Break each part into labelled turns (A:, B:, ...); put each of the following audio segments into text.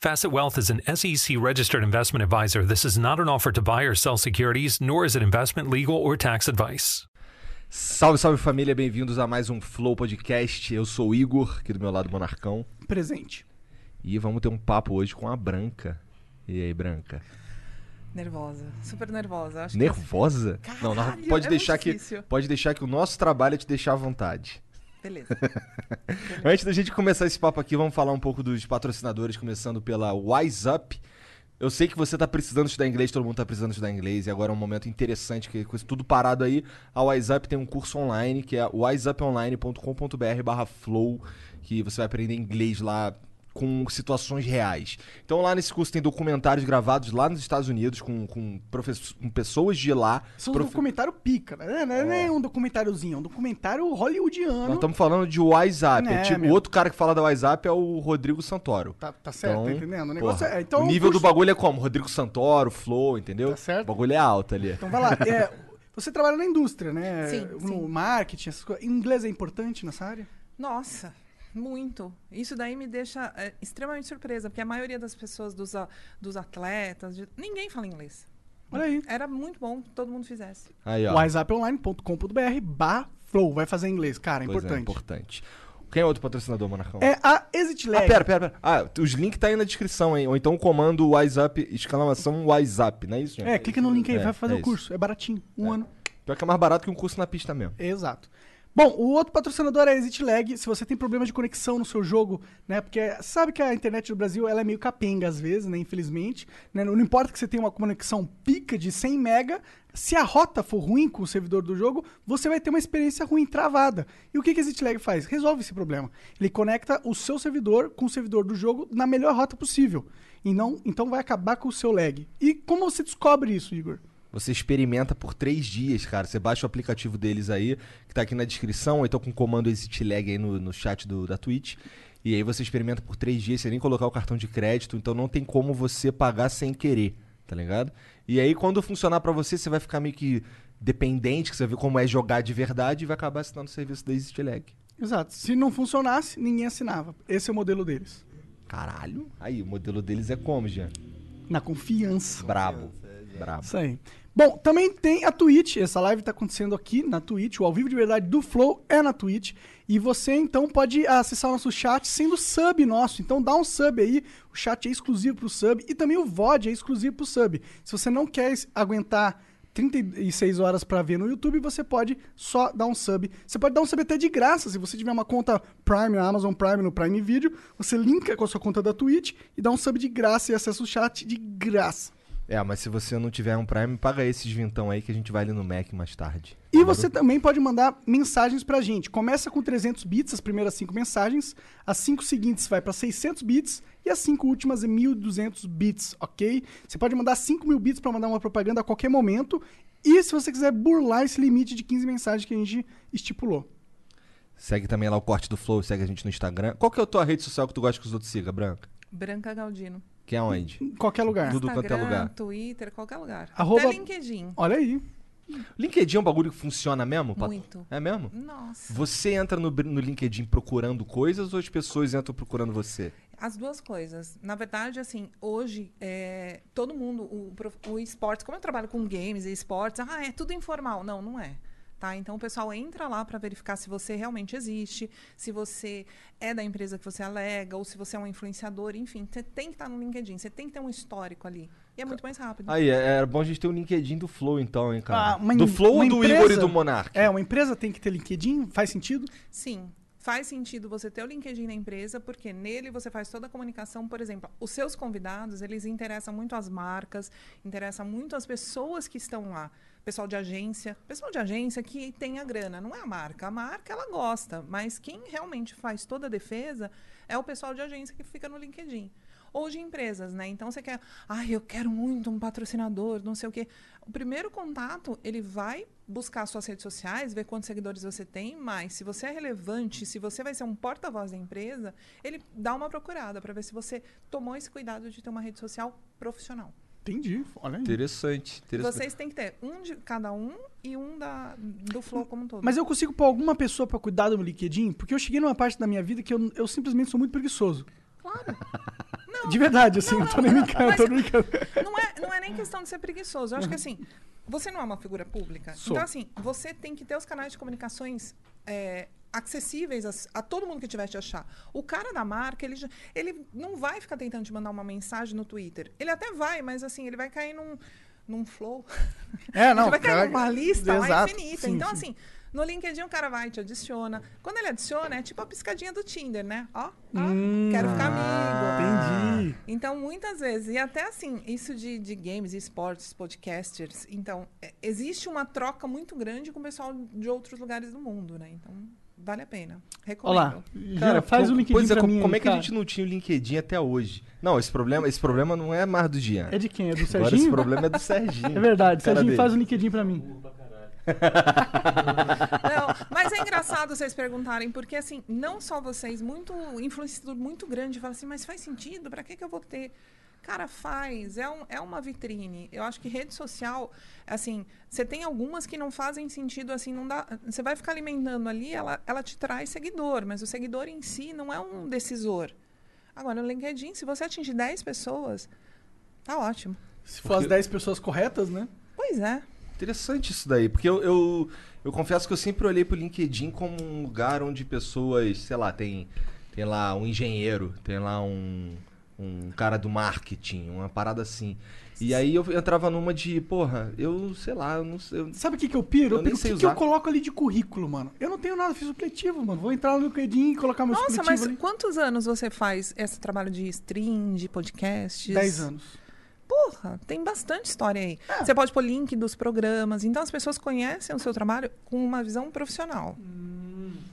A: Facet Wealth is an SEC registered investment advisor. This is not an offer to buy or sell securities, nor is it investment, legal, or tax advice.
B: Salve, salve família, bem-vindos a mais um Flow Podcast. Eu sou o Igor, aqui do meu lado, Monarcão.
C: Presente.
B: E vamos ter um papo hoje com a Branca. E aí, Branca?
D: Nervosa, super nervosa. Acho
B: Nervosa?
D: Que...
B: não, não,
D: Caralho,
B: pode
D: é
B: deixar que
D: difícil.
B: pode deixar que o nosso trabalho é te deixar à vontade.
D: Beleza.
B: Antes da gente começar esse papo aqui, vamos falar um pouco dos patrocinadores, começando pela Wise Up. Eu sei que você está precisando estudar inglês, todo mundo está precisando estudar inglês, e agora é um momento interessante, que com isso tudo parado aí, a Wise Up tem um curso online, que é wiseuponline.com.br barra flow, que você vai aprender inglês lá com situações reais. Então lá nesse curso tem documentários gravados lá nos Estados Unidos com, com, com pessoas de lá.
C: São um
B: profe-
C: documentário pica, né? Não é nem um documentáriozinho, é um documentário hollywoodiano.
B: Nós estamos falando de WhatsApp.
C: É,
B: É, tipo, o outro cara que fala da WhatsApp é o Rodrigo Santoro.
C: Tá, tá certo, tá entendendo? O negócio
B: porra,
C: é. Então,
B: o nível
C: curso-
B: do bagulho é como? Rodrigo Santoro, Flow, entendeu?
C: Tá certo.
B: O bagulho é alto ali.
C: Então vai lá. É, você trabalha na indústria, né?
D: Sim,
C: no
D: sim.
C: marketing, essas coisas. Inglês é importante nessa área?
D: Nossa, muito. Isso daí me deixa é, extremamente surpresa, porque a maioria das pessoas, dos, a- dos atletas, de- ninguém fala inglês.
C: Olha aí.
D: Era muito bom que todo mundo fizesse.
B: Aí, ó.
C: wiseuponline.com.br barra flow. Vai fazer inglês, cara, é
B: Pois
C: importante.
B: É, importante. Quem é outro patrocinador, Monarcão?
C: É a Exit
B: Ah, pera, pera, pera. Ah, os links tá aí na descrição, hein? Ou então o comando WhatsApp, exclamação WhatsApp, não é isso, gente?
C: É, clica no link aí,
B: É,
C: vai fazer
B: é
C: o
B: isso.
C: curso. É baratinho, um
B: É.
C: ano.
B: Pior que é mais barato que um curso na pista mesmo.
C: Exato. Bom, o outro patrocinador é a Exit Lag. Se você tem problemas de conexão no seu jogo, né? Porque sabe que a internet do Brasil ela é meio capenga às vezes, né? Infelizmente. né, Não importa que você tenha uma conexão pica de 100 mega, se a rota for ruim com o servidor do jogo, você vai ter uma experiência ruim, travada. E o que, que a Exit Lag faz? Resolve esse problema. Ele conecta o seu servidor com o servidor do jogo na melhor rota possível. E não, então vai acabar com o seu lag. E como você descobre isso, Igor?
B: Você experimenta por três dias, cara. Você baixa o aplicativo deles aí, que tá aqui na descrição, ou então com o comando ExitLag aí no, no chat do, da Twitch. E aí você experimenta por três dias sem nem colocar o cartão de crédito, então não tem como você pagar sem querer, tá ligado? E aí quando funcionar pra você, você vai ficar meio que dependente, que você vai ver como é jogar de verdade e vai acabar assinando o serviço da ExitLag.
C: Exato. Se não funcionasse, ninguém assinava. Esse é o modelo deles.
B: Caralho. Aí, o modelo deles é como, Jean?
C: Na confiança.
B: Brabo. Brabo.
C: Isso aí. Bom, também tem a Twitch. Essa live tá acontecendo aqui na Twitch. O ao vivo de verdade do Flow é na Twitch. E você então pode acessar o nosso chat sendo sub nosso. Então dá um sub aí. O chat é exclusivo pro sub. E também o VOD é exclusivo pro sub. Se você não quer aguentar 36 horas pra ver no YouTube, você pode só dar um sub. Você pode dar um sub até de graça. Se você tiver uma conta Prime, Amazon Prime, no Prime Video, você linka com a sua conta da Twitch e dá um sub de graça e acessa o chat de graça.
B: É, mas se você não tiver um Prime, paga esses vintão aí que a gente vai ali no Mac mais tarde.
C: E você também pode mandar mensagens pra gente. Começa com 300 bits, as primeiras 5 mensagens. As 5 seguintes vai pra 600 bits. E as 5 últimas é 1.200 bits, ok? Você pode mandar 5 mil bits pra mandar uma propaganda a qualquer momento. E se você quiser burlar esse limite de 15 mensagens que a gente estipulou.
B: Segue também lá o corte do Flow, segue a gente no Instagram. Qual que é a tua rede social que tu gosta que os outros sigam, Branca?
D: Branca Galdino.
B: Que é onde?
C: Em qualquer lugar.
B: Tudo quanto é lugar.
D: Twitter, qualquer lugar.
C: Arroba-
D: Até LinkedIn.
C: Olha aí.
B: LinkedIn é um bagulho que funciona mesmo? Pat-
D: Muito.
B: É mesmo?
D: Nossa.
B: Você entra no, no LinkedIn procurando coisas ou as pessoas entram procurando você?
D: As duas coisas. Na verdade, assim, hoje, é, todo mundo, o, o esportes, como eu trabalho com games e esportes, ah, é tudo informal. Não, não é. Tá? Então o pessoal entra lá para verificar se você realmente existe, se você é da empresa que você alega, ou se você é um influenciador, enfim, você tem que estar no LinkedIn, você tem que ter um histórico ali. E é muito mais rápido.
B: Aí, é- era bom a gente ter o LinkedIn do Flow, então, hein, cara?
C: Ah, uma
B: do Flow ou do
C: empresa-
B: Igor e do Monark?
C: É, uma empresa tem que ter LinkedIn? Faz sentido?
D: Sim. Faz sentido você ter o LinkedIn na empresa, porque nele você faz toda a comunicação. Por exemplo, os seus convidados, eles interessam muito as marcas, interessam muito as pessoas que estão lá. Pessoal de agência, pessoal de agência que tem a grana, não é a marca. A marca ela gosta, mas quem realmente faz toda a defesa é o pessoal de agência que fica no LinkedIn. Ou de empresas, né? Então você quer, ah, eu quero muito um patrocinador, não sei o quê. O primeiro contato, ele vai buscar suas redes sociais, ver quantos seguidores você tem, mas se você é relevante, se você vai ser um porta-voz da empresa, ele dá uma procurada para ver se você tomou esse cuidado de ter uma rede social profissional.
C: Entendi. Olha aí.
B: Interessante, interessante.
D: Vocês têm que ter um de cada um e um da, do Flow como um todo.
C: Mas eu consigo pôr alguma pessoa pra cuidar do meu LinkedIn? Porque eu cheguei numa parte da minha vida que eu, eu simplesmente sou muito preguiçoso.
D: Claro.
C: De verdade, assim,
D: Não,
C: não tô nem
D: não,
C: brincando, tô brincando.
D: não é, não é nem questão de ser preguiçoso. Eu acho que assim, você não é uma figura pública.
C: Sou.
D: Então, assim, você tem que ter os canais de comunicações é, acessíveis a, a todo mundo que tiver te achar. O cara da marca, ele, ele não vai ficar tentando te mandar uma mensagem no Twitter. Ele até vai, mas assim, ele vai cair num, num flow.
C: É, não.
D: ele vai cair
C: cara-
D: numa lista lá
C: Exato,
D: infinita.
C: sim,
D: então,
C: sim.
D: assim, no LinkedIn o cara vai te adiciona. Quando ele adiciona, é tipo a piscadinha do Tinder, né? Ó, ó
C: Hum,
D: quero ficar amigo.
C: Entendi.
D: Então, muitas vezes, e até assim, isso de, de games, esportes, podcasters, então, é, existe uma troca muito grande com o pessoal de outros lugares do mundo, né? Então, vale a pena. Recomendo.
C: Olá. Já faz o LinkedIn
B: Pois é,
C: pra mim
B: como é que a
C: cara.
B: gente não tinha o LinkedIn até hoje? Não, esse problema, esse problema não é mais do Jean.
C: É de quem? É do
B: Agora esse
C: Serginho?
B: problema é do Serginho.
C: É verdade,
B: Cara
C: Serginho
B: dele.
C: faz o LinkedIn pra mim.
D: Não, mas é engraçado vocês perguntarem, porque assim, não só vocês, muito influenciador muito grande, fala assim, mas faz sentido? Pra que, que eu vou ter? Cara, faz. É, um, é uma vitrine. Eu acho que rede social, assim, você tem algumas que não fazem sentido, assim, não dá. Você vai ficar alimentando ali, ela, ela te traz seguidor, mas o seguidor em si não é um decisor. Agora, no LinkedIn, se você atingir 10 pessoas, tá ótimo.
C: Se for as 10 pessoas corretas, né?
D: Pois é.
B: Interessante isso daí, porque eu, eu, eu confesso que eu sempre olhei pro LinkedIn como um lugar onde pessoas, sei lá, tem, tem lá um engenheiro, tem lá um, um cara do marketing, uma parada assim. E aí eu entrava numa de, porra, eu sei lá, eu não sei. eu-
C: Sabe o que, que eu piro?
B: Eu
C: Eu piro o que, que eu coloco ali de currículo, mano. Eu não tenho nada, fiz supletivo, mano. Vou entrar no LinkedIn e colocar meu
D: Nossa,
C: supletivo
D: mas
C: ali.
D: quantos anos você faz esse trabalho de stream, de podcasts?
C: 10 anos.
D: Porra, tem bastante história aí. Você pode pôr link dos programas. Então as pessoas conhecem o seu trabalho com uma visão profissional.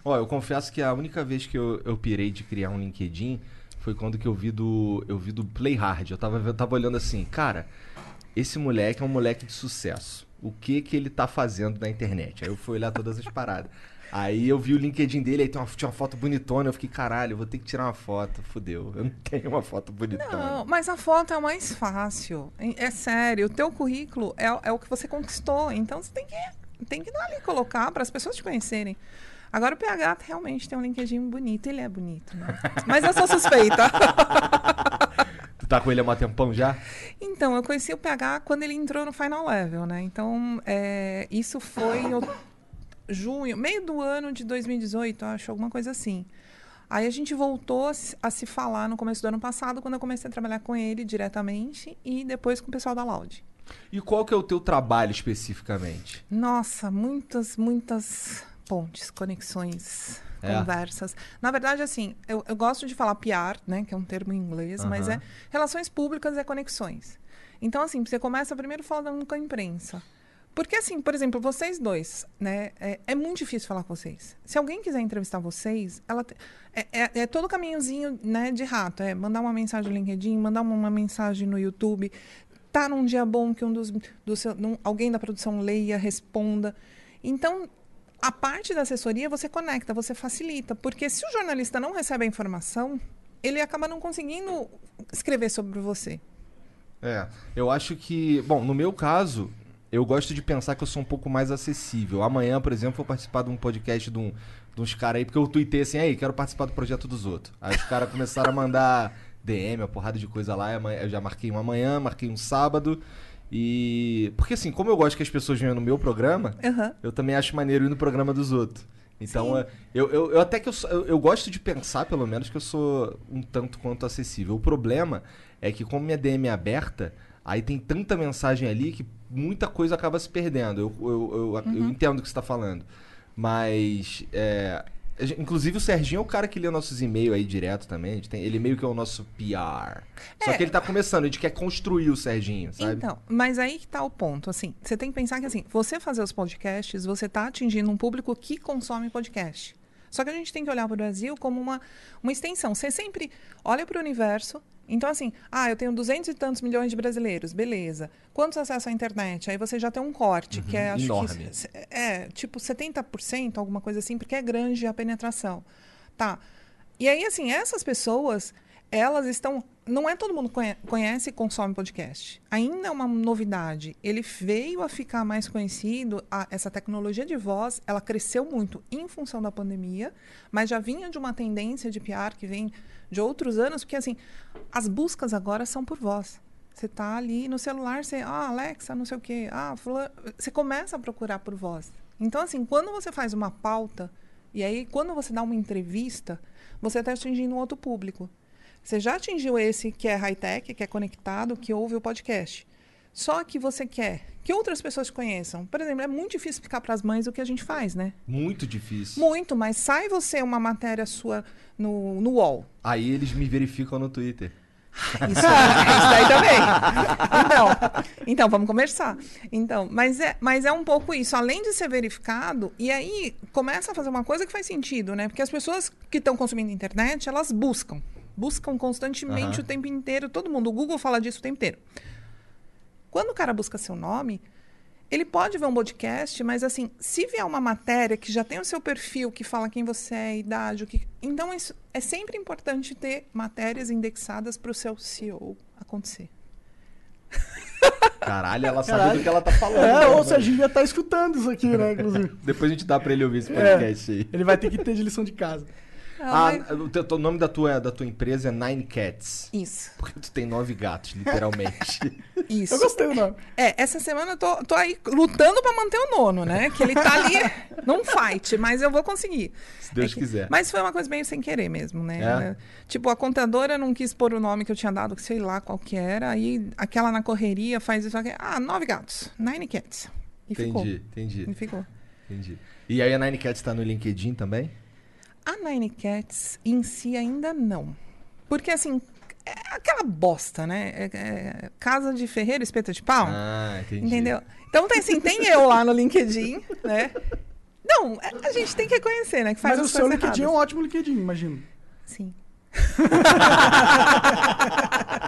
B: Ó, eu confesso que a única vez que eu, eu pirei de criar um LinkedIn foi quando que eu vi do, eu vi do Play Hard. Eu tava, eu tava olhando assim, cara, esse moleque é um moleque de sucesso. O que que ele tá fazendo na internet? Aí eu fui olhar todas as paradas. Aí eu vi o LinkedIn dele, aí tem uma, tinha uma foto bonitona. Eu fiquei, caralho, eu vou ter que tirar uma foto. Fudeu, eu não tenho uma foto bonitona.
D: Não, mas a foto é o mais fácil. É sério. O teu currículo é, é o que você conquistou. Então você tem que, tem que dar ali colocar para as pessoas te conhecerem. Agora o PH realmente tem um LinkedIn bonito. Ele é bonito, né? Mas eu sou suspeita.
B: Tu tá com ele há um tempão já?
D: Então, eu conheci o PH quando ele entrou no Final Level, né? Então, é, isso foi junho, meio do ano de 2018, acho, alguma coisa assim. Aí a gente voltou a se, a se falar no começo do ano passado, quando eu comecei a trabalhar com ele diretamente e depois com o pessoal da Loud.
B: E qual que é o teu trabalho especificamente?
D: Nossa, muitas, muitas pontes, conexões,
B: É.
D: conversas. Na verdade, assim, eu, eu gosto de falar PR, né, que é um termo em inglês, mas
B: Aham.
D: é relações públicas e conexões. Então, assim, você começa primeiro falando com a imprensa. Porque, assim, por exemplo, vocês dois, né, é, é muito difícil falar com vocês. Se alguém quiser entrevistar vocês, ela te- é, é, é todo caminhozinho, né, de rato. É mandar uma mensagem no LinkedIn, mandar uma, uma mensagem no YouTube, tá num dia bom que um dos, do seu, num- alguém da produção leia, responda. Então, a parte da assessoria você conecta, você facilita, porque se o jornalista não recebe a informação, ele acaba não conseguindo escrever sobre você.
B: É, eu acho que, bom, no meu caso, eu gosto de pensar que eu sou um pouco mais acessível. Amanhã, por exemplo, vou participar de um podcast de, um, de uns caras aí, porque eu tuitei assim, aí, quero participar do projeto dos outros. Aí os caras começaram a mandar DM, uma porrada de coisa lá, eu já marquei um amanhã, marquei um sábado. E. Porque assim, como eu gosto que as pessoas venham no meu programa,
D: Aham.
B: eu também acho maneiro ir no programa dos outros. Então, é, eu, eu, eu até que eu, eu, eu gosto de pensar, pelo menos, que eu sou um tanto quanto acessível. O problema é que, como minha DM é aberta, Aí tem tanta mensagem ali que muita coisa acaba se perdendo. Eu, eu, eu, eu
D: Uhum.
B: entendo o que você tá falando. Mas. é, inclusive o Serginho é o cara que lê nossos e-mails aí direto também. Tem- ele meio que é o nosso PR. Só
D: É.
B: que ele tá começando, a gente quer construir o Serginho, sabe?
D: Então, mas aí que tá o ponto, assim, você tem que pensar que assim, você fazer os podcasts, você tá atingindo um público que consome podcast. Só que a gente tem que olhar para o Brasil como uma, uma extensão. Você sempre olha para o universo. Então, assim, ah, eu tenho duzentos e tantos milhões de brasileiros, beleza. Quantos acessam à internet? Aí você já tem um corte, que é, acho
B: enorme.
D: que. É, tipo 70%, alguma coisa assim, porque é grande a penetração. Tá. E aí, assim, essas pessoas, elas estão. Não é todo mundo conhe- conhece e consome podcast. Ainda é uma novidade. Ele veio a ficar mais conhecido. a- essa tecnologia de voz, ela cresceu muito em função da pandemia, mas já vinha de uma tendência de PR que vem de outros anos, porque assim, as buscas agora são por voz. Você tá ali no celular, você, ah, Alexa, não sei o quê, ah, fulano, você começa a procurar por voz. Então, assim, quando você faz uma pauta, e aí quando você dá uma entrevista, você está atingindo um outro público. Você já atingiu esse que é high-tech, que é conectado, que ouve o podcast. Só que você quer que outras pessoas te conheçam. Por exemplo, é muito difícil explicar para as mães o que a gente faz, né?
B: Muito difícil.
D: Muito, mas sai você uma matéria sua no, no UOL.
B: Aí eles me verificam no Twitter.
D: Isso, isso daí também. Então, então, vamos conversar. Então, mas é, mas é um pouco isso. Além de ser verificado, e aí começa a fazer uma coisa que faz sentido, né? Porque as pessoas que estão consumindo internet, elas buscam. Buscam constantemente
B: Aham.
D: o tempo inteiro. Todo mundo. O Google fala disso o tempo inteiro. Quando o cara busca seu nome, ele pode ver um podcast, mas assim, se vier uma matéria que já tem o seu perfil, que fala quem você é, idade, o que. Então, isso é sempre importante ter matérias indexadas para o seu CEO acontecer.
B: Caralho, ela sabe
C: Caralho.
B: do que ela tá falando.
C: É,
B: né,
C: ou
B: mano?
C: o Serginho ia estar escutando isso aqui, né, inclusive.
B: Depois a gente dá pra ele ouvir esse podcast aí.
C: Ele vai ter que ter de lição de casa.
B: Ah,
D: mas-
B: o, teu- o nome da tua, da tua empresa é Nine Cats.
D: Isso,
B: Porque tu tem nove gatos, literalmente.
D: isso.
C: Eu gostei do nome.
D: É, essa semana eu tô, tô aí lutando para manter o nono, né? Que ele tá ali num fight, mas eu vou conseguir.
B: Se Deus
D: É que-
B: quiser.
D: Mas foi uma coisa meio sem querer mesmo, né?
B: É?
D: Tipo, a contadora não quis pôr o nome que eu tinha dado, que sei lá qual que era, aí aquela na correria faz isso aqui. Ah, nove gatos. Nine cats. E ficou.
B: entendi, entendi,
D: E ficou.
B: entendi. E aí a Nine Cats tá no LinkedIn também?
D: A Nine Cats em si ainda não. Porque assim, é aquela bosta, né? É- é casa de ferreiro, espeta de pau.
B: Ah, entendi.
D: Entendeu? Então tem assim, tem eu lá no LinkedIn, né? Não, a a gente tem que reconhecer, né? Que faz
C: Mas o seu LinkedIn é um
D: erradas.
C: ótimo LinkedIn, imagino.
D: Sim.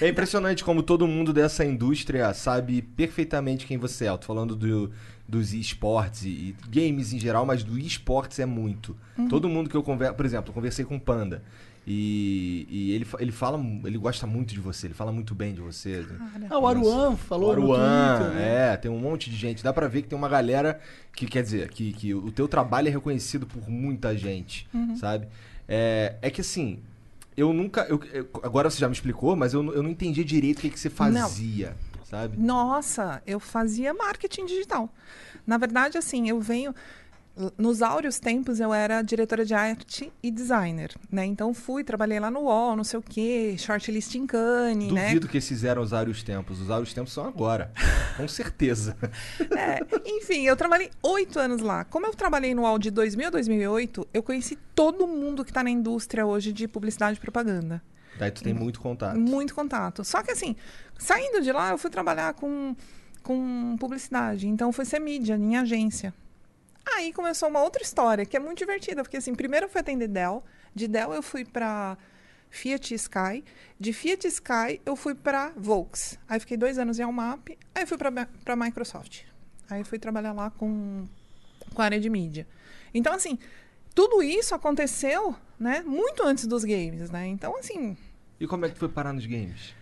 B: É impressionante como todo mundo dessa indústria sabe perfeitamente quem você é. Eu tô falando do, dos esportes e, games em geral, mas do esportes é muito.
D: Uhum.
B: Todo mundo que eu converso, por exemplo, eu conversei com o Panda. E, e ele, ele fala, ele gosta muito de você, ele fala muito bem de você.
C: Ah, o Aruan falou
B: O Aruan,
C: Twitter. né?
B: é, tem um monte de gente. Dá pra ver que tem uma galera que, quer dizer, que, que o teu trabalho é reconhecido por muita gente,
C: Uhum.
B: sabe? É, é que assim, eu nunca. eu- eu- agora você já me explicou, mas eu, não- eu não entendi direito o que, que você fazia, sabe?
D: Nossa, eu fazia marketing digital. Na verdade, assim, eu venho. Nos áureos tempos eu era diretora de arte e designer, né? Então fui, trabalhei lá no UOL, não sei o quê, shortlist em Cannes, né?
B: Duvido que esses eram os áureos tempos. Os áureos tempos são agora. Com certeza.
D: É, enfim, eu trabalhei oito anos lá. Como eu trabalhei no UOL de 2000 a 2008, eu conheci todo mundo que está na indústria hoje de publicidade e propaganda.
B: Daí tu tem muito contato.
D: Muito contato. Só que assim, saindo de lá, eu fui trabalhar com, com publicidade. Então, fui ser mídia em agência. Aí começou uma outra história, que é muito divertida. Porque assim, primeiro eu fui atender Dell. De Dell eu fui para Fiat Sky. De Fiat Sky eu fui para Volks. Aí fiquei dois anos em Almap. Aí fui para Microsoft. Aí fui trabalhar lá com, com a área de mídia. Então, assim, tudo isso aconteceu, né, muito antes dos games, né? Então, assim,
B: E como é que foi parar nos games?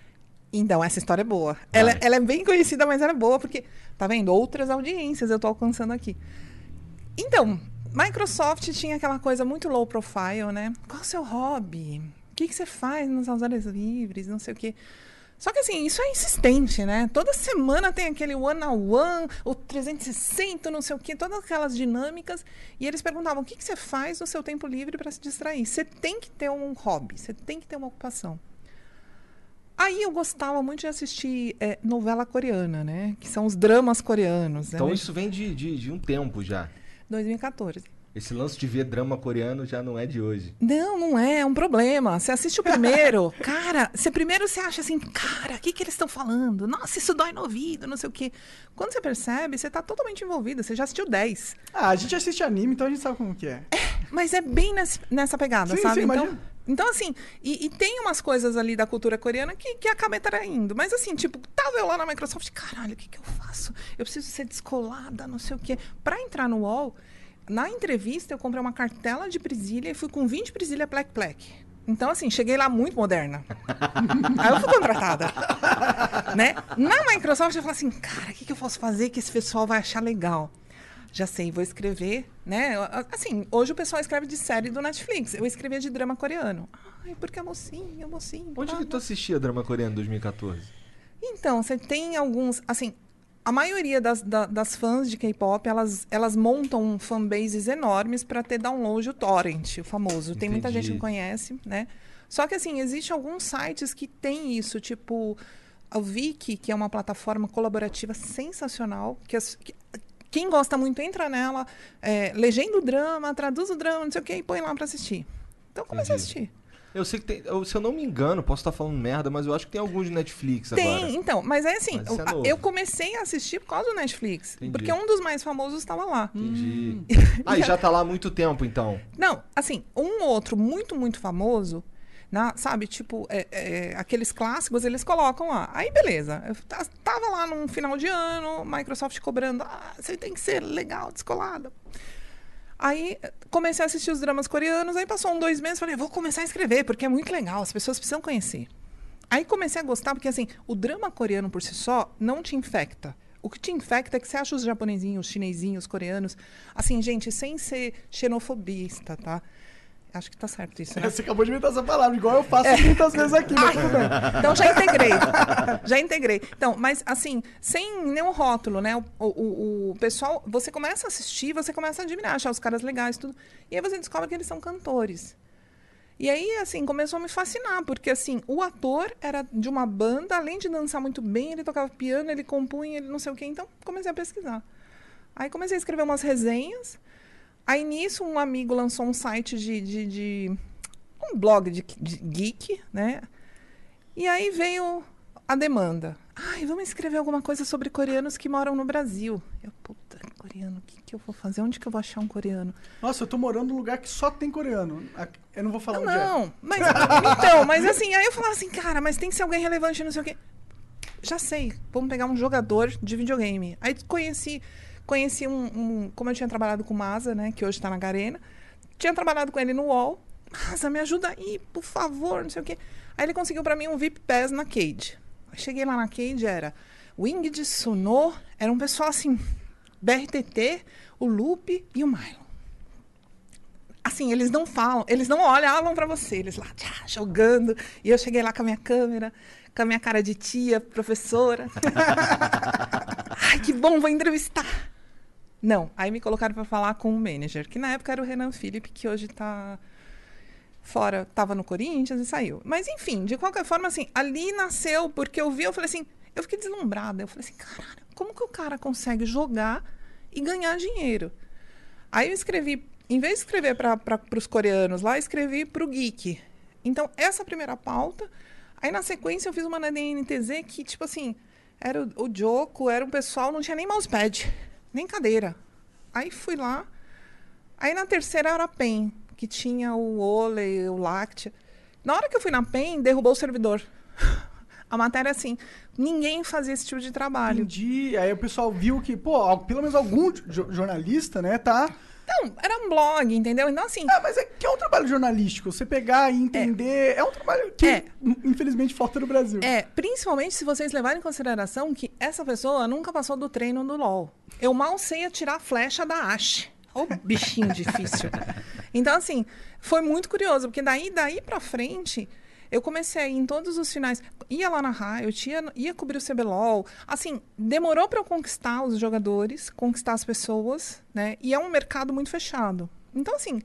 D: então, essa história é boa. Ela, ela é bem conhecida, mas ela é boa, porque, tá vendo? Outras audiências eu tô alcançando aqui. Então, Microsoft tinha aquela coisa muito low profile, né? Qual o seu hobby? O que, que você faz nas suas horas livres? Não sei o quê. Só que assim, isso é insistente, né? Toda semana tem aquele one-on-one, o 360, não sei o quê, todas aquelas dinâmicas. E eles perguntavam: o que, que você faz no seu tempo livre para se distrair? Você tem que ter um hobby, você tem que ter uma ocupação. Aí eu gostava muito de assistir é, novela coreana, né? Que são os dramas coreanos.
B: Então
D: né?
B: isso vem de, de, de um tempo já.
D: 2014.
B: Esse lance de ver drama coreano já não é de hoje.
D: Não, não é, é um problema. Você assiste o primeiro, cara, você primeiro você acha assim, cara, o que, que eles estão falando? Nossa, isso dói no ouvido, não sei o quê. Quando você percebe, você tá totalmente envolvido, você já assistiu 10.
C: Ah, a gente assiste anime, então a gente sabe como que é.
D: Mas é bem nesse- nessa pegada,
C: Sim,
D: sabe?
C: sim,
D: então,
C: imagino.
D: Então, assim, e, e tem umas coisas ali da cultura coreana que, que acaba atraindo. Mas, assim, tipo, tava eu lá na Microsoft, caralho, o que, que eu faço? Eu preciso ser descolada, não sei o quê. Pra entrar no UOL, na entrevista, eu comprei uma cartela de presilha e fui com 20 presilha plec plec. Então, assim, cheguei lá muito moderna. Aí eu fui contratada. né? Na Microsoft, eu falei assim, cara, o que, que eu posso fazer que esse pessoal vai achar legal? Já sei, vou escrever, né? Assim, hoje o pessoal escreve de série do Netflix. Eu escrevia de drama coreano. Ai, porque é mocinho, é mocinho.
B: Onde que tu assistia drama coreano em 2014?
D: então, você tem alguns, assim, a maioria das, da- das fãs de K-pop, elas, elas montam fanbases enormes para ter download o torrent, o famoso. Tem muita gente que
B: Entendi.
D: não conhece, né? Só que, assim, existe alguns sites que tem isso, tipo a Viki, que é uma plataforma colaborativa sensacional, que, as- que- quem gosta muito entra nela, é, legenda o drama, traduz o drama, não sei o quê, e põe lá para assistir. Então, comecei a assistir.
B: Eu sei que tem. eu- se eu não me engano, posso estar falando merda, mas eu acho que tem alguns de Netflix
D: Tem,
B: agora.
D: então, mas é assim,
B: Mas é
D: eu-
B: novo.
D: eu comecei a assistir por causa do Netflix,
B: Entendi.
D: porque um dos mais famosos estava lá.
B: Entendi. Ah, e já tá lá há muito tempo, então.
D: Não, assim, um outro muito, muito famoso, na, sabe, tipo, é, é, aqueles clássicos, eles colocam lá. Aí, beleza. Eu ta- tava lá num final de ano, Microsoft cobrando, ah, você tem que ser legal, descolada. Aí comecei a assistir os dramas coreanos, aí passou um, dois meses, falei, vou começar a escrever, porque é muito legal, as pessoas precisam conhecer. Aí comecei a gostar, porque assim, o drama coreano por si só não te infecta. O que te infecta é que você acha os japonesinhos, os chinesinhos, os coreanos. Assim, gente, sem ser xenofobista, tá? Acho que tá certo isso, né?
C: Você acabou de inventar essa palavra, igual eu faço muitas vezes aqui, mas tudo bem.
D: Então já integrei. já integrei. Então, mas assim, sem nenhum rótulo, né? O, o, o pessoal, você começa a assistir, você começa a admirar, achar os caras legais, tudo. E aí você descobre que eles são cantores. E aí, assim, começou a me fascinar, porque assim, o ator era de uma banda, além de dançar muito bem, ele tocava piano, ele compunha, ele não sei o quê. Então, comecei a pesquisar. Aí comecei a escrever umas resenhas. Aí nisso, um amigo lançou um site de. de, de- um blog de, de geek, né? E aí veio a demanda. Ai, vamos escrever alguma coisa sobre coreanos que moram no Brasil. Eu, puta, coreano, o que, que eu vou fazer? Onde que eu vou achar um coreano?
C: Nossa, eu tô morando num lugar que só tem coreano. Eu não vou falar
D: Não,
C: onde é.
D: não, mas então, mas assim, aí eu falava assim, cara, mas tem que ser alguém relevante, não sei o quê. Já sei, vamos pegar um jogador de videogame. Aí conheci, conheci um, um- como eu tinha trabalhado com o Masa, né, que hoje tá na Garena, tinha trabalhado com ele no UOL. Masa, me ajuda aí, por favor, não sei o quê. Aí ele conseguiu pra mim um VIP Pass na Cade. Aí cheguei lá na Cade, era Wing de Suno, era um pessoal assim, BRTT, o Lupe e o Milo assim, eles não falam, eles não olham pra você, eles lá tchá, jogando. E eu cheguei lá com a minha câmera, com a minha cara de tia, professora. Ai, que bom, vou entrevistar. Não, aí me colocaram pra falar com o manager, que na época era o Renan Felipe, que hoje tá fora, tava no Corinthians e saiu. Mas enfim, de qualquer forma, assim, ali nasceu, porque eu vi, eu falei assim, eu fiquei deslumbrada. Eu falei assim, caralho, como que o cara consegue jogar e ganhar dinheiro? Aí eu escrevi, em vez de escrever para os coreanos lá, escrevi para o Geek. Então, essa primeira pauta. Aí, na sequência, eu fiz uma na DNTZ que, tipo assim, era o, o Joko, era um pessoal, não tinha nem mousepad, nem cadeira. Aí fui lá. Aí na terceira era a PEN, que tinha o Ole, o Láctea. Na hora que eu fui na PEN, derrubou o servidor. A matéria, assim, ninguém fazia esse tipo de trabalho.
C: Entendi. Aí o pessoal viu que, pô, pelo menos algum jo- jornalista, né, tá.
D: Não, era um blog, entendeu? Então, assim,
C: Ah, mas é que é um trabalho jornalístico. Você pegar e entender. É, um trabalho que,
D: É.
C: infelizmente, falta no Brasil.
D: É, principalmente se vocês levarem em consideração que essa pessoa nunca passou do treino do LoL. Eu mal sei atirar a flecha da Ashe. Ô, bichinho difícil. Então, assim, foi muito curioso, porque daí, daí pra frente, eu comecei a ir em todos os finais. Ia lá na Riot, ia, ia cobrir o CBLOL. Assim, demorou pra eu conquistar os jogadores, conquistar as pessoas, né? E é um mercado muito fechado. Então, assim,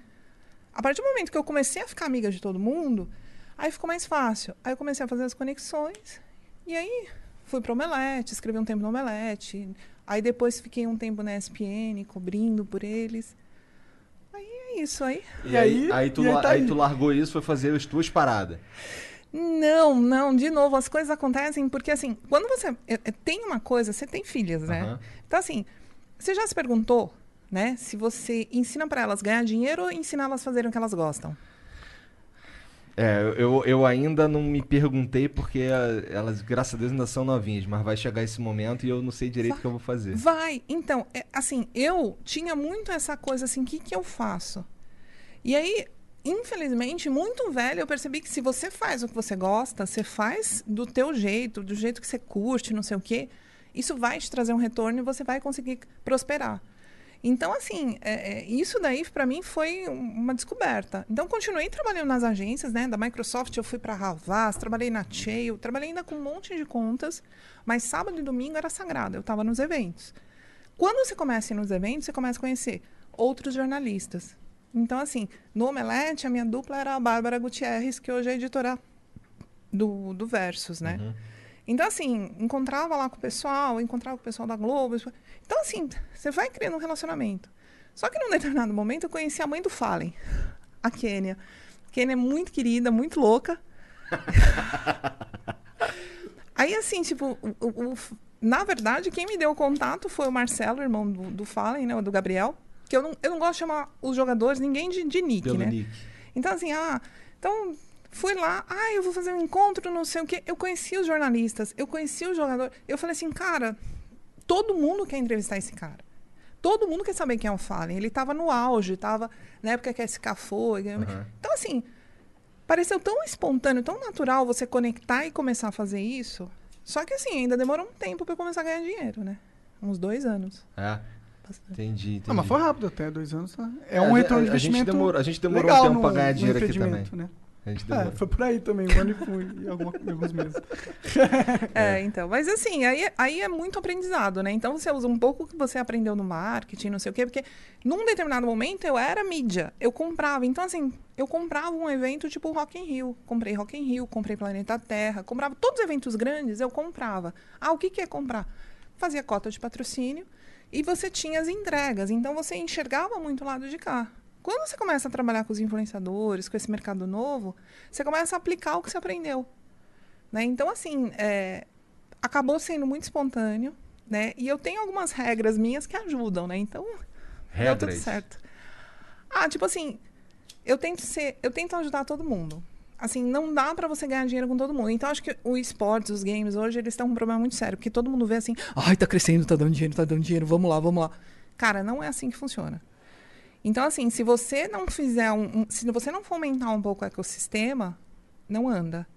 D: a partir do momento que eu comecei a ficar amiga de todo mundo, Aí ficou mais fácil. Aí eu comecei a fazer as conexões. E aí fui para Omelete, escrevi um tempo no Omelete. Aí depois fiquei um tempo na ESPN, cobrindo por eles. Isso aí.
B: E aí,
C: aí-
B: tu,
C: aí tá
B: aí tu largou isso, foi fazer as tuas paradas.
D: Não, não, de novo, as coisas acontecem porque assim, quando você é, é, tem uma coisa, você tem filhas, né?
B: Aham.
D: Então assim, você já se perguntou, né, se você ensina para elas ganhar dinheiro ou ensina elas a fazerem o que elas gostam?
B: É, eu, eu ainda não me perguntei porque ah, elas, graças a Deus, ainda são novinhas, mas vai chegar esse momento e eu não sei direito o que eu vou fazer.
D: Vai. Então, é, assim, eu tinha muito essa coisa assim, o que, que eu faço? E aí, infelizmente, muito velho, eu percebi que se você faz o que você gosta, você faz do teu jeito, do jeito que você curte, não sei o quê, isso vai te trazer um retorno e você vai conseguir prosperar. Então, assim, é, é, isso daí para mim foi um- uma descoberta. Então, continuei trabalhando nas agências, né? Da Microsoft eu fui para Havas, trabalhei na Cheio, trabalhei ainda com um monte de contas, mas sábado e domingo era sagrado, eu estava nos eventos. Quando você começa a ir nos eventos, você começa a conhecer outros jornalistas. Então, assim, no Omelete, a minha dupla era a Bárbara Gutierrez, que hoje é editora do, do Versus, né? Então, assim, encontrava lá com o pessoal, encontrava com o pessoal da Globo. Então, assim, você vai criando um relacionamento. Só que num determinado momento eu conheci a mãe do Fallen, a Kênia. Kênia é muito querida, muito louca. Aí, assim, tipo, o- o- na verdade, quem me deu o contato foi o Marcelo, irmão do, do Fallen, né? Do Gabriel. Que eu não, eu não gosto de chamar os jogadores, ninguém de, de nick,
B: Pelo
D: né?
B: Nick.
D: Então, assim, ah, então fui lá, ah, eu vou fazer um encontro, não sei o quê. Eu conheci os jornalistas, eu conheci o jogador. Eu falei assim, cara, todo mundo quer entrevistar esse cara. Todo mundo quer saber quem é o Fallen. Ele estava no auge, estava na época que a SK foi.
B: Aham.
D: Então, assim, pareceu tão espontâneo, tão natural você conectar e começar a fazer isso. Só que, assim, ainda demorou um tempo para eu começar a ganhar dinheiro, né? Uns dois anos.
B: É, entendi, entendi.
C: Ah, mas foi rápido até, dois anos. Tá? É,
B: É,
C: um
B: a-
C: retorno de
B: a gente
C: investimento.
B: demorou- a gente demorou
C: legal
B: um tempo
C: no-
B: pra ganhar dinheiro aqui
C: empreendimento, Né?
B: A gente
C: É,
B: demorou.
C: foi por aí também, um ano e fui, e alguma- alguns meses.
D: É, então. Mas assim, aí, aí é muito aprendizado, né? Então você usa um pouco o que você aprendeu no marketing, não sei o quê, porque num determinado momento eu era mídia, eu comprava. Então, assim, eu comprava um evento tipo Rock in Rio. Comprei Rock in Rio, comprei Planeta Terra, comprava todos os eventos grandes, eu comprava. Ah, o que, que é comprar? Fazia cota de patrocínio e você tinha as entregas. Então você enxergava muito o lado de cá. Quando você começa a trabalhar com os influenciadores, com esse mercado novo, você começa a aplicar o que você aprendeu. Né? Então, assim, é, acabou sendo muito espontâneo, né? E eu tenho algumas regras minhas que ajudam, né? Então, deu tudo
B: Regras.
D: certo. Ah, tipo assim, eu tento ser, eu tento ajudar todo mundo. Assim, não dá pra você ganhar dinheiro com todo mundo. Então, acho que o esportes, os games, hoje, eles estão com um problema muito sério. Porque todo mundo vê assim, ai, tá crescendo, tá dando dinheiro, tá dando dinheiro, vamos lá, vamos lá. Cara, não é assim que funciona. Então, assim, se você não fizer um, um- se você não fomentar um pouco o ecossistema, não anda.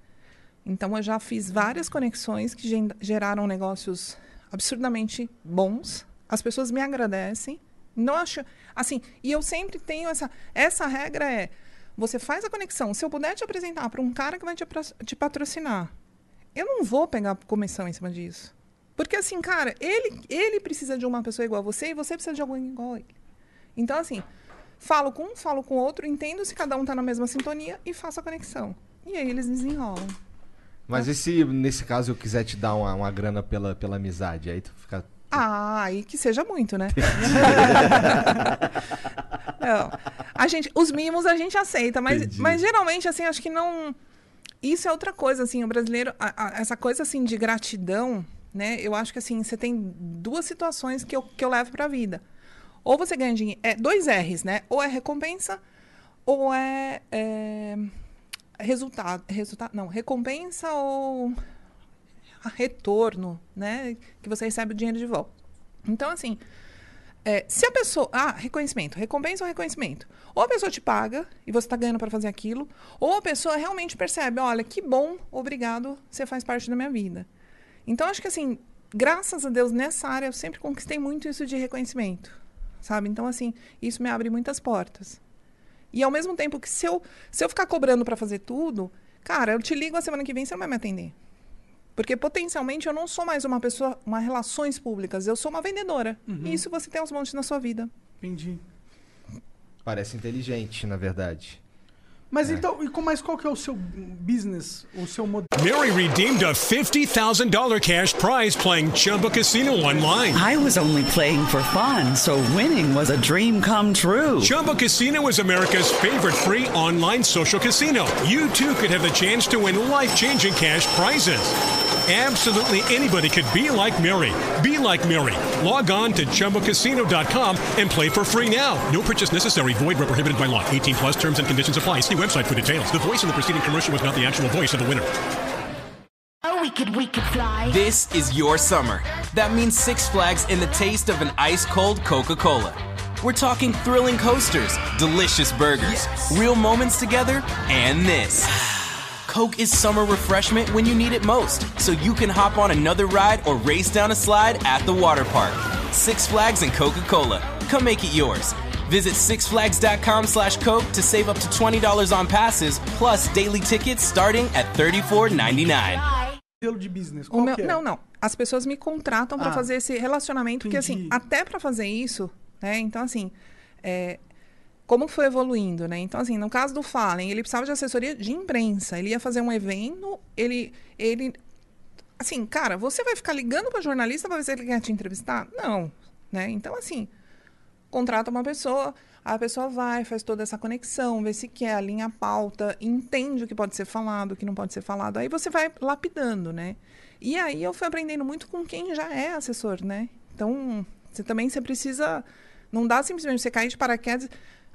D: Então, eu já fiz várias conexões que geraram negócios absurdamente bons. As pessoas me agradecem. Não acho, assim, e eu sempre tenho essa essa regra é você faz a conexão. Se eu puder te apresentar para um cara que vai te, te patrocinar, eu não vou pegar comissão em cima disso. Porque assim, cara, ele ele precisa de uma pessoa igual a você e você precisa de alguém igual a ele. Então, assim, falo com um, falo com outro, entendo se cada um tá na mesma sintonia e faço a conexão. E aí eles desenrolam.
B: Mas e se nesse caso eu quiser te dar uma, uma grana pela, pela amizade? Aí tu fica.
D: Ah, e que seja muito, né? Não. A gente, os mimos a gente aceita, mas,
B: Entendi.
D: mas geralmente, assim, acho que não. Isso é outra coisa, assim, o brasileiro, a- a- essa coisa assim de gratidão, né? Eu acho que assim, você tem duas situações que eu, que eu levo pra vida. Ou você ganha dinheiro. É dois R's, né? Ou é recompensa, ou é, é resultado. Resultado. Não, recompensa ou retorno, né? Que você recebe o dinheiro de volta. Então, assim, é, se a pessoa. Ah, reconhecimento. Recompensa ou reconhecimento? Ou a pessoa te paga e você está ganhando para fazer aquilo, ou a pessoa realmente percebe: olha, que bom, obrigado, você faz parte da minha vida. Então, acho que, assim, graças a Deus, nessa área, eu sempre conquistei muito isso de reconhecimento, sabe? Então, assim, isso me abre muitas portas. E ao mesmo tempo que se eu, se eu ficar cobrando para fazer tudo, cara, eu te ligo a semana que vem, você não vai me atender. Porque potencialmente eu não sou mais uma pessoa, uma relações públicas, eu sou uma vendedora. E isso você tem aos montes na sua vida.
C: Entendi.
B: Parece inteligente, na verdade.
C: Mas então, e com- mas qual que é o seu business, o seu modelo?
E: Mary redeemed a $50,000 cash prize playing Chumba Casino online.
F: I was only playing for fun, so winning was a dream come true.
E: Chumba Casino is America's favorite free online social casino. You too could have the chance to win life changing cash prizes. Absolutely anybody could be like Mary. Be like Mary. Log on to ChumbaCasino.com and play for free now. No purchase necessary. Void where prohibited by law. 18 plus terms and conditions apply. See website for details. The voice in the preceding commercial was not the actual voice of the winner.
G: Oh, we could, we could fly.
H: This is your summer. That means Six Flags and the taste of an ice cold Coca Cola. We're talking thrilling coasters, delicious burgers, real moments together, and this. Coke is summer refreshment when you need it most, so you can hop on another ride or race down a slide at the water park. Six Flags and Coca Cola. Come make it yours. Visit sixflags.com slash Coke to save up to $20 on passes, plus daily tickets starting at $34.99.
C: modelo de business?
D: O meu-
C: é?
D: Não, não. As pessoas me contratam para
C: Ah,
D: fazer esse relacionamento, porque assim, até para fazer isso, né? Então, assim, é, como foi evoluindo, né? Então, assim, no caso do Fallen, ele precisava de assessoria de imprensa. Ele ia fazer um evento, ele, ele, assim, cara, você vai ficar ligando para jornalista para ver se ele quer te entrevistar? Não, né? Então, assim, contrata uma pessoa, a pessoa vai, faz toda essa conexão, vê se quer, alinha a pauta, entende o que pode ser falado, o que não pode ser falado. Aí você vai lapidando, né? E aí eu fui aprendendo muito com quem já é assessor, né? Então, você também você precisa. Não dá simplesmente você cair de paraquedas.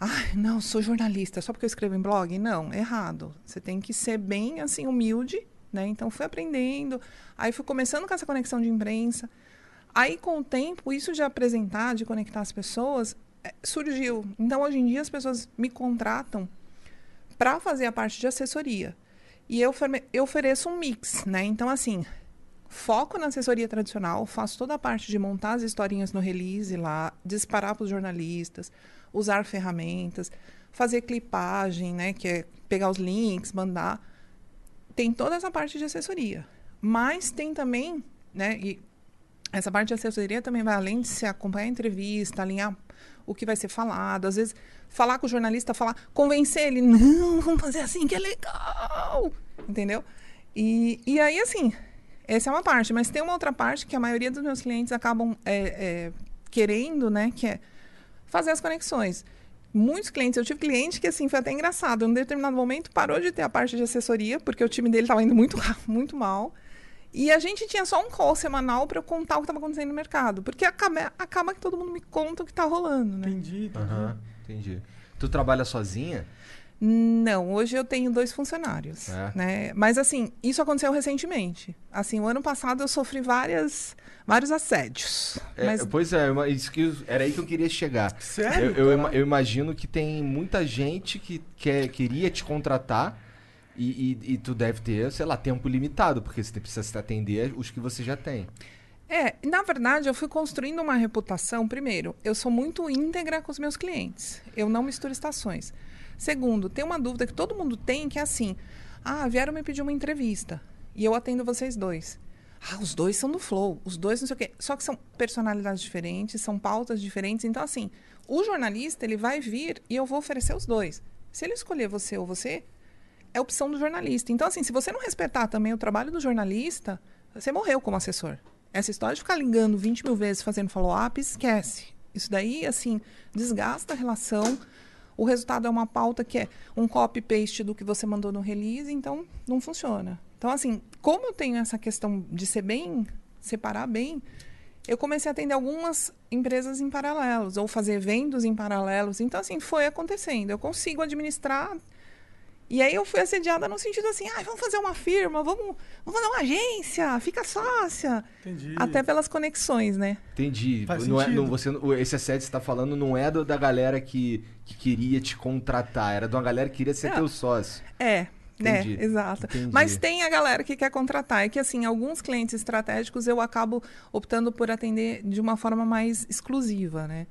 D: Ai, não, sou jornalista, só porque eu escrevo em blog? Não, errado. Você tem que ser bem assim, humilde, né? Então fui aprendendo. Aí fui começando com essa conexão de imprensa. Aí, com o tempo, isso de apresentar, de conectar as pessoas, eh, surgiu. Então, hoje em dia, as pessoas me contratam para fazer a parte de assessoria. E eu, eu ofereço um mix, né? Então, assim, foco na assessoria tradicional, faço toda a parte de montar as historinhas no release lá, disparar para os jornalistas, usar ferramentas, fazer clipagem, né? Que é pegar os links, mandar. Tem toda essa parte de assessoria. Mas tem também, né? E essa parte de assessoria também vai além de se acompanhar a entrevista, alinhar o que vai ser falado, às vezes falar com o jornalista, falar, convencer ele, não, vamos fazer assim que é legal, entendeu? E, e aí, assim, essa é uma parte, mas tem uma outra parte que a maioria dos meus clientes acabam é, é, querendo, né, que é fazer as conexões. Muitos clientes, eu tive cliente que, assim, foi até engraçado, em um determinado momento parou de ter a parte de assessoria, porque o time dele estava indo muito, muito mal, e a gente tinha só um call semanal para eu contar o que estava acontecendo no mercado. Porque acaba, acaba que todo mundo me conta o que está rolando, né?
C: Entendi, entendi.
B: Aham, entendi. Tu trabalha sozinha?
D: Não, hoje eu tenho dois funcionários,
B: É.
D: né? Mas assim, isso aconteceu recentemente. Assim, o ano passado eu sofri várias, vários assédios.
B: É,
D: mas
B: Pois é, era aí que eu queria chegar.
C: Sério?
B: Eu, eu ima- eu imagino que tem muita gente que quer, queria te contratar e, e- e tu deve ter, sei lá, tempo limitado, porque você precisa se atender os que você já tem.
D: É, na verdade, eu fui construindo uma reputação. Primeiro, eu sou muito íntegra com os meus clientes. Eu não misturo estações. Segundo, tem uma dúvida que todo mundo tem, que é assim: ah, vieram me pedir uma entrevista e eu atendo vocês dois. Ah, os dois são do Flow, os dois não sei o quê. Só que são personalidades diferentes, são pautas diferentes. Então, assim, o jornalista, ele vai vir e eu vou oferecer os dois. Se ele escolher você ou você, é opção do jornalista. Então, assim, se você não respeitar também o trabalho do jornalista, você morreu como assessor. Essa história de ficar ligando 20 mil vezes fazendo follow-up, esquece. Isso daí, assim, desgasta a relação. O resultado é uma pauta que é um copy-paste do que você mandou no release, então não funciona. Então, assim, como eu tenho essa questão de ser bem, separar bem, eu comecei a atender algumas empresas em paralelos, ou fazer eventos em paralelos. Então, assim, foi acontecendo. Eu consigo administrar e aí eu fui assediada no sentido assim, ah, vamos fazer uma firma, vamos, vamos fazer uma agência, fica sócia.
C: Entendi.
D: Até pelas conexões, né?
B: Entendi.
C: Faz
B: não é, não, você, o- esse assédio que você tá falando não é do- da galera que, que queria te contratar, era de uma galera que queria ser
D: É.
B: teu sócio.
D: É, né?
B: Entendi,
D: Exato.
B: entendi.
D: Mas tem a galera que quer contratar. É que, assim, alguns clientes estratégicos eu acabo optando por atender de uma forma mais exclusiva, né?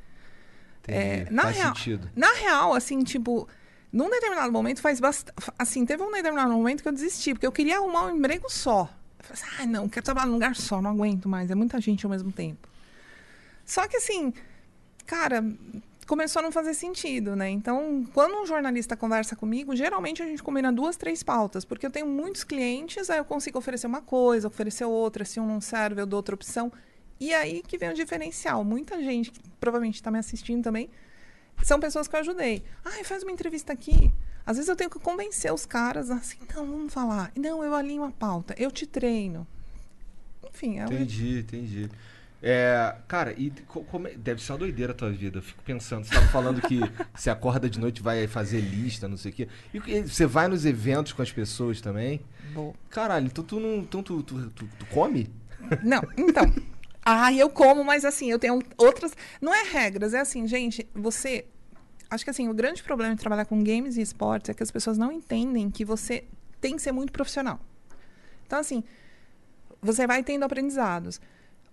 B: Entendi.
D: É, na
B: Faz
D: real,
B: sentido.
D: Na real, assim, tipo, num determinado momento faz bastante. Assim, teve um determinado momento que eu desisti, porque eu queria arrumar um emprego só. Eu falei assim, ah, não, quero trabalhar num lugar só, não aguento mais, é muita gente ao mesmo tempo. Só que assim, cara, começou a não fazer sentido, né? Então, quando um jornalista conversa comigo, geralmente a gente combina duas, três pautas, porque eu tenho muitos clientes, aí eu consigo oferecer uma coisa, oferecer outra, se um não serve, eu dou outra opção. E aí que vem o diferencial. Muita gente, que provavelmente está me assistindo também, são pessoas que eu ajudei. Ai, faz uma entrevista aqui. Às vezes eu tenho que convencer os caras assim, não, vamos falar. Não, eu alinho a pauta, eu te treino. Enfim, é o
B: Entendi, entendi. É, cara, e co- como é- deve ser uma doideira a tua vida. Eu fico pensando, você tava falando que você acorda de noite e vai fazer lista, não sei o quê. E você vai nos eventos com as pessoas também?
D: Vou.
B: Caralho, então tu não. Então tu, tu, tu- tu come?
D: Não, então. Ah, eu como, mas assim, eu tenho outras. Não é regras, é assim, gente, você. Acho que assim, o grande problema de trabalhar com games e esportes é que as pessoas não entendem que você tem que ser muito profissional. Então, assim, você vai tendo aprendizados.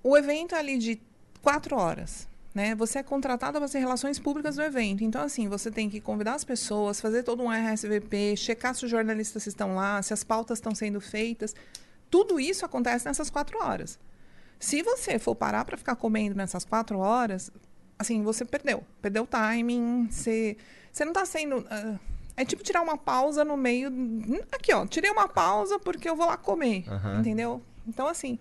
D: O evento é ali de quatro horas. Né? Você é contratado para fazer relações públicas do evento. Então, assim, você tem que convidar as pessoas, fazer todo um RSVP, checar se os jornalistas estão lá, se as pautas estão sendo feitas. Tudo isso acontece nessas quatro horas. Se você for parar para ficar comendo nessas quatro horas, assim, você perdeu. Perdeu o timing, você, você não está sendo. ah, é tipo tirar uma pausa no meio. Aqui, ó, tirei uma pausa porque eu vou lá comer.
B: Aham.
D: Entendeu? Então, assim,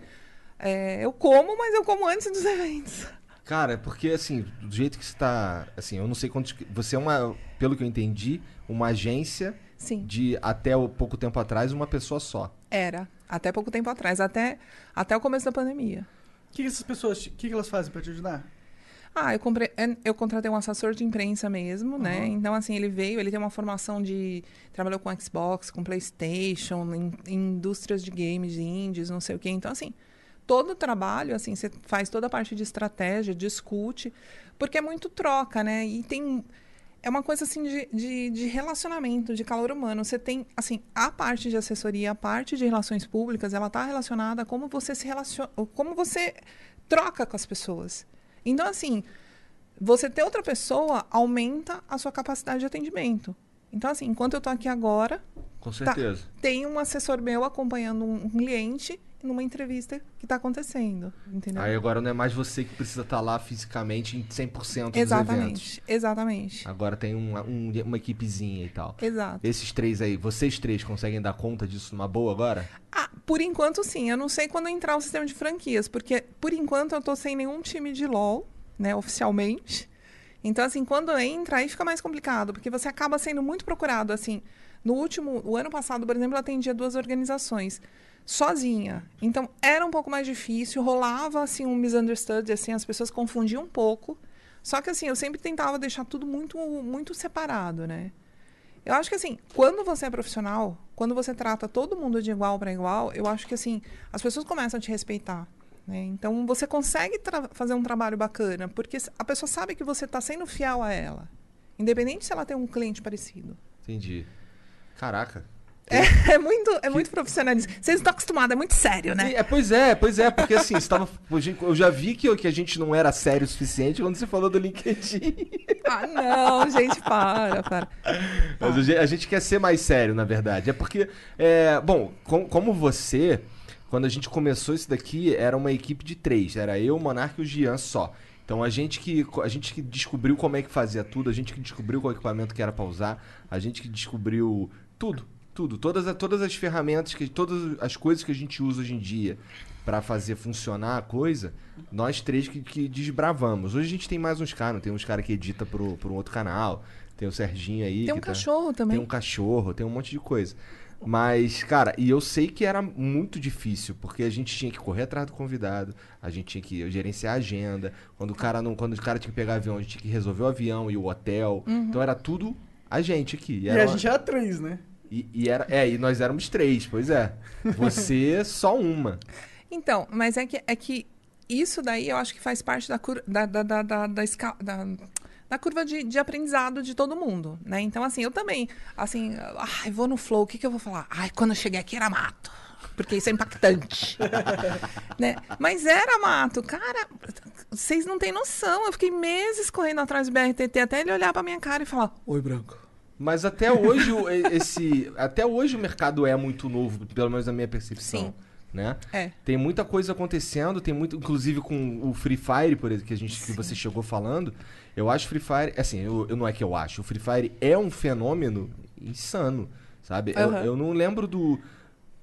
D: é, eu como, mas eu como antes dos eventos.
B: Cara, é porque assim, do jeito que você tá. Assim, eu não sei quantos. Você é uma, pelo que eu entendi, uma agência
D: Sim.
B: de até o- pouco tempo atrás uma pessoa só.
D: Era. Até pouco tempo atrás, até, até o começo da pandemia.
C: O que, que essas pessoas, o que, que elas fazem pra te ajudar?
D: Ah, eu, comprei, eu contratei um assessor de imprensa mesmo, né? Então, assim, ele veio, ele tem uma formação de. Trabalhou com Xbox, com PlayStation, em, em indústrias de games, indies, não sei o quê. Então, assim, todo o trabalho, assim, você faz toda a parte de estratégia, discute, porque é muito troca, né? E tem. É uma coisa assim de, de, de relacionamento, de calor humano. Você tem, assim, a parte de assessoria, a parte de relações públicas, ela está relacionada a como você se relaciona, como você troca com as pessoas. Então, assim, você ter outra pessoa aumenta a sua capacidade de atendimento. Então, assim, enquanto eu estou aqui agora,
B: Com
D: tá,
B: certeza.
D: tem um assessor meu acompanhando um cliente numa entrevista que está acontecendo, entendeu?
B: Aí agora não é mais você que precisa estar lá fisicamente em 100% dos eventos.
D: exatamente, exatamente.
B: Agora tem uma, um- uma equipezinha e tal.
D: Exato.
B: Esses três aí, vocês três conseguem dar conta disso numa boa agora?
D: Ah, por enquanto sim. Eu não sei quando entrar o sistema de franquias, porque por enquanto eu tô sem nenhum time de LoL, né, oficialmente. Então, assim, quando entra, aí fica mais complicado, porque você acaba sendo muito procurado, assim. No último, o ano passado, por exemplo, eu atendia duas organizações sozinha. Então, era um pouco mais difícil, rolava, assim, um misunderstood, assim, as pessoas confundiam um pouco. Só que, assim, eu sempre tentava deixar tudo muito, muito separado, né? Eu acho que assim, quando você é profissional, quando você trata todo mundo de igual para igual, eu acho que assim, as pessoas começam a te respeitar. Né? Então você consegue fazer um trabalho bacana, porque a pessoa sabe que você está sendo fiel a ela. Independente se ela tem um cliente parecido.
B: Entendi. Caraca.
D: É, é muito, é muito profissionalismo. Vocês não estão acostumados, é muito sério, né?
B: É, pois é, pois é, porque assim, você tava, eu já vi que, que a gente não era sério o suficiente quando você falou do LinkedIn.
D: Ah, não, gente, para, para.
B: Mas a gente, quer ser mais sério, na verdade. É porque, é, bom, com- como você, quando a gente começou isso daqui, era uma equipe de três. Era eu, o Monark e o Gian só. Então a gente que a gente que descobriu como é que fazia tudo, a gente que descobriu qual equipamento que era pra usar, a gente que descobriu tudo, tudo, todas, todas as ferramentas que todas as coisas que a gente usa hoje em dia pra fazer funcionar a coisa, nós três que, que desbravamos. Hoje a gente tem mais uns caras, tem uns caras que edita pro, pro outro canal, tem o Serginho aí
D: Tem um
B: que tá-
D: cachorro também.
B: tem um cachorro, tem um monte de coisa. Mas, cara, e eu sei que era muito difícil, porque a gente tinha que correr atrás do convidado, a gente tinha que gerenciar a agenda. Quando o cara não, quando o cara tinha que pegar avião, a gente tinha que resolver o avião e o hotel. Então era tudo a gente aqui. E,
C: E
B: era
C: a
B: uma-
C: gente era três, né?
B: E- e era, é, e nós éramos três, pois é. Você só uma.
D: Então, mas é que, é que isso daí eu acho que faz parte da, cur, da, da, da, da, da, esca- da- da curva de, de aprendizado de todo mundo, né? Então, assim, eu também, assim, ai, vou no flow, o que, que eu vou falar? Ai, quando eu cheguei aqui era mato. Porque isso é impactante. né? Mas era mato. Cara, vocês não têm noção. Eu fiquei meses correndo atrás do BRTT até ele olhar pra minha cara e falar: Oi, branco.
B: Mas até hoje, o- esse, até hoje o mercado é muito novo, pelo menos na minha percepção.
D: Sim.
B: né?
D: É.
B: Tem muita coisa acontecendo, tem muito, inclusive com o Free Fire, por exemplo, que a gente que você chegou falando. Eu acho Free Fire, assim, eu, eu não é que eu acho, o Free Fire é um fenômeno insano, sabe? Eu,
D: Aham.
B: eu não lembro do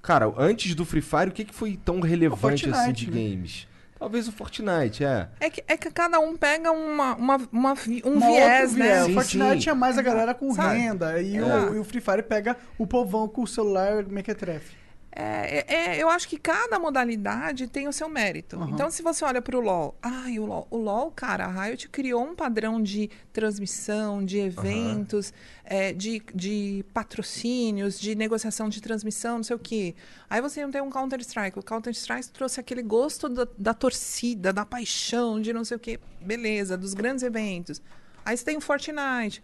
B: Cara, antes do Free Fire, o que, que foi tão relevante assim de
C: né?
B: games? Talvez o Fortnite, é.
D: É que, é que cada um pega uma, uma, uma um
C: Uma
D: viés, né?
C: viés.
B: Sim,
C: O Fortnite
B: sim.
C: é mais a galera com
D: Sabe?
C: renda. E,
B: É.
C: o, e o Free Fire pega o povão com o celular mequetrefe.
D: É, é, é, eu acho que cada modalidade tem o seu mérito.
C: Aham.
D: Então, se você olha para o LoL, ai, o LoL, o LoL, cara, a Riot criou um padrão de transmissão, de eventos, é, de, de patrocínios, de negociação de transmissão, não sei o quê. Aí você não tem um Counter-Strike. O Counter-Strike trouxe aquele gosto da, da torcida, da paixão, de não sei o quê. Beleza, dos grandes eventos. Aí você tem o Fortnite.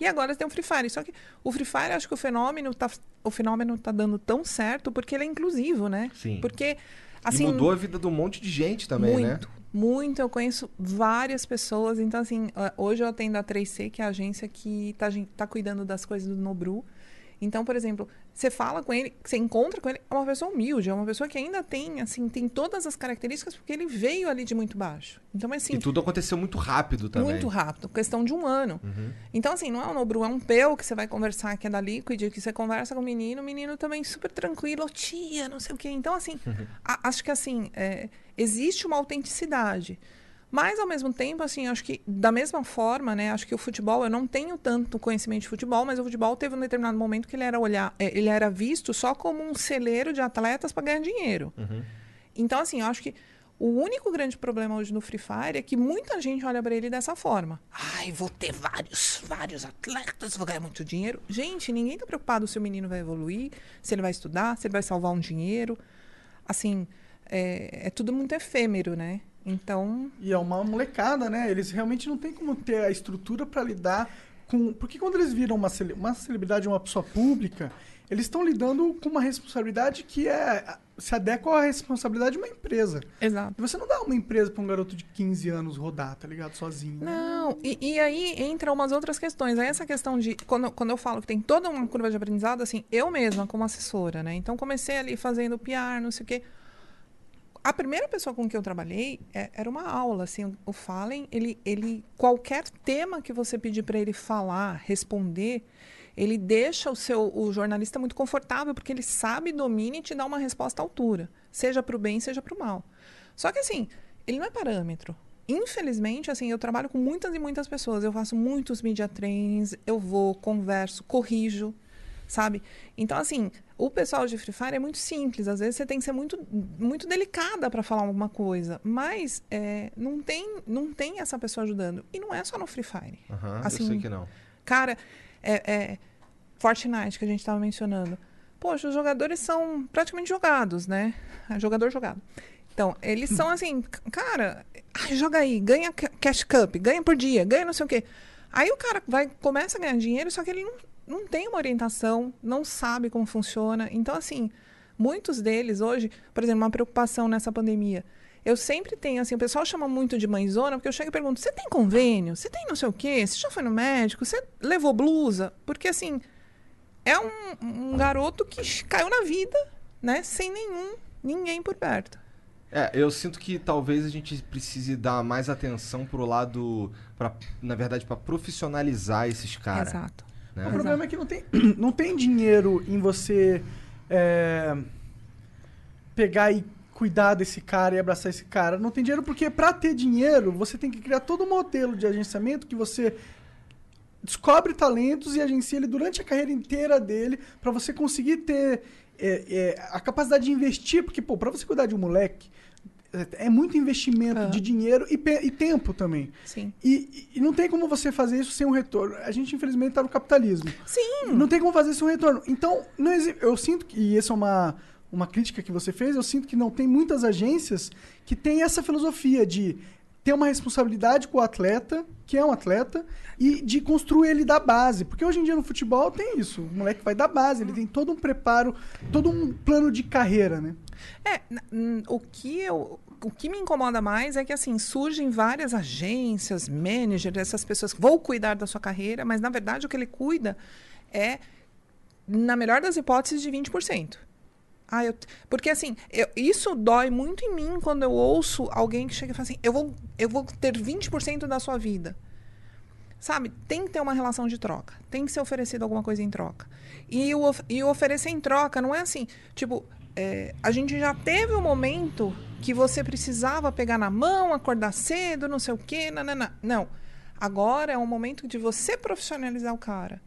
D: E agora tem o Free Fire. Só que o Free Fire, acho que o fenômeno tá, o fenômeno tá dando tão certo porque ele é inclusivo, né?
B: Sim.
D: Porque, assim...
B: e mudou a vida de um monte de gente também, né?
D: muito, muito. Eu conheço várias pessoas. Então, assim, hoje eu atendo a 3C, que é a agência que tá, tá cuidando das coisas do Nobru. Então, por exemplo, você fala com ele, você encontra com ele, é uma pessoa humilde, é uma pessoa que ainda tem, assim, tem todas as características, porque ele veio ali de muito baixo. Então, assim,
B: E tudo aconteceu muito rápido também.
D: muito rápido, questão de um ano. Então, assim, não é um Nobru, é um peu que você vai conversar que é da Liquid, que você conversa com o menino, o menino também super tranquilo, "Ô, tia, não sei o quê. Então, assim, a- acho que assim, é, existe uma autenticidade. Mas, ao mesmo tempo, assim, acho que, da mesma forma, né, acho que o futebol, eu não tenho tanto conhecimento de futebol, mas o futebol teve um determinado momento que ele era, olhar, é, ele era visto só como um celeiro de atletas para ganhar dinheiro. Então, assim, eu acho que o único grande problema hoje no Free Fire é que muita gente olha para ele dessa forma. Ai, vou ter vários, vários atletas, vou ganhar muito dinheiro. Gente, ninguém tá preocupado se o menino vai evoluir, se ele vai estudar, se ele vai salvar um dinheiro. Assim, é, é tudo muito efêmero, né? Então,
C: E é uma molecada, né? Eles realmente não têm como ter a estrutura pra lidar com. Porque quando eles viram uma, cele- uma celebridade, uma pessoa pública, eles estão lidando com uma responsabilidade que é se adequa à responsabilidade de uma empresa.
D: exato.
C: Você não dá uma empresa pra um garoto de 15 anos rodar, tá ligado? Sozinho.
D: Não, e, e aí entra umas outras questões. Aí essa questão de. Quando, quando eu falo que tem toda uma curva de aprendizado, assim, eu mesma, como assessora, né? Então comecei ali fazendo PR, não sei o quê. A primeira pessoa com que eu trabalhei é- era uma aula, assim, o Fallen, ele, ele qualquer tema que você pedir para ele falar, responder, ele deixa o seu o jornalista muito confortável porque ele sabe, domina e te dá uma resposta à altura, seja para o bem, seja para o mal. Só que assim, ele não é parâmetro. Infelizmente, assim, eu trabalho com muitas e muitas pessoas. Eu faço muitos media trainings, eu vou, converso, corrijo, sabe? Então, assim, o pessoal de Free Fire é muito simples. Às vezes você tem que ser muito, muito delicada para falar alguma coisa. Mas é, não, tem, não tem essa pessoa ajudando. E não é só no Free Fire.
B: Aham,
D: Assim,
B: eu sei que não.
D: Cara, é, é, Fortnite que a gente estava mencionando. Poxa, os jogadores são praticamente jogados, né? É Jogador jogado. Então, eles são assim, cara, joga aí, ganha ca- cash cup, ganha por dia, ganha não sei o quê. Aí o cara vai, começa a ganhar dinheiro, só que ele não, não tem uma orientação, não sabe como funciona. Então, assim, muitos deles hoje, por exemplo, uma preocupação nessa pandemia. Eu sempre tenho, assim, o pessoal chama muito de mãezona, porque eu chego e pergunto: você tem convênio? Você tem não sei o quê? Você já foi no médico? Você levou blusa? Porque, assim, é um, um garoto que caiu na vida, né? Sem nenhum, ninguém por perto.
B: É, eu sinto que talvez a gente precise dar mais atenção pro lado, pra, na verdade, pra profissionalizar esses caras.
D: Exato.
B: Né?
C: O problema é que não tem, não tem dinheiro em você é, pegar e cuidar desse cara e abraçar esse cara. Não tem dinheiro porque pra ter dinheiro você tem que criar todo um modelo de agenciamento que você descobre talentos e agencia ele durante a carreira inteira dele pra você conseguir ter é, é, a capacidade de investir, porque pô, para você cuidar de um moleque é muito investimento
D: Aham.
C: de dinheiro e, e tempo também.
D: Sim.
C: E, e não tem como você fazer isso sem um retorno. A gente, infelizmente, está no capitalismo.
D: Sim.
C: Não tem como fazer isso sem um retorno. Então, não eu sinto que, e essa é uma, uma crítica que você fez, eu sinto que não tem muitas agências que têm essa filosofia de ter uma responsabilidade com o atleta, que é um atleta, e de construir ele da base. Porque hoje em dia no futebol tem isso. O moleque vai da base, ele tem todo um preparo, todo um plano de carreira, né?
D: É, o que eu, o que me incomoda mais é que assim surgem várias agências, managers, essas pessoas que vão cuidar da sua carreira, mas na verdade o que ele cuida é na melhor das hipóteses de 20%. Ah, eu, porque assim, eu- isso dói muito em mim quando eu ouço alguém que chega e fala assim: eu vou, eu vou ter 20% da sua vida. Sabe? Tem que ter uma relação de troca. Tem que ser oferecido alguma coisa em troca. E o, e o oferecer em troca não é assim, tipo, é, a gente já teve um momento que você precisava pegar na mão, acordar cedo, não sei o quê, nanana. Não. Agora é um momento de você profissionalizar o cara.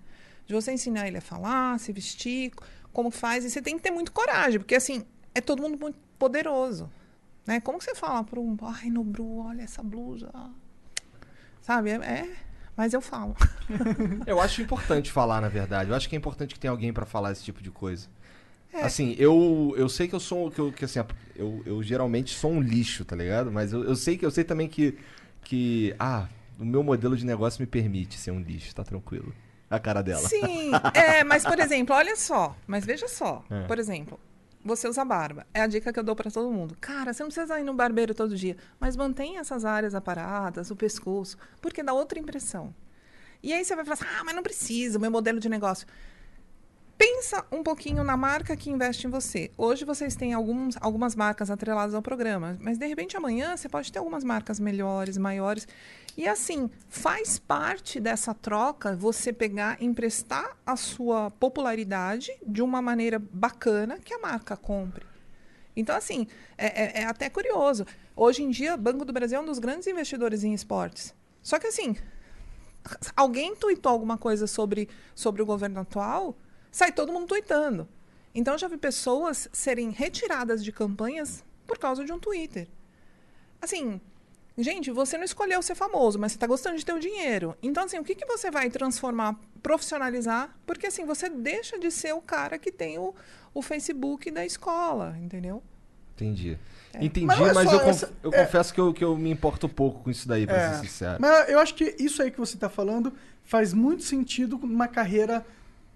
D: De você ensinar ele a falar, se vestir, como faz. E você tem que ter muito coragem, porque assim, é todo mundo muito poderoso. Né? Como você fala para um, ai, Nobru, olha essa blusa. Sabe? É, é, mas eu falo.
B: Eu acho importante falar, na verdade. Eu acho que é importante que tenha alguém pra falar esse tipo de coisa.
D: É.
B: Assim, eu, eu sei que eu sou. Que eu, que, assim, eu, eu geralmente sou um lixo, tá ligado? Mas eu, eu sei que eu sei também que. que ah, o meu modelo de negócio me permite ser um lixo, tá tranquilo. A cara dela.
D: Sim, é, mas por exemplo, olha só, mas veja só,
B: É.
D: por exemplo, você usa barba, é a dica que eu dou pra todo mundo. Cara, você não precisa ir no barbeiro todo dia, mas mantenha essas áreas aparadas, o pescoço, porque dá outra impressão. E aí você vai falar assim, ah, mas não precisa, o meu modelo de negócio. Pensa um pouquinho na marca que investe em você. Hoje vocês têm alguns, algumas marcas atreladas ao programa, mas de repente amanhã você pode ter algumas marcas melhores, maiores. E assim, faz parte dessa troca você pegar, emprestar a sua popularidade de uma maneira bacana que a marca compre. Então, assim, é, é- é até curioso. Hoje em dia, Banco do Brasil é um dos grandes investidores em esportes. Só que, assim, alguém tuitou alguma coisa sobre, sobre o governo atual, sai todo mundo tuitando. Então, eu já vi pessoas serem retiradas de campanhas por causa de um Twitter. Assim, gente, você não escolheu ser famoso, mas você está gostando de ter o dinheiro. Então, assim, o que, que você vai transformar, profissionalizar? Porque, assim, você deixa de ser o cara que tem o, o Facebook da escola, entendeu?
B: Entendi.
D: É.
B: Entendi,
C: Mas é
B: mas,
C: só
B: eu, conf-
C: essa-
B: eu
C: é.
B: confesso que eu, que eu me importo pouco com isso daí, pra
C: É,
B: ser sincero.
C: Mas eu acho que isso aí que você tá falando faz muito sentido numa carreira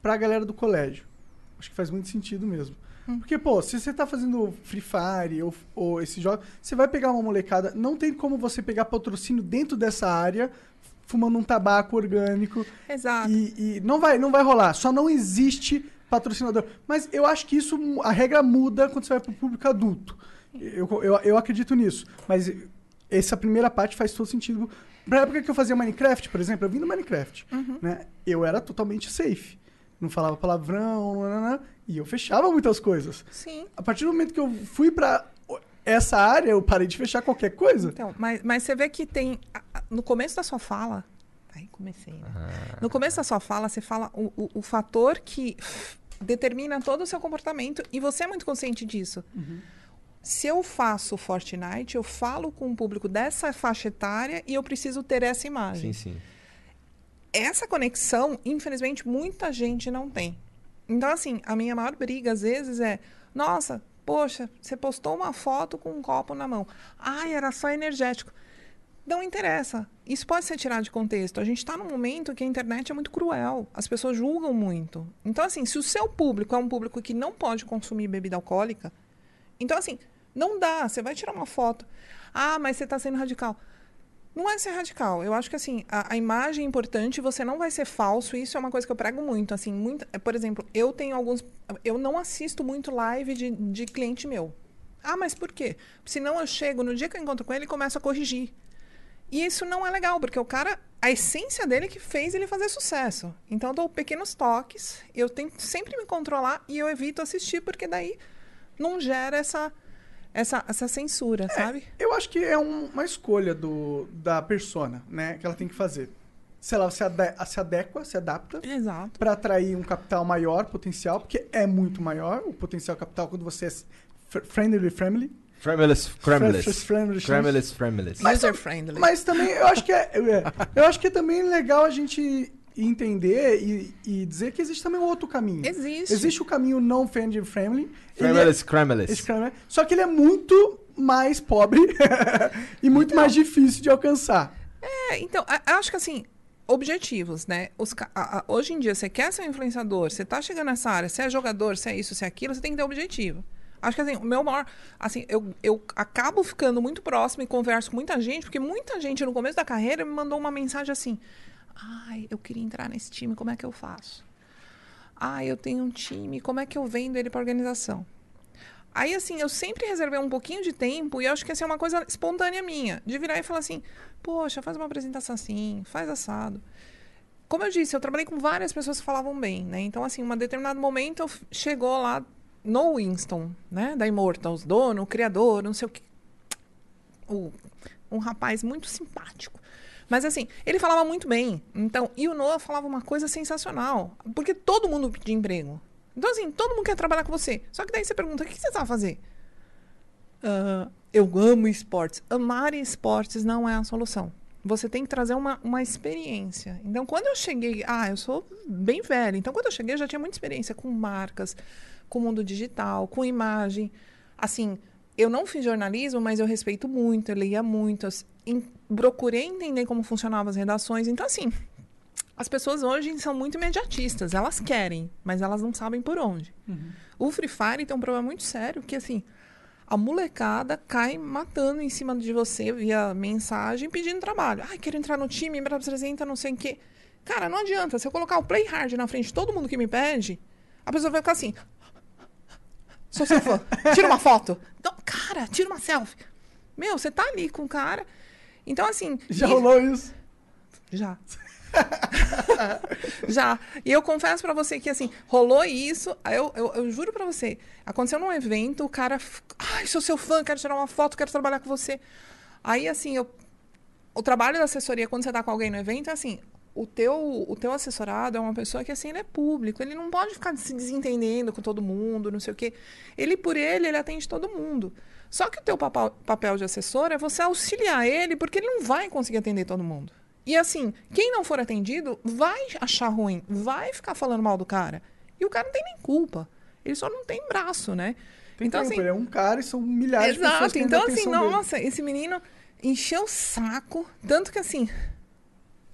C: pra galera do colégio. Acho que faz muito sentido mesmo. Porque, pô, se você tá fazendo Free Fire ou, ou esses jogos, você vai pegar uma molecada. Não tem como você pegar patrocínio dentro dessa área, fumando um tabaco orgânico.
D: Exato.
C: E, e não, vai, não vai rolar. Só não existe patrocinador. Mas eu acho que isso, a regra muda quando você vai pro público adulto. Eu, eu, eu acredito nisso. Mas essa primeira parte faz todo sentido. Na época que eu fazia Minecraft, por exemplo, eu vim do Minecraft. Né? Eu era totalmente safe. Não falava palavrão, nananã, e eu fechava muitas coisas.
D: Sim.
C: A partir do momento que eu fui pra essa área, eu parei de fechar qualquer coisa.
D: Então, mas, mas você vê que tem. No começo da sua fala. Aí comecei, né? No começo da sua fala, você fala o, o, o fator que determina todo o seu comportamento e você é muito consciente disso. Se eu faço Fortnite, eu falo com um público dessa faixa etária e eu preciso ter essa imagem.
B: Sim, sim.
D: Essa conexão, infelizmente, muita gente não tem. Então, assim, a minha maior briga, às vezes, é: nossa, poxa, você postou uma foto com um copo na mão. Ai, era só energético. Não interessa. Isso pode ser tirado de contexto. A gente está num momento que a internet é muito cruel. As pessoas julgam muito. Então, assim, se o seu público é um público que não pode consumir bebida alcoólica, então, assim, não dá. Você vai tirar uma foto. Ah, mas você está sendo radical. Não é ser radical. Eu acho que assim, a, a imagem é importante, você não vai ser falso. Isso é uma coisa que eu prego muito. Assim, muito, é, por exemplo, eu tenho alguns. Eu não assisto muito live de, de cliente meu. Ah, mas por quê? Senão eu chego, no dia que eu encontro com ele, começo a corrigir. E isso não é legal, porque o cara, a essência dele que fez ele fazer sucesso. Então eu dou pequenos toques, eu tento sempre me controlar e eu evito assistir, porque daí não gera essa, essa, essa censura, sabe?
C: Eu acho que é um- uma escolha do, da persona, né? Que ela tem que fazer. Se ela se, ade- se adequa, se adapta
D: Exato.
C: para atrair um capital maior, potencial, porque é muito maior o potencial capital quando você é fr- friendly, friendly.
B: Frameless, Frameless.
C: Frameless.
B: Frameless.
D: User friendly.
C: Mas também eu acho que é, é, eu acho que é também legal a gente entender e, e dizer que existe também um outro caminho.
D: Existe.
C: Existe o caminho não friendly friendly. ele é-
B: Frameless, Crameless.
C: só que ele é muito mais pobre e muito mais difícil de alcançar.
D: É, então, acho que assim, objetivos, né? Os a- a- hoje em dia, você quer ser um influenciador, você tá chegando nessa área, você é jogador, você é isso, você é aquilo, você tem que ter objetivo. Acho que assim, o meu maior. Assim, eu, eu acabo ficando muito próximo e converso com muita gente, porque muita gente no começo da carreira me mandou uma mensagem assim: Ai, eu queria entrar nesse time, como é que eu faço? Ai, eu tenho um time, como é que eu vendo ele para organização? Aí, assim, eu sempre reservei um pouquinho de tempo e acho que assim, é uma coisa espontânea minha, de virar e falar assim, poxa, faz uma apresentação assim, faz assado. Como eu disse, eu trabalhei com várias pessoas que falavam bem, né? Então, assim, um determinado momento chegou lá no Winston, né? Da Immortals, dono, criador, não sei o que. O- um rapaz muito simpático. Mas assim, ele falava muito bem. Então, e o Noah falava uma coisa sensacional. Porque todo mundo pedia emprego. Então, assim, todo mundo quer trabalhar com você. Só que daí você pergunta, o que você sabe fazer? Ah, eu amo esportes. Amar esportes não é a solução. Você tem que trazer uma, uma experiência. Então, quando eu cheguei. Ah, eu sou bem velha. Então, quando eu cheguei, eu já tinha muita experiência com marcas, com o mundo digital, com imagem. Assim, eu não fiz jornalismo, mas eu respeito muito, eu leia muito. eu em- procurei entender como funcionavam as redações. Então, assim, as pessoas hoje são muito imediatistas. Elas querem, mas elas não sabem por onde. O Free Fire tem um problema muito sério, que assim, a molecada cai matando em cima de você via mensagem pedindo trabalho. Ai, quero entrar no time, me apresenta, não sei o quê. Cara, não adianta. Se eu colocar o Play Hard na frente de todo mundo que me pede, a pessoa vai ficar assim. Sou seu fã. Tira uma foto. Então, cara, tira uma selfie. Meu, você tá ali com o cara. Então, assim.
C: Já
D: e-
C: rolou isso?
D: já. Já. E eu confesso pra você que, assim, rolou isso. Eu, eu, eu juro pra você. Aconteceu num evento, o cara. Ai, sou seu fã, quero tirar uma foto, quero trabalhar com você. Aí, assim, eu. O trabalho da assessoria, quando você tá com alguém no evento, é assim. O teu, o teu assessorado é uma pessoa que, assim, ele é público. Ele não pode ficar se desentendendo com todo mundo, não sei o quê. Ele, por ele, ele atende todo mundo. Só que o teu papel, de assessor é você auxiliar ele, porque ele não vai conseguir atender todo mundo. E assim, quem não for atendido vai achar ruim, vai ficar falando mal do cara. E o cara não tem nem culpa. Ele só não tem braço, né?
C: Tem
D: então,
C: tempo,
D: assim,
C: ele é um cara e são milhares de pessoas
D: Exato. Então, assim,
C: atenção dele.
D: nossa, esse menino encheu o saco. Tanto que, assim,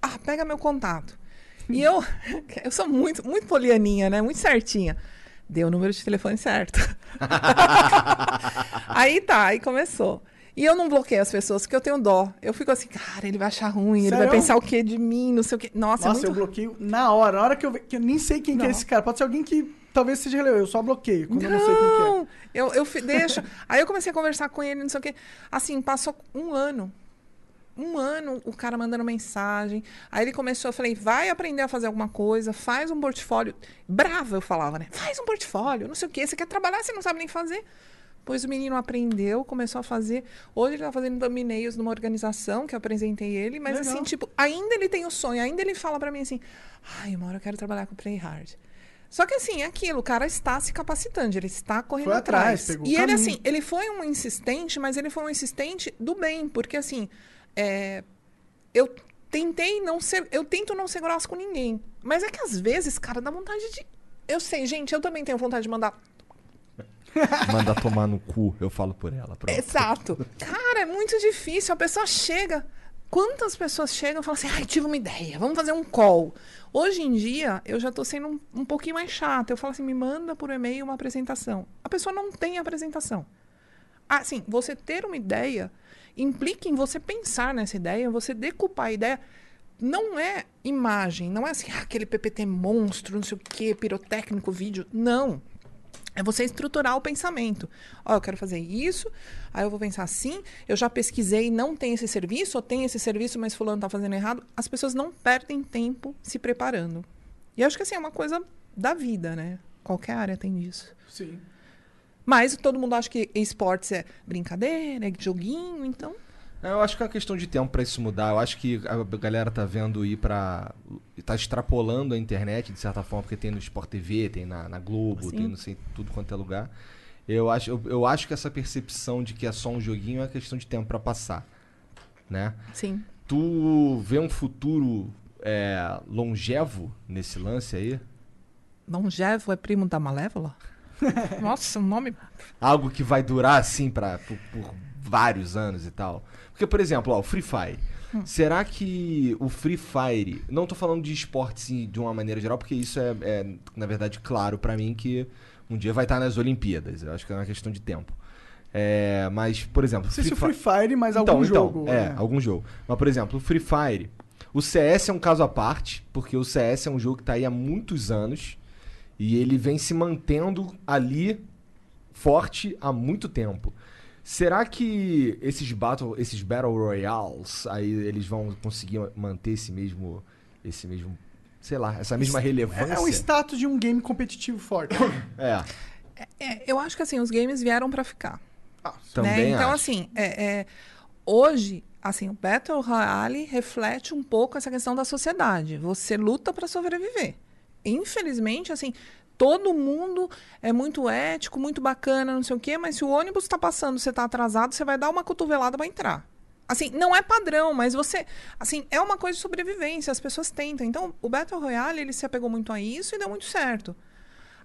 D: ah, pega meu contato. E eu, eu sou muito, muito polianinha, né? Muito certinha. Deu o número de telefone certo. aí tá, aí começou. E eu não bloqueio as pessoas, porque eu tenho dó. Eu fico assim, cara, ele vai achar ruim, ele vai
C: Sério?
D: pensar o quê de mim, não sei o quê. Nossa,
C: Nossa,
D: é
C: eu
D: muito...
C: bloqueio na hora. Na hora que eu, que eu nem sei quem que é
D: Não.
C: esse cara. Pode ser alguém que talvez seja relevante. Eu só bloqueio quando eu não sei quem que é.
D: Não, eu, eu deixo. Aí eu comecei a conversar com ele, não sei o quê. Assim, passou um ano. Um ano o cara mandando mensagem. Aí ele começou, eu falei, vai aprender a fazer alguma coisa, faz um portfólio. Brava, eu falava, né? Faz um portfólio, não sei o quê. Você quer trabalhar, você não sabe nem fazer. Pois o menino aprendeu, começou a fazer. Hoje ele tá fazendo thumbnails numa organização que eu apresentei ele, mas
C: Legal.
D: assim, tipo, ainda ele tem o sonho, ainda ele fala pra mim assim: ai, uma hora eu quero trabalhar com o Play Hard. Só que assim, é aquilo, o cara está se capacitando, ele está correndo
C: atrás,
D: atrás. e ele,
C: caminho.
D: assim, ele foi um insistente, mas ele foi um insistente do bem, porque assim, é, eu tentei não ser, eu tento não ser grossa com ninguém. Mas é que às vezes, cara, dá vontade de. Eu sei, gente, eu também tenho vontade de mandar.
B: Manda tomar no cu, eu falo por ela. Pronto.
D: Exato. Cara, é muito difícil. A pessoa chega. Quantas pessoas chegam e falam assim, ai, tive uma ideia, vamos fazer um call. Hoje em dia, eu já tô sendo um, um pouquinho mais chata. Eu falo assim, me manda por e-mail uma apresentação. A pessoa não tem apresentação. Assim, você ter uma ideia implica em você pensar nessa ideia, você decupar a ideia. Não é imagem, não é assim, ah, aquele PPT monstro, não sei o quê, pirotécnico, vídeo. Não. É você estruturar o pensamento. Ó, eu quero fazer isso, aí eu vou pensar assim, eu já pesquisei, não tem esse serviço, ou tem esse serviço, mas fulano tá fazendo errado. As pessoas não perdem tempo se preparando. E eu acho que assim, é uma coisa da vida, né? Qualquer área tem isso.
C: Sim.
D: Mas todo mundo acha que esportes é brincadeira, é joguinho, então.
B: Eu acho que é uma questão de tempo pra isso mudar. Eu acho que a galera tá vendo ir pra. tá extrapolando a internet, de certa forma, porque tem no Sport TV, tem na, na Globo,
D: Sim.
B: tem não sei tudo quanto é lugar. Eu acho, eu, eu acho que essa percepção de que é só um joguinho é questão de tempo pra passar. Né?
D: Sim.
B: Tu vê um futuro é, longevo nesse lance aí?
D: Longevo é primo da Malévola? Nossa, o nome.
B: Algo que vai durar assim pra, por, por vários anos e tal. Porque, por exemplo, ó, o Free Fire. Será que o Free Fire. Não tô falando de esporte sim, de uma maneira geral, porque isso é, é, na verdade, claro pra mim que um dia vai estar nas Olimpíadas. Eu acho que é uma questão de tempo. É, mas, por exemplo,
C: Não sei se o Free Fire, mas
B: então,
C: algum
B: então,
C: jogo.
B: É,
C: né?
B: algum jogo. Mas, por exemplo, o Free Fire. O CS é um caso à parte, porque o CS é um jogo que tá aí há muitos anos. E ele vem se mantendo ali forte há muito tempo. Será que esses battle, esses battle royales aí eles vão conseguir manter esse mesmo esse mesmo, sei lá, essa mesma relevância?
C: É um status de um game competitivo forte.
B: É,
D: É, eu acho que assim, os games vieram pra ficar.
B: também
D: né? Então,
B: acho.
D: assim, é, é, hoje, assim, o Battle Royale reflete um pouco essa questão da sociedade. Você luta para sobreviver. Infelizmente, assim, todo mundo é muito ético, muito bacana, não sei o quê, mas se o ônibus está passando, você está atrasado, você vai dar uma cotovelada para entrar. Assim, não é padrão, mas você, assim, é uma coisa de sobrevivência, as pessoas tentam. Então, o Battle Royale, ele se apegou muito a isso e deu muito certo.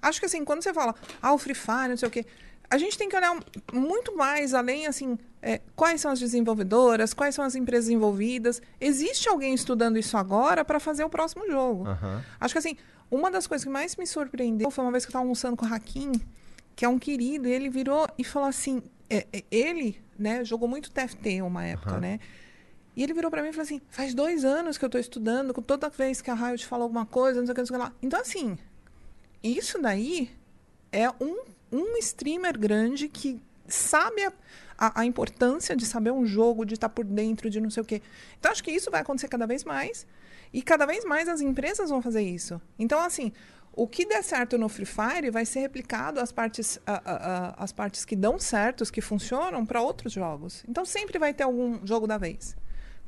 D: Acho que assim, quando você fala, ah, o Free Fire, não sei o quê, a gente tem que olhar muito mais além, assim, é, quais são as desenvolvedoras, quais são as empresas envolvidas. Existe alguém estudando isso agora para fazer o próximo jogo.
B: Aham.
D: Acho que assim, uma das coisas que mais me surpreendeu foi uma vez que eu estava almoçando com o Hakim, que é um querido, e ele virou e falou assim, é, é, ele, né, jogou muito TFT uma época, né? E ele virou para mim e falou assim: faz dois anos que eu estou estudando, com toda vez que a Riot fala alguma coisa, não sei o que, não sei o que lá. Então, assim, isso daí é um, um streamer grande que sabe a, a, a importância de saber um jogo, de estar por dentro, de não sei o quê. Então, acho que isso vai acontecer cada vez mais. E cada vez mais as empresas vão fazer isso. Então, assim, o que der certo no Free Fire vai ser replicado as partes, a- a- a- as partes que dão certo, os que funcionam, para outros jogos. Então, sempre vai ter algum jogo da vez.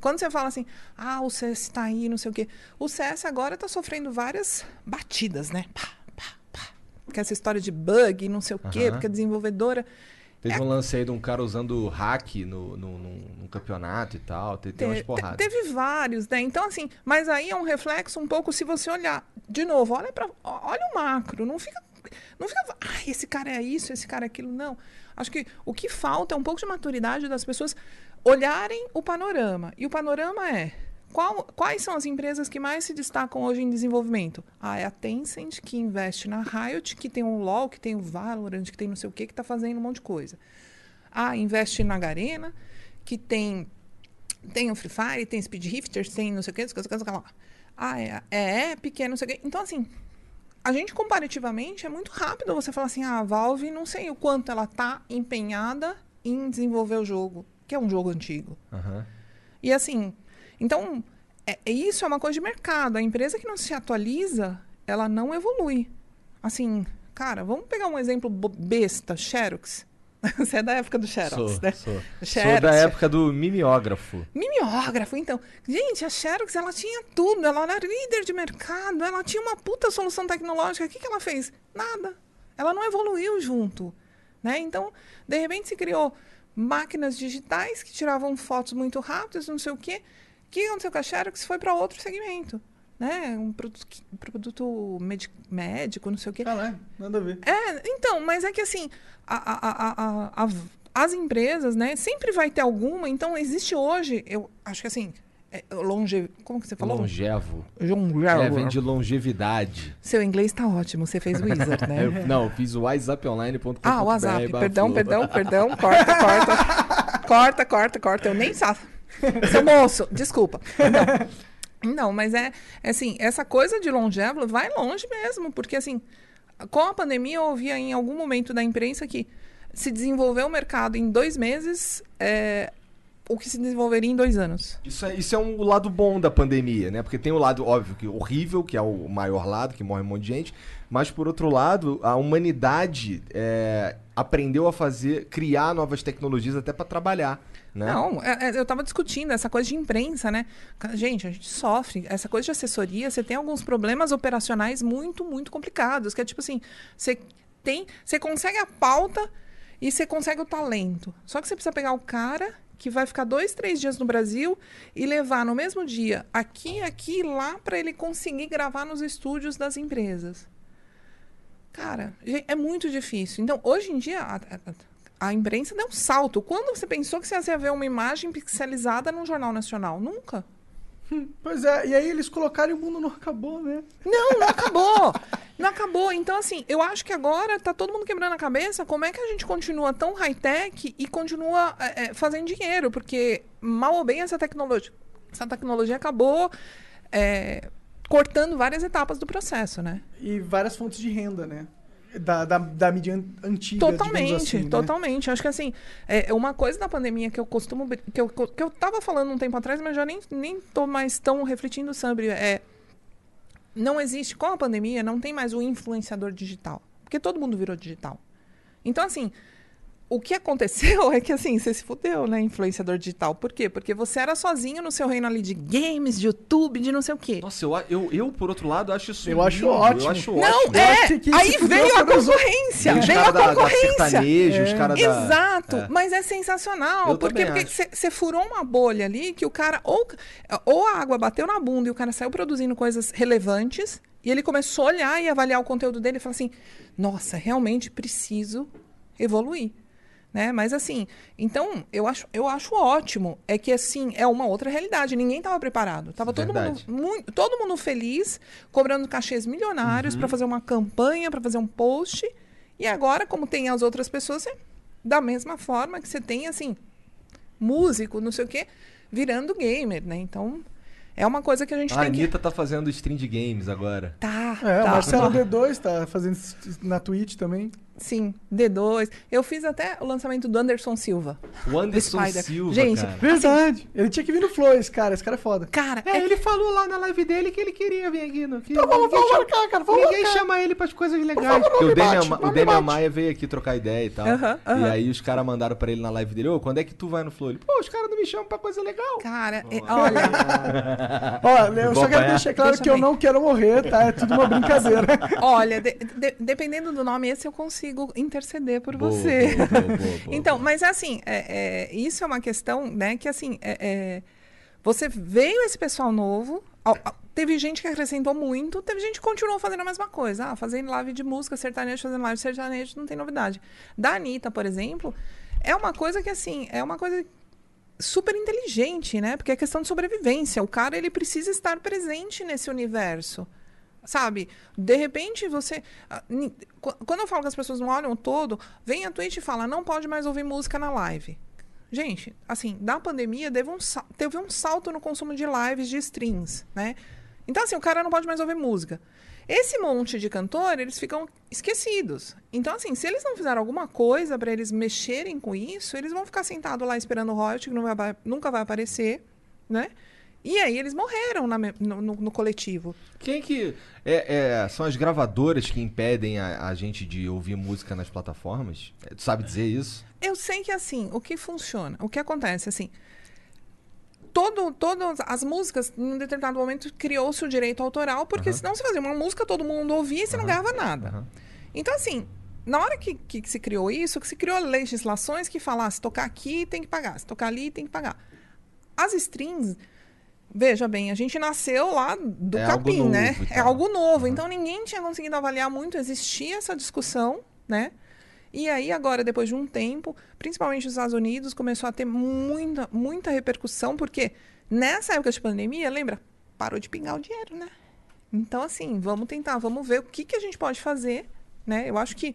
D: Quando você fala assim, ah, o CS está aí, não sei o quê. O CS agora está sofrendo várias batidas, né? Pá, pá, pá. Que essa história de bug, não sei o quê,
B: Aham.
D: porque a desenvolvedora.
B: Teve um lance aí de um cara usando hack no, no, num- num campeonato e tal. Tem, tem umas porradas.
D: teve vários, né? Então, assim, mas aí é um reflexo um pouco se você olhar. De novo, olha para olha o macro, não fica. Não fica. Ai, esse cara é isso, esse cara é aquilo. Não. Acho que o que falta é um pouco de maturidade das pessoas olharem o panorama. E o panorama é. Qual- quais são as empresas que mais se destacam hoje em desenvolvimento? Ah, é a Tencent, que investe na Riot, que tem o LoL, que tem o Valorant, que tem não sei o que, que está fazendo um monte de coisa. Ah, investe na Garena, que tem tem o Free Fire, tem Speed Rifters, tem não sei o que, não sei o que, não sei o que lá. Ah, é, é Epic, é não sei o que. Então, assim, a gente comparativamente é muito rápido você falar assim, ah, a Valve, não sei o quanto ela tá empenhada em desenvolver o jogo, que é um jogo antigo.
B: Aham.
D: E assim, então, é, é- isso é uma coisa de mercado. A empresa que não se atualiza, ela não evolui. Assim, cara, vamos pegar um exemplo besta, Xerox. Você é da época do Xerox,
B: Sou,
D: né?
B: sou. Sou
D: Xerox,
B: da época do mimeógrafo.
D: Mimeógrafo, então. Gente, a Xerox, ela tinha tudo. Ela era líder de mercado. Ela tinha uma puta solução tecnológica. O que, que ela fez? Nada. Ela não evoluiu junto. Né? Então, de repente, se criou máquinas digitais que tiravam fotos muito rápidas, não sei o quê. O que aconteceu com a Xerox foi para outro segmento. Né? Um produto, um produto médico, não sei o quê.
C: Caralho, nada a ver.
D: É, então, mas é que assim, a- a- a- a- a- as empresas, né, sempre vai ter alguma, então existe hoje, eu acho que assim, é, longe, como que você falou?
B: Longevo.
D: Longevo.
B: É, vem de longevidade.
D: Seu inglês tá ótimo, você fez Wizard, né?
B: Eu- não, eu fiz o wiseuponline.com.
D: Ah, o WhatsApp, perdão, perdão, perdão, corta, corta, corta, corta, corta, eu nem sabe. Seu moço, desculpa. Não, não mas é, é assim, essa coisa de longevo vai longe mesmo, porque assim, com a pandemia eu ouvia em algum momento da imprensa que se desenvolveu o mercado em dois meses, é, o que se desenvolveria em dois anos.
B: Isso é, isso é um lado bom da pandemia, né? Porque tem o lado, óbvio, que horrível, que é o maior lado, que morre um monte de gente. Mas, por outro lado, a humanidade é, aprendeu a fazer, criar novas tecnologias até para trabalhar, né?
D: Não, é- é, eu estava discutindo essa coisa de imprensa, né? Gente, a gente sofre. Essa coisa de assessoria, você tem alguns problemas operacionais muito, muito complicados. Que é tipo assim, você tem. Você consegue a pauta e você consegue o talento. Só que você precisa pegar o cara que vai ficar dois, três dias no Brasil e levar no mesmo dia aqui, aqui e lá para ele conseguir gravar nos estúdios das empresas. Cara, é muito difícil. Então, hoje em dia, a imprensa deu um salto. Quando você pensou que você ia ver uma imagem pixelizada num jornal nacional? Nunca.
C: Pois é, e aí eles colocaram e o mundo não acabou, né?
D: Não, não acabou. Não acabou. Então, assim, eu acho que agora tá todo mundo quebrando a cabeça como é que a gente continua tão high-tech e continua é, é, fazendo dinheiro. Porque, mal ou bem, essa tecnologia, essa tecnologia acabou é, cortando várias etapas do processo, né?
C: E várias fontes de renda, né? Da, da, da mídia an- antiga,
D: Totalmente,
C: assim, né?
D: totalmente. Acho que assim, é uma coisa da pandemia que eu costumo. que eu, que eu tava falando um tempo atrás, mas já nem, nem tô mais tão refletindo sobre. É, não existe, com a pandemia, não tem mais o influenciador digital. Porque todo mundo virou digital. Então, assim, o que aconteceu é que, assim, você se fudeu, né, influenciador digital. Por quê? Porque você era sozinho no seu reino ali de games, de YouTube, de não sei o quê.
B: Nossa, eu, eu, eu, por outro lado, acho isso
C: Eu acho
B: lindo,
C: ótimo.
B: Eu acho
D: Não,
B: ótimo.
D: É. Aí veio a
C: os
D: concorrência.
B: Os
D: Veio a
B: caras da, da
D: concorrência.
B: os
C: É.
B: caras da...
D: Exato,
B: É.
D: mas é sensacional.
B: Eu
D: Por quê?
B: também
D: Porque você furou uma bolha ali que o cara. Ou, ou a água bateu na bunda e o cara saiu produzindo coisas relevantes. E ele começou a olhar e avaliar o conteúdo dele e falar assim: nossa, realmente preciso evoluir. Né? Mas assim, então eu acho, eu acho ótimo. É que assim, é uma outra realidade. Ninguém estava preparado. Tava todo mundo, muito, todo mundo feliz, cobrando cachês milionários
B: Uhum.
D: para fazer uma campanha, para fazer um post. E agora, como tem as outras pessoas, é da mesma forma que você tem, assim, músico, não sei o quê, virando gamer, né? Então, é uma coisa que a gente
B: A
D: tem que...
B: Anitta tá fazendo stream de games agora.
D: Tá,
C: É,
D: tá.
C: o Marcelo D2 tá fazendo isso na Twitch também.
D: Sim, D2. Eu fiz até o lançamento do Anderson Silva.
B: O Anderson. Silva,
D: Gente,
B: cara.
C: Verdade. Ele tinha que vir no Flow, esse cara. Esse cara é foda.
D: Cara,
B: É,
D: é
B: ele falou lá na live dele que ele queria vir aqui. No, que
C: Então vamos,
B: ninguém
C: vamos
B: chama-
C: marcar, cara. Vamos
B: Ninguém
C: marcar.
B: chama ele pras coisas legais.
C: favor,
B: Porque o Demian,
C: bate,
B: o. Maia veio aqui trocar ideia e tal.
D: Aham,
B: E
D: aham.
B: aí os caras mandaram pra ele na live dele, ô, quando é que tu vai no Flow? Ele, pô, os caras não me chamam pra coisa legal.
D: Cara, é- olha,
C: Ó, eu
B: Vou
C: só quero deixar claro
D: Deixa
C: que eu
D: bem.
C: não quero morrer, tá? É tudo uma brincadeira.
D: olha, de- de- dependendo do nome, esse eu consigo interceder por
B: Boa,
D: você.
B: boa, boa,
D: então, mas assim, é- é, isso é uma questão, né, que assim, é- é, você veio esse pessoal novo, ó, teve gente que acrescentou muito, teve gente que continuou fazendo a mesma coisa, ah, fazendo live de música, sertanejo, fazendo live de sertanejo, não tem novidade. Da Anitta, por exemplo, é uma coisa que assim, é uma coisa super inteligente, né? Porque é questão de sobrevivência. O cara ele precisa estar presente nesse universo. Sabe? De repente você. Quando eu falo que as pessoas não olham todo, vem a Twitch e fala, não pode mais ouvir música na live. Gente, assim, da pandemia teve um, teve um salto no consumo de lives de streams, né? Então, assim, o cara não pode mais ouvir música. Esse monte de cantor, eles ficam esquecidos. Então, assim, se eles não fizeram alguma coisa para eles mexerem com isso, eles vão ficar sentados lá esperando o royalty, que vai- nunca vai aparecer, né? E aí eles morreram na no, no- no coletivo.
B: Quem que. É, é, são as gravadoras que impedem a, a gente de ouvir música nas plataformas? É, Tu sabe dizer isso?
D: Eu sei que assim, o que funciona, o que acontece assim, todo, todas as músicas, em um determinado momento, criou-se o direito autoral, porque senão você fazia uma música, todo mundo ouvia e você não ganhava nada. Então, assim, na hora que, que se criou isso, que se criou legislações que falasse tocar aqui tem que pagar, se tocar ali tem que pagar. As strings, veja bem, a gente nasceu lá do
B: É
D: capim,
B: novo
D: né?
B: e
D: É algo novo. Então ninguém tinha conseguido avaliar muito, existia essa discussão, né? E aí, agora, depois de um tempo, principalmente nos Estados Unidos, começou a ter muita, muita repercussão, porque nessa época de pandemia, lembra? Parou de pingar o dinheiro, né? Então, assim, vamos tentar, vamos ver o que, que a gente pode fazer, né? Eu acho que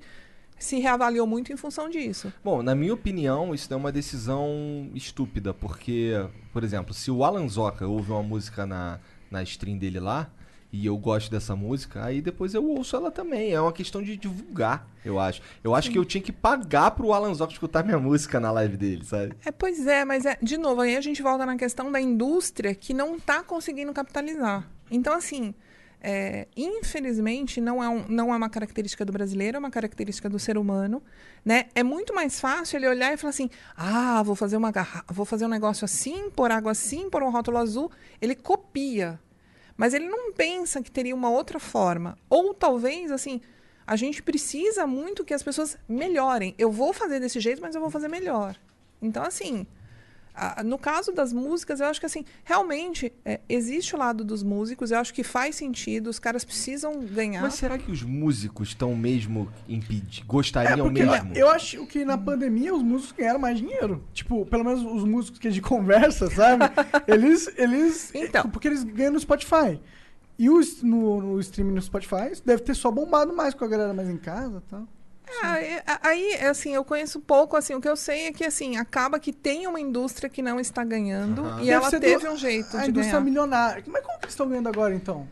D: se reavaliou muito em função disso.
B: Bom, na minha opinião, isso é uma decisão estúpida, porque, por exemplo, se o Alan Zoca ouve uma música na, na stream dele lá, e eu gosto dessa música, aí depois eu ouço ela também. É uma questão de divulgar, eu acho. Eu acho que eu tinha que pagar pro Alan Zoca escutar minha música na live dele, sabe?
D: É, pois é, mas é, de novo, aí a gente volta na questão da indústria que não está conseguindo capitalizar. Então, assim, é, infelizmente, não é, um- não é uma característica do brasileiro, é uma característica do ser humano. Né? É muito mais fácil ele olhar e falar assim: ah, vou fazer, uma garra vou fazer um negócio assim, pôr água assim, pôr um rótulo azul. Ele copia. Mas ele não pensa que teria uma outra forma. Ou talvez, assim, a gente precisa muito que as pessoas melhorem. Eu vou fazer desse jeito, mas eu vou fazer melhor. Então, assim, a- no caso das músicas, eu acho que, assim, realmente é, existe o lado dos músicos, eu acho que faz sentido, os caras precisam ganhar.
B: Mas será que os músicos estão mesmo impedidos?
C: É,
B: Gostariam
C: porque
B: mesmo?
C: eu acho que na pandemia os músicos ganharam mais dinheiro. Tipo, pelo menos os músicos que é de conversa, sabe? eles, eles...
D: Então.
C: Porque eles ganham no Spotify. E o, s- no, no streaming no Spotify deve ter só bombado mais com a galera mais em casa e tal.
D: Ah, é- a- aí, assim, eu conheço pouco, assim, o que eu sei é que, assim, acaba que tem uma indústria que não está ganhando e
C: Deve
D: ela teve
C: do-
D: um jeito
C: A
D: de
C: indústria
D: ganhar.
C: milionária. Mas como que eles estão ganhando agora, então?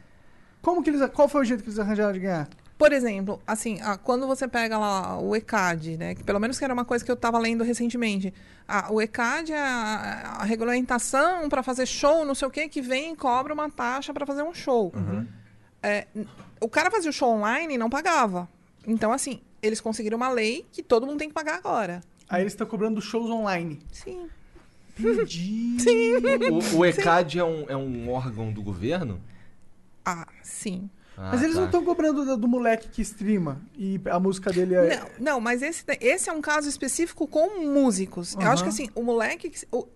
C: Como que eles... Qual foi o jeito que eles arranjaram de ganhar?
D: Por exemplo, assim, ah, quando você pega lá o ECAD, né? Que pelo menos que era uma coisa que eu estava lendo recentemente. Ah, o ECAD é a, a regulamentação para fazer show, não sei o quê, que vem e cobra uma taxa para fazer um show. É, n- o cara fazia o show online e não pagava. Então, assim, eles conseguiram uma lei que todo mundo tem que pagar agora.
C: Aí eles estão cobrando shows online.
D: Sim.
C: Entendi.
B: O, o ECAD é um, é um órgão do governo?
D: Ah, sim.
B: Ah,
C: Mas eles
B: tá.
C: não estão cobrando do, do moleque que streama e a música dele é.
D: Não, não, mas esse, esse é um caso específico com músicos. Eu acho que assim, o moleque. que- o-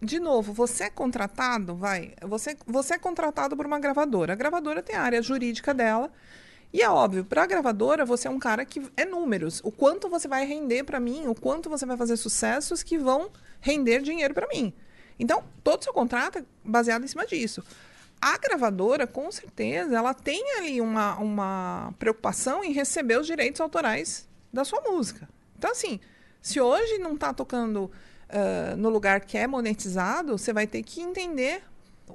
D: de novo, você é contratado, vai. Você, você é contratado por uma gravadora. A gravadora tem a área jurídica dela. E é óbvio, para a gravadora, você é um cara que é números. O quanto você vai render para mim, o quanto você vai fazer sucessos que vão render dinheiro para mim. Então, todo seu contrato é baseado em cima disso. A gravadora, com certeza, ela tem ali uma, uma preocupação em receber os direitos autorais da sua música. Então, assim, se hoje não está tocando ah, no lugar que é monetizado, você vai ter que entender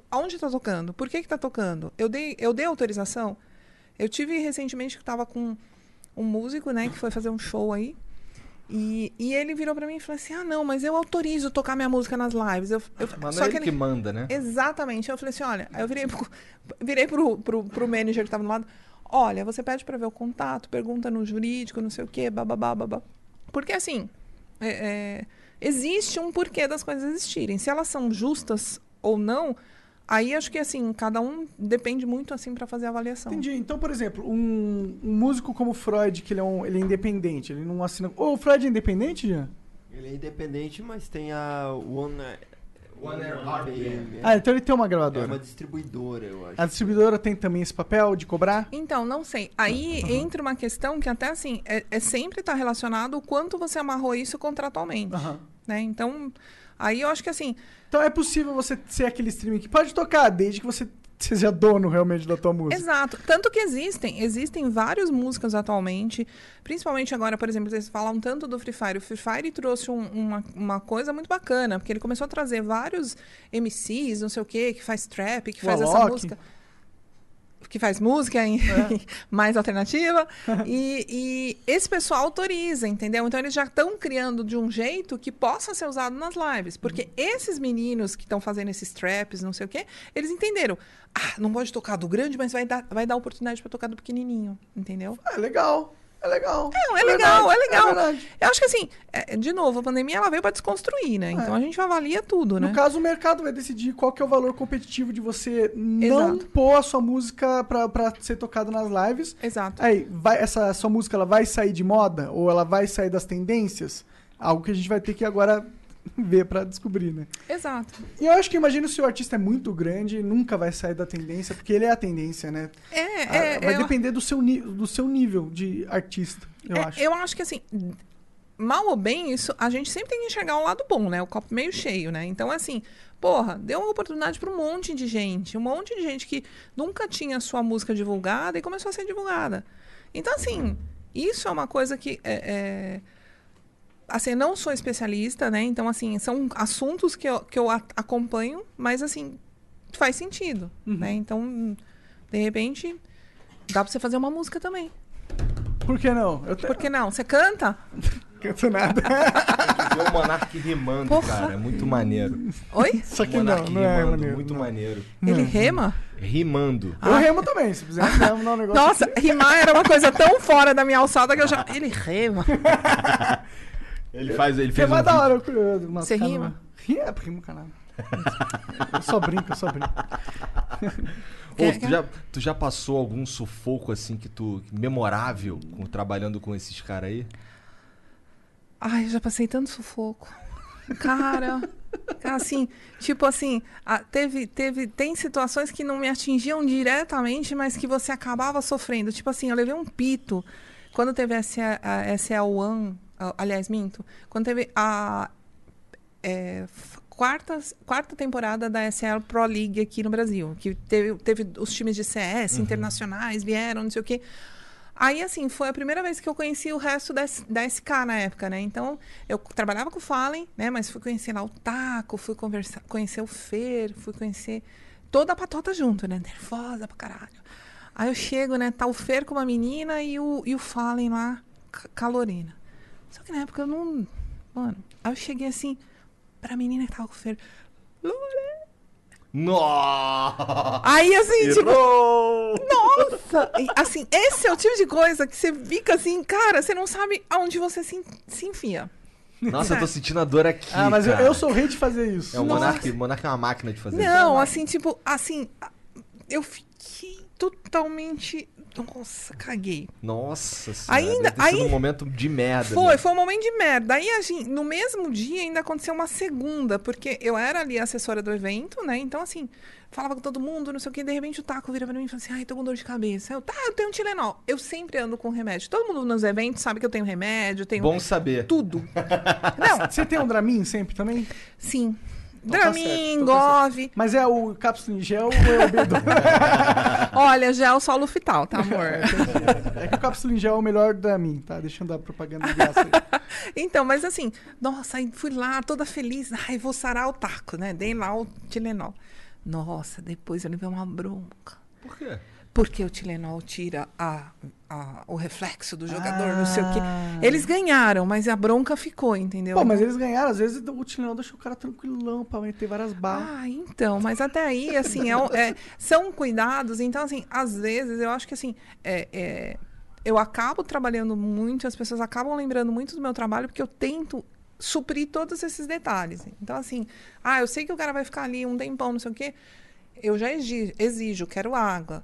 D: aonde está tocando, por que está tocando. Eu dei, eu dei autorização. Eu tive recentemente que estava com um músico, né, que foi fazer um show aí. E, e ele virou para mim e falou assim: Ah, não, mas eu autorizo tocar minha música nas lives. Eu, eu,
B: Mas
D: só
B: é ele
D: ele-
B: que manda, né?
D: Exatamente. Eu falei assim, olha, eu virei pro, virei pro, pro, pro manager que estava do lado. Olha, você pede para ver o contato, pergunta no jurídico, não sei o quê, bababá, babá. Porque assim, é, é, existe um porquê das coisas existirem. Se elas são justas ou não, aí acho que assim, cada um depende muito assim para fazer a avaliação.
C: Entendi. Então, por exemplo, um, um músico como o Freud, que ele é, um, ele é independente, ele não assina. Ô, o Freud é independente, Jean?
I: Ele é independente, mas tem a One,
B: One Air RPM.
I: é,
C: Ah, então ele tem uma
I: é
C: gravadora.
I: uma distribuidora, eu acho.
C: A distribuidora tem também esse papel de cobrar?
D: Então, não sei. Aí entra uma questão que até assim, é, é sempre estar relacionado o quanto você amarrou isso contratualmente.
C: Aham.
D: Né? Então, aí eu acho que assim,
C: Então é possível você ser aquele streaming que pode tocar, desde que você seja dono realmente da tua música.
D: Exato. Tanto que existem, existem várias músicas atualmente, principalmente agora, por exemplo, vocês falam tanto do Free Fire. O Free Fire trouxe um- uma, uma coisa muito bacana, porque ele começou a trazer vários MCs, não sei o quê, que faz trap, que
C: O
D: faz essa
C: Alok.
D: música. Que faz música em- mais alternativa. e, e esse pessoal autoriza, entendeu? Então eles já estão criando de um jeito que possa ser usado nas lives. Porque esses meninos que estão fazendo esses traps, não sei o quê, eles entenderam. Ah, não pode tocar do grande, mas vai dar, vai dar oportunidade para tocar do pequenininho, entendeu?
C: É legal. É legal.
D: Não, é legal, é legal.
C: verdade.
D: Eu acho que assim, é, de novo, a pandemia ela veio para desconstruir, né? Então a gente avalia tudo, né?
C: No caso, o mercado vai decidir qual que é o valor competitivo de você não
D: Exato.
C: pôr a sua música pra, pra ser tocada nas lives.
D: Exato.
C: Aí, vai, essa sua música ela vai sair de moda? Ou ela vai sair das tendências? Algo que a gente vai ter que agora ver pra descobrir, né?
D: Exato.
C: E eu acho que imagino se o artista é muito grande, nunca vai sair da tendência, porque ele é a tendência, né?
D: É,
C: Ah,
D: é,
C: vai
D: eu-
C: depender do seu, do seu nível de artista, eu
D: É,
C: acho.
D: Eu acho que assim, mal ou bem, isso a gente sempre tem que enxergar um lado bom, né? O copo meio cheio, né? Então, assim, porra, deu uma oportunidade para um monte de gente. Um monte de gente que nunca tinha sua música divulgada e começou a ser divulgada. Então, assim, isso é uma coisa que. É, é, assim, eu não sou especialista, né? Então, assim, são assuntos que eu, que eu a- acompanho, mas, assim, faz sentido, né? Então, de repente, dá pra você fazer uma música também.
C: Por que não? Eu te-
D: Por que não? Você canta?
C: canto nada.
B: Ver o Monark rimando,
D: Porra.
B: cara. É muito maneiro.
D: Oi?
C: Só que não, não é maneiro.
B: Muito
C: não.
B: maneiro.
D: Ele rema?
B: Rimando.
C: Eu remo também, se quiser remo, não, um negócio
D: Nossa,
C: aqui.
D: rimar era uma coisa tão fora da minha alçada que eu já. Ele rema.
B: Ele faz, ele fez
C: Remar
B: um
C: é da hora. eu- mas,
D: Você rima?
C: Ri- É, rimo caralho. Eu só brinco, eu só brinco.
B: Ô, tu, já, tu já passou algum sufoco assim que tu memorável com- trabalhando com esses caras aí?
D: Ai, eu já passei tanto sufoco. Cara, assim, tipo assim, teve, teve, tem situações que não me atingiam diretamente, mas que você acabava sofrendo. Tipo assim, eu levei um pito quando teve a SL, a SL One, a- aliás, minto, quando teve a é, quarta, quarta temporada da SL Pro League aqui no Brasil, que teve, teve os times de CS internacionais, vieram, não sei o quê. Aí, assim, foi a primeira vez que eu conheci o resto da, da SK na época, né? Então, eu trabalhava com o Fallen, né? Mas fui conhecer lá o Taco, fui conversar, conhecer o Fer, fui conhecer toda a patota junto, né? Nervosa pra caralho. Aí eu chego, né? Tá o Fer com uma menina e o, e o Fallen lá, ca- calorina. Só que na época eu não. Mano, aí eu cheguei assim, pra menina que tava com o Fer. Lore.
B: Nossa!
D: Aí assim, tipo. Nossa! E, assim, esse é o tipo de coisa que você fica assim, cara, você não sabe aonde você se, se enfia.
B: Nossa, eu tô sentindo a dor aqui.
C: Ah, mas eu,
B: cara.
C: eu sou o rei de fazer isso.
B: É o. Monark. O Monark é uma máquina de fazer isso.
D: Não, assim, tipo, assim, eu fiquei totalmente. Nossa, caguei.
B: Nossa senhora.
D: Ainda-
B: deve ter sido
D: aí-
B: um momento de merda.
D: Foi,
B: né?
D: foi um momento de merda. Aí, assim, no mesmo dia ainda aconteceu uma segunda, porque eu era ali a assessora do evento, né? Então, assim, falava com todo mundo, não sei o quê. De repente o Taco vira pra mim e fala assim: ai, tô com dor de cabeça. Eu, tá, eu tenho um Tilenol. Eu sempre ando com remédio. Todo mundo nos eventos sabe que eu tenho remédio, tenho
B: Bom saber.
D: tudo. Não,
C: Você tem um Dramin sempre também?
D: sim.
C: Então tá
D: Dramin,
C: tá
D: Gove.
C: Mas é o cápsula em gel ou é o B12?
D: Olha, gel só Lufital, tá, amor?
C: é que o cápsula em gel é o melhor Dramin, tá? Deixando a propaganda de graça aí.
D: Então, mas assim, nossa, aí fui lá toda feliz. Ai, vou sarar o taco, né? Dei lá o Tilenol. Nossa, depois eu levei uma bronca.
B: Por quê?
D: Porque o Tilenol tira a, a- o reflexo do jogador, não sei o quê.
C: Ah.
D: Eles ganharam, mas a bronca ficou, entendeu?
C: Pô, mas eles ganharam, às vezes o Tilenol deixa o cara tranquilão pra meter várias balas.
D: Ah, então, mas até aí, assim, é é- são cuidados. Então, assim, às vezes, eu acho que, assim, é- é, eu acabo trabalhando muito, as pessoas acabam lembrando muito do meu trabalho, porque eu tento suprir todos esses detalhes. Então, assim, ah, eu sei que o cara vai ficar ali um tempão, não sei o quê, eu já exijo, exijo quero água.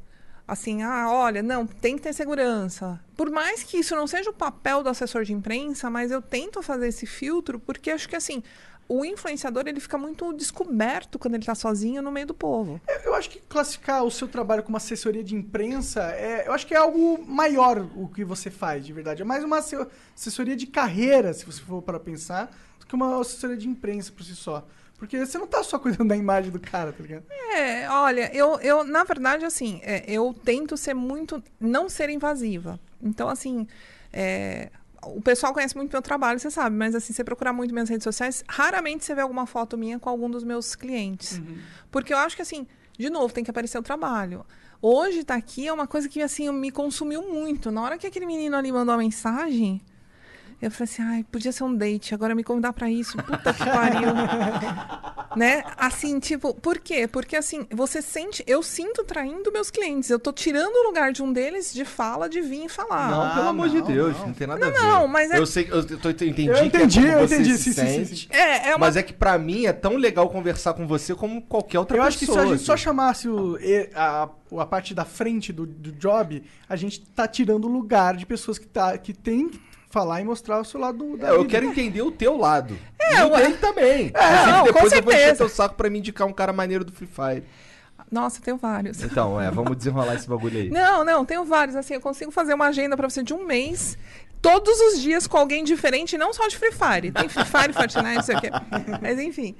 D: Assim, ah, olha, não, tem que ter segurança. Por mais que isso não seja o papel do assessor de imprensa, mas eu tento fazer esse filtro, porque acho que, assim, o influenciador, ele fica muito descoberto quando ele tá sozinho no meio do povo.
C: Eu, eu acho que classificar o seu trabalho como assessoria de imprensa, é, eu acho que é algo maior o que você faz, de verdade. É mais uma asse- assessoria de carreira, se você for para pensar, do que uma assessoria de imprensa por si só. Porque você não tá só cuidando da imagem do cara, tá ligado?
D: É, olha, eu, eu na verdade, assim, é, eu tento ser muito. não ser invasiva. Então, assim, é, o pessoal conhece muito meu trabalho, você sabe, mas assim, você procurar muito minhas redes sociais, raramente você vê alguma foto minha com algum dos meus clientes. Porque eu acho que, assim, de novo, tem que aparecer o trabalho. Hoje tá aqui é uma coisa que, assim, me consumiu muito. Na hora que aquele menino ali mandou a mensagem. Eu falei assim, ai, podia ser um date, agora me convidar pra isso. Puta que pariu. né? Assim, tipo, por quê? Porque assim, você sente, eu sinto traindo meus clientes. Eu tô tirando o lugar de um deles de fala, de vir e falar.
B: Não, pelo amor de
C: não,
B: Deus,
C: não.
B: não, tem nada a ver.
D: não, mas é-
B: Eu sei, eu, tô- eu entendi,
C: Eu entendi,
B: que é como
C: eu entendi,
B: se
C: sim, sim, sim,
B: sente,
C: sim.
D: É, é uma
B: Mas é que pra mim é tão legal conversar com você como qualquer outra
C: eu
B: pessoa.
C: acho que se a gente só
B: assim.
C: chamasse o, a, a parte da frente do, do job, a gente tá tirando o lugar de pessoas que, tá, que tem que falar e mostrar o seu lado da
B: É, eu quero entender o teu lado.
D: É,
B: e o dele também.
D: É,
B: Inclusive,
D: não, com
B: depois eu vou encher teu saco pra me indicar um cara maneiro do Free Fire.
D: Nossa, eu tenho vários.
B: Então, é, vamos desenrolar esse bagulho aí.
D: Não, não, tenho vários. Assim, eu consigo fazer uma agenda pra você de um mês, todos os dias com alguém diferente, não só de Free Fire. Tem Free Fire, Fortnite, não sei o quê. Mas enfim.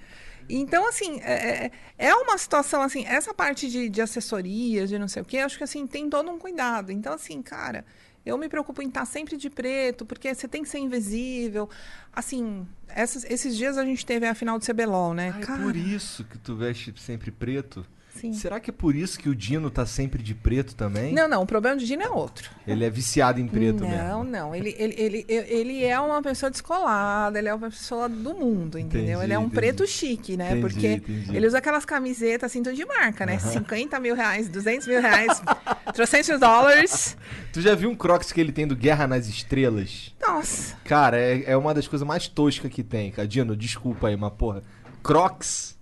D: Então, assim, é, é- é uma situação assim, essa parte de, de assessoria, de não sei o quê, acho que assim, tem todo um cuidado. Então, assim, cara, eu me preocupo em estar sempre de preto, porque você tem que ser invisível. Assim, essas- esses dias a gente teve a final do CBLOL, né?
B: Ah, é
D: Cara,
B: por isso que tu veste sempre preto?
D: Sim.
B: Será que é por isso que o Dino tá sempre de preto também?
D: Não, não, o problema do Dino é outro.
B: Ele é viciado em preto
D: não,
B: mesmo.
D: não. Ele, ele, ele, ele é uma pessoa descolada, ele é uma pessoa do mundo, entendeu?
B: Entendi,
D: ele é um
B: entendi.
D: preto chique, né?
B: Entendi,
D: Porque ele usa aquelas camisetas assim, tudo de marca, né? 50 mil reais, 200 mil reais, 300 dólares.
B: Tu já viu um Crocs que ele tem do Guerra nas Estrelas?
D: Nossa.
B: Cara, é, é uma das coisas mais toscas que tem, cara. Dino, desculpa aí, mas porra. Crocs?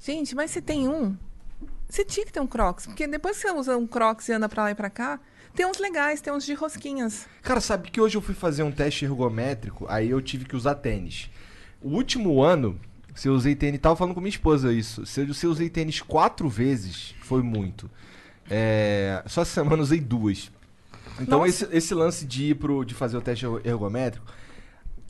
D: Gente, mas você tem um. Você tinha que ter um Crocs. Porque depois que você usa um Crocs e anda pra lá e pra cá, tem uns legais, tem uns de rosquinhas.
B: Cara, sabe que hoje eu fui fazer um teste ergométrico, aí eu tive que usar tênis. O último ano, se eu usei tênis, tava falando com minha esposa isso. Se eu, se eu usei tênis quatro vezes, foi muito. É, só essa semana usei duas. Então esse, esse lance de ir pro, de fazer o teste ergo- ergométrico,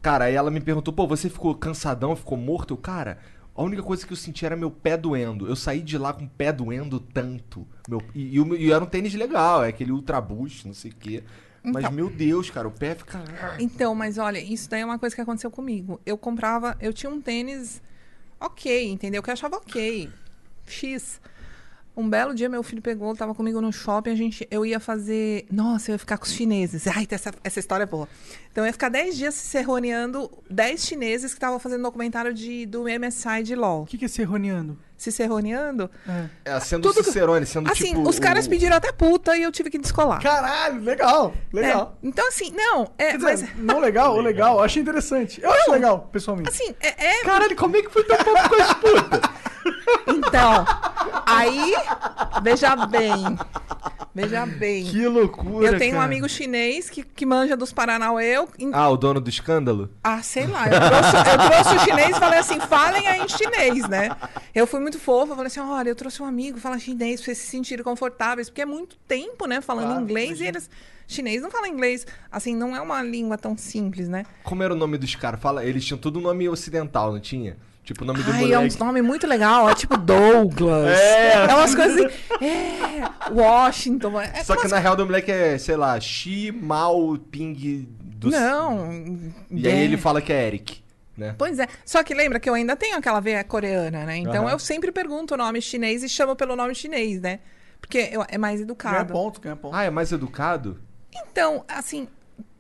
B: cara, aí ela me perguntou, pô, você ficou cansadão, ficou morto? Eu, cara, a única coisa que eu senti era meu pé doendo. Eu saí de lá com o pé doendo tanto. Meu, e, e, e era um tênis legal, é aquele Ultra Boost, não sei o quê. Mas,
D: Então.
B: meu Deus, cara, o pé fica.
D: Então, mas olha, isso daí é uma coisa que aconteceu comigo. Eu comprava, eu tinha um tênis ok, entendeu? Que eu achava ok. X. Um belo dia, meu filho pegou, tava comigo no shopping, a gente, eu ia fazer. Nossa, eu ia ficar com os chineses. Ai, essa, essa história é boa. Então, eu ia ficar 10 dias serroneando 10 chineses que estavam fazendo documentário de, do MSI de LOL.
C: O que, que é serroneando?
D: Se serroneando.
B: É, sendo
D: Tudo que-
B: Cicerone, sendo
D: Assim,
B: tipo.
D: os caras pediram até puta e eu tive que descolar.
C: Caralho, legal,
D: É,
C: legal.
D: Então, assim, não, é,
C: Quer
D: mas.
C: dizer, não legal, ou legal, eu achei interessante. Eu acho legal, pessoalmente.
D: Assim, é. é-
B: Caralho, como é que foi teu papo com as putas?
D: Então, aí, veja bem. Veja bem.
B: Que loucura.
D: Eu tenho um
B: cara.
D: amigo chinês que, que manja dos Paranauê. Eu,
B: Ah, o dono do escândalo?
D: ah, sei lá. Eu trouxe, eu trouxe o chinês e falei assim: falem aí em chinês, né? Eu fui muito fofa. Falei assim: olha, eu trouxe um amigo, fala chinês pra vocês se sentirem confortáveis. Porque é muito tempo, né? Falando inglês e eles. Chinês não fala inglês. Assim, não é uma língua tão simples, né?
B: Como era o nome dos caras? Fala, eles tinham tudo nome ocidental, não tinha? Tipo, o nome do
D: Ai, é
B: moleque.
D: uns nomes muito legal. É tipo Douglas.
B: É.
D: É umas coisas assim. É. Washington. É
B: Só que
D: umas
B: na real do moleque é, sei lá, Xi Mao Ping do
D: Não.
B: E aí
D: é.
B: ele fala que é Eric, né?
D: Pois é. Só que lembra que eu ainda tenho aquela veia coreana, né? Então
B: Aham.
D: eu sempre pergunto o nome chinês e chamo pelo nome chinês, né? Porque eu- é mais
C: Ganha
D: educado.
C: ponto, ganha ponto.
B: Ah, é mais educado?
D: Então, assim,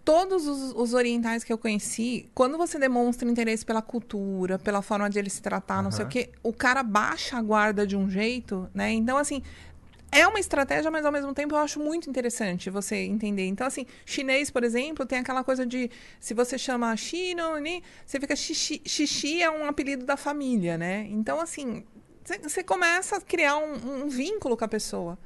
D: todos os, os orientais que eu conheci, quando você demonstra interesse pela cultura, pela forma de ele se tratar, não sei o quê, o cara baixa a guarda de um jeito, né? Então, assim. É uma estratégia, mas ao mesmo tempo eu acho muito interessante você entender. Então, assim, chinês, por exemplo, tem aquela coisa de se você chama Shino, ni, você fica xixi, xixi é um apelido da família, né? Então, assim, você- começa a criar um, um vínculo com a pessoa.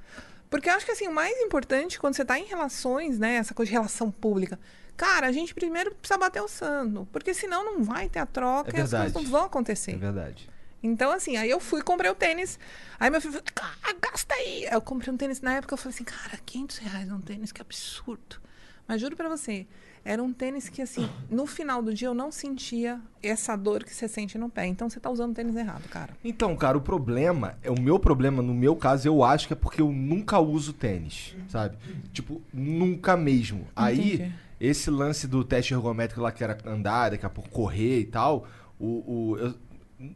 D: Porque eu acho que assim, o mais importante quando você está em relações, né, essa coisa de relação pública, cara, a gente primeiro precisa bater o santo, porque senão não vai ter a troca
B: É
D: e as coisas não vão acontecer.
B: É verdade.
D: Então, assim, aí eu fui e comprei o tênis. Aí meu filho falou, cara, gasta aí. Aí Eu comprei um tênis na época, eu falei assim, cara, 500 reais um tênis, que absurdo. Mas juro pra você, era um tênis que, assim, no final do dia eu não sentia essa dor que você sente no pé. Então você tá usando o tênis errado, cara.
B: Então, cara, o problema, é o meu problema, no meu caso, eu acho que é porque eu nunca uso tênis, sabe? Tipo, nunca mesmo. Aí,
D: Entendi.
B: esse lance do teste ergométrico lá que era andar, daqui a pouco correr e tal, o, o- eu-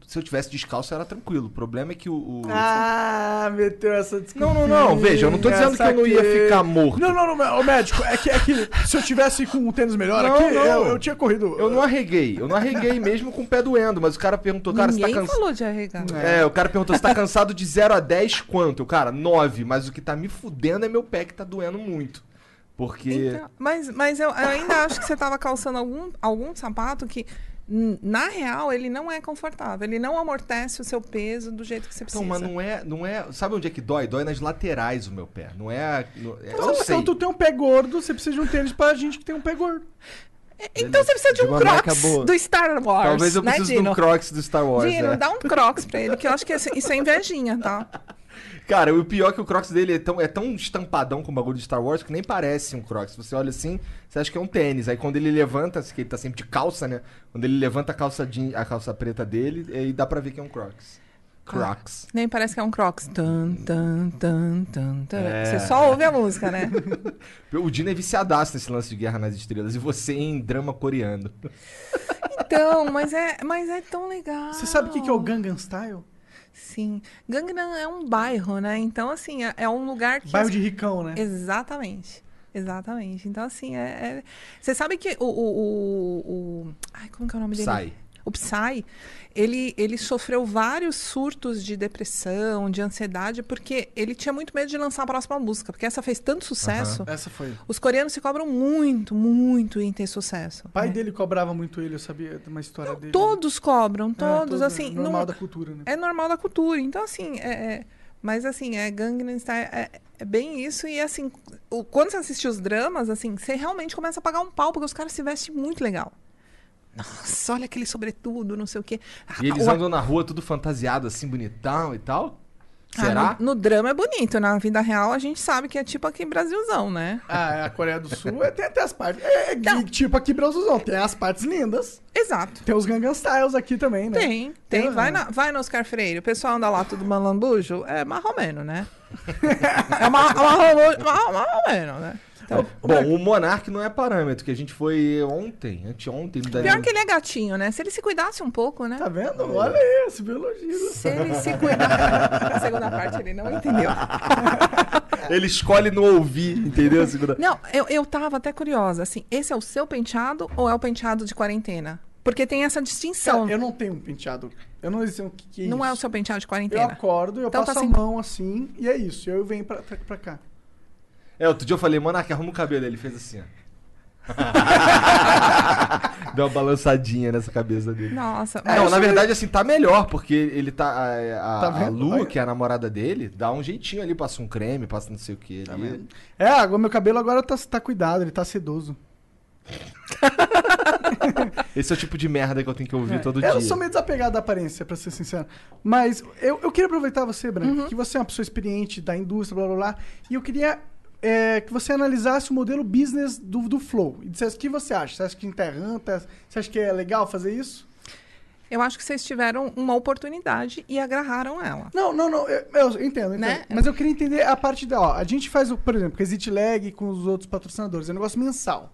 B: se eu tivesse descalço era tranquilo. O problema é que o. o-
C: Ah, meteu essa desculpa.
B: Não, não, não, veja, eu não tô dizendo que eu não ia ficar morto.
C: Não, não, não, ô médico, é que, é que se eu tivesse com um tênis melhor
B: Não,
C: aqui,
B: não.
C: Eu, eu tinha corrido.
B: Eu não arreguei, eu não arreguei mesmo com o pé doendo, mas o cara perguntou, cara, você tá
D: Ninguém
B: cansado.
D: falou de arregar.
B: É, o cara perguntou, você tá cansado de 0 a 10 quanto? Eu, cara, 9, mas o que tá me fudendo é meu pé que tá doendo muito. Porque.
D: Então, mas mas eu, eu ainda acho que você estava calçando algum, algum sapato que, na real, ele não é confortável. Ele não amortece o seu peso do jeito que você precisa.
B: Então, mas não é, não é. Sabe onde é que dói? Dói nas laterais o meu pé. Não é. não- é- eu
C: Não,
B: sei.
C: Então tu tem um pé gordo, você precisa de um tênis pra gente que tem um pé gordo.
D: Então você precisa de,
B: De
D: um Crocs
B: boa.
D: do Star Wars.
B: Talvez eu
D: né,
B: precise de
D: Dino?
B: um Crocs do Star Wars.
D: Dino,
B: é.
D: dá um Crocs pra ele, que eu acho que isso é invejinha, tá?
B: Cara, o pior é que o Crocs dele é tão, é tão estampadão com o bagulho de Star Wars que nem parece um Crocs. Você olha assim, você acha que é um tênis. Aí quando ele levanta, que ele tá sempre de calça, né? Quando ele levanta a calça, jean- a calça preta dele, aí dá pra ver que é um Crocs. Crocs.
D: Nem parece que é um Crocs. Tan, tan, tan, tan, tan.
B: É.
D: Você só ouve a música, né?
B: O Dino é viciadaço nesse lance de Guerra nas Estrelas. E você em drama coreano.
D: Então, mas é, mas é tão legal.
C: Você sabe o que que é o Gangnam Style?
D: Sim. Gangnam é um bairro, né? Então, assim, é, é um lugar que...
C: Bairro de ricão, né?
D: Exatamente. Exatamente. Então, assim, é... é- Você sabe que o, o, o, o- Ai, como que é o nome dele?
B: Psy.
D: O Psy, ele, ele sofreu vários surtos de depressão, de ansiedade, porque ele tinha muito medo de lançar a próxima música, porque essa fez tanto sucesso.
C: Essa foi.
D: Os coreanos se cobram muito, muito em ter sucesso.
C: O pai
D: né?
C: dele cobrava muito ele, eu sabia de uma história dele.
D: Todos cobram,
C: É,
D: todos,
C: todo-
D: assim...
C: Normal
D: não-
C: da cultura, né?
D: é normal da cultura. Então, assim, é, é- mas assim, é Gangnam Style é, é bem isso. E assim, o- quando você assiste os dramas, assim, você realmente começa a pagar um pau, porque os caras se vestem muito legal. Nossa, olha aquele sobretudo, não sei o quê.
B: E eles andam na rua tudo fantasiado, assim, bonitão e tal?
D: Ah,
B: Será?
D: no, no drama é bonito, na vida real a gente sabe que é tipo aqui Brasilzão, né?
C: Ah, a Coreia do Sul é, tem até as partes. É, é
D: Não.
C: tipo aqui Brasilzão, tem as partes lindas.
D: Exato.
C: Tem os Gangnam Styles aqui também, né?
D: Tem, tem.
C: Tem,
D: Vai,
C: né?
D: na, vai no Oscar Freire. O pessoal anda lá tudo malambujo. É marromeno, né? é ma- marromeno, mar- marromeno, né? Então,
B: Bom, o Monark não é parâmetro, que a gente foi ontem, anteontem. no
D: pior que ele é gatinho, né? Se ele se cuidasse um pouco, né?
C: Tá vendo? Olha aí, esse biologista.
D: Se ele se cuidar. A segunda parte ele não entendeu.
B: Ele escolhe não ouvir, entendeu? a Segunda...
D: Não, eu, eu tava até curiosa, assim, esse é o seu penteado ou é o penteado de quarentena? Porque tem essa distinção.
C: Cara, eu não tenho um penteado. Eu não sei o que, que é
D: não
C: isso.
D: é o seu penteado de
C: Eu
D: quarentena.
C: acordo, eu
D: Então
C: passo
D: tá
C: a
D: assim.
C: mão assim, e é isso. Eu venho pra, pra, pra cá.
B: É, outro dia eu falei, Monark, arruma o cabelo. Ele fez assim, ó. Deu uma balançadinha nessa cabeça dele.
D: Nossa,
B: não,
D: mas-
B: na verdade, assim, tá melhor, porque ele tá. A, a,
C: Tá
B: a? Lu, que é a namorada dele, dá um jeitinho ali, passa um creme, passa não sei o que ali.
C: É, agora meu cabelo agora tá, tá cuidado, ele tá sedoso.
B: Esse é o tipo de merda que eu tenho que ouvir
C: É,
B: todo
C: eu
B: dia.
C: sou meio desapegado da aparência, pra ser sincero. Mas eu, eu queria aproveitar você, Branco,
D: Uhum.
C: que você é uma pessoa experiente da indústria, blá blá blá. E eu queria é, que você analisasse o modelo business do, do Flow. E dissesse o que você acha. Você acha que interranta? Você acha que é legal fazer isso?
D: Eu acho que vocês tiveram uma oportunidade e agarraram ela.
C: Não, não, não. Eu, eu entendo, entendo.
D: Né?
C: Mas eu queria entender a parte da. Ó, a gente faz, o, por exemplo, com Exit Lag com os outros patrocinadores. É um negócio mensal.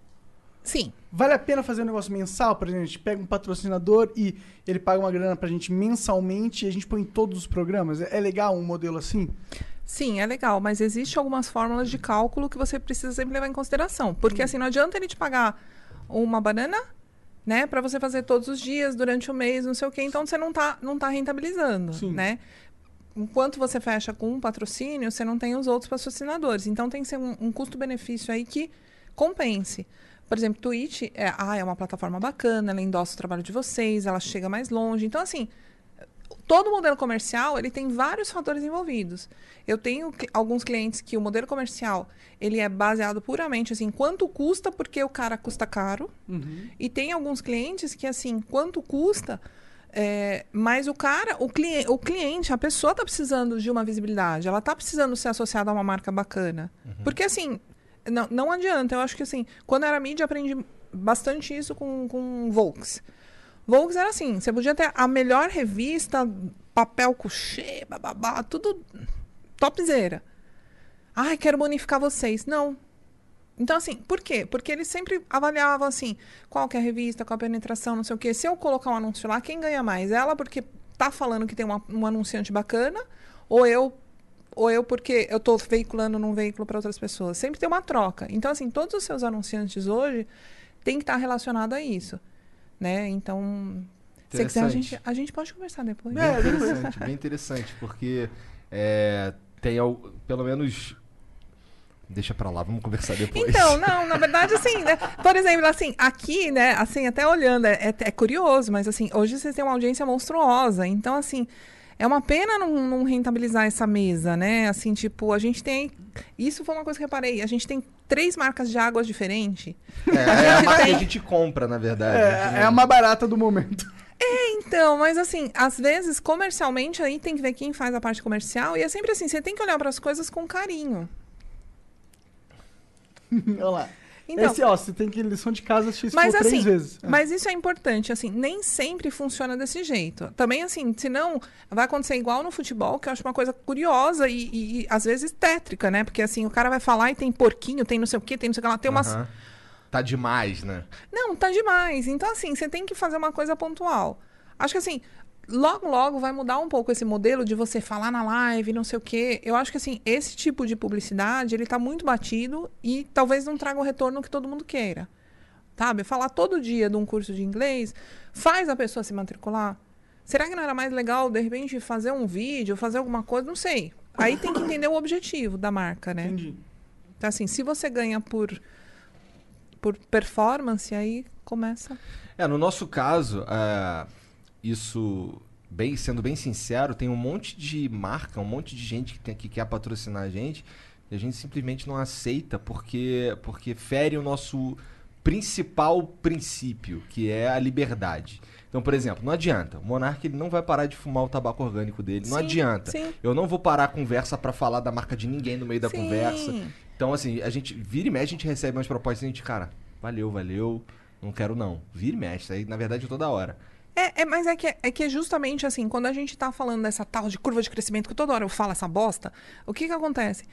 D: Sim.
C: Vale a pena fazer um negócio mensal? Por exemplo, a gente pega um patrocinador e ele paga uma grana pra gente mensalmente e a gente põe em todos os programas. É é legal um modelo assim?
D: Sim, é legal, mas existem algumas fórmulas de cálculo que você precisa sempre levar em consideração. Porque assim, não adianta ele te pagar uma banana, né, para você fazer todos os dias, durante o mês, não sei o quê, então você não tá, não tá rentabilizando, né? Enquanto você fecha com um patrocínio, você não tem os outros patrocinadores. Então tem que ser um, um custo-benefício aí que compense. Por exemplo, Twitch é, ah, é uma plataforma bacana, ela endossa o trabalho de vocês, ela chega mais longe. Então, assim, todo modelo comercial ele tem vários fatores envolvidos. Eu tenho cli- alguns clientes que o modelo comercial ele é baseado puramente assim quanto custa porque o cara custa caro e tem alguns clientes que assim quanto custa é, mas o cara, o, cliente, o cliente, a pessoa está precisando de uma visibilidade, ela está precisando ser associada a uma marca bacana. Porque assim, não, não adianta. Eu acho que assim, quando eu era mídia, eu aprendi bastante isso com, com Volks. Volks era assim, você podia ter a melhor revista, papel couché, bababá, tudo topzera. Ai, quero bonificar vocês. Não. Então, assim, por quê? Porque eles sempre avaliavam, assim, qual que é a revista, qual a penetração, não sei o quê. Se eu colocar um anúncio lá, quem ganha mais? Ela porque tá falando que tem uma- um anunciante bacana, ou eu ou eu porque eu tô veiculando num veículo para outras pessoas. Sempre tem uma troca. Então, assim, todos os seus anunciantes hoje têm que estar relacionados a isso, né? Então, se quiser, a gente, a gente pode conversar depois.
B: Bem interessante, bem interessante, porque é, tem al- pelo menos. Deixa pra lá, vamos conversar depois.
D: Então, não, na verdade, assim, né? Por exemplo, assim, aqui, né, assim, até olhando, é, é curioso, mas assim, hoje vocês têm uma audiência monstruosa. Então, assim, é uma pena não, não rentabilizar essa mesa, né? Assim, tipo, a gente tem. Isso foi uma coisa que eu reparei. A gente tem três marcas de águas diferentes.
B: É, é a marca que a gente compra, na verdade.
C: É, é a mais barata do momento.
D: É, então, mas assim, às vezes, comercialmente, aí tem que ver quem faz a parte comercial. E é sempre assim, você tem que olhar para as coisas com carinho.
C: Olha lá.
D: Então-
C: Esse, ó, você tem que lição de casa assistir
D: Mas assim,
C: três vezes. É.
D: mas isso é importante, assim, nem sempre funciona desse jeito. Também, assim, senão vai acontecer igual no futebol, que eu acho uma coisa curiosa e, e- e, às vezes tétrica, né? Porque assim, o cara vai falar e tem porquinho, tem não sei o quê, tem não sei o que lá, tem umas.
B: Tá demais, né?
D: Não, tá demais. Então, assim, você tem que fazer uma coisa pontual. Acho que assim, logo, logo vai mudar um pouco esse modelo de você falar na live, não sei o quê. Eu acho que assim, esse tipo de publicidade, ele tá muito batido e talvez não traga o retorno que todo mundo queira. Sabe? Falar todo dia de um curso de inglês faz a pessoa se matricular. Será que não era mais legal, de repente, fazer um vídeo, fazer alguma coisa? Não sei. Aí tem que entender o objetivo da marca, né?
C: Entendi.
D: Então, assim, se você ganha por, por performance, aí começa.
B: É, no nosso caso, é, isso, bem, sendo bem sincero, tem um monte de marca, um monte de gente que, tem, que quer patrocinar a gente e a gente simplesmente não aceita porque, porque fere o nosso principal princípio, que é a liberdade. Então, por exemplo, não adianta. O Monark ele não vai parar de fumar o tabaco orgânico dele. Não
D: Sim,
B: adianta.
D: sim.
B: Eu não vou parar a conversa pra falar da marca de ninguém no meio da
D: Sim.
B: conversa. Então, assim, a gente vira e mexe, a gente recebe umas propostas e a gente, cara, valeu, valeu, não quero não. Vira e mexe, aí na verdade é toda hora.
D: É, é, mas é que, é que é justamente assim, quando a gente tá falando dessa tal de curva de crescimento, que toda hora eu falo essa bosta, o que que acontece?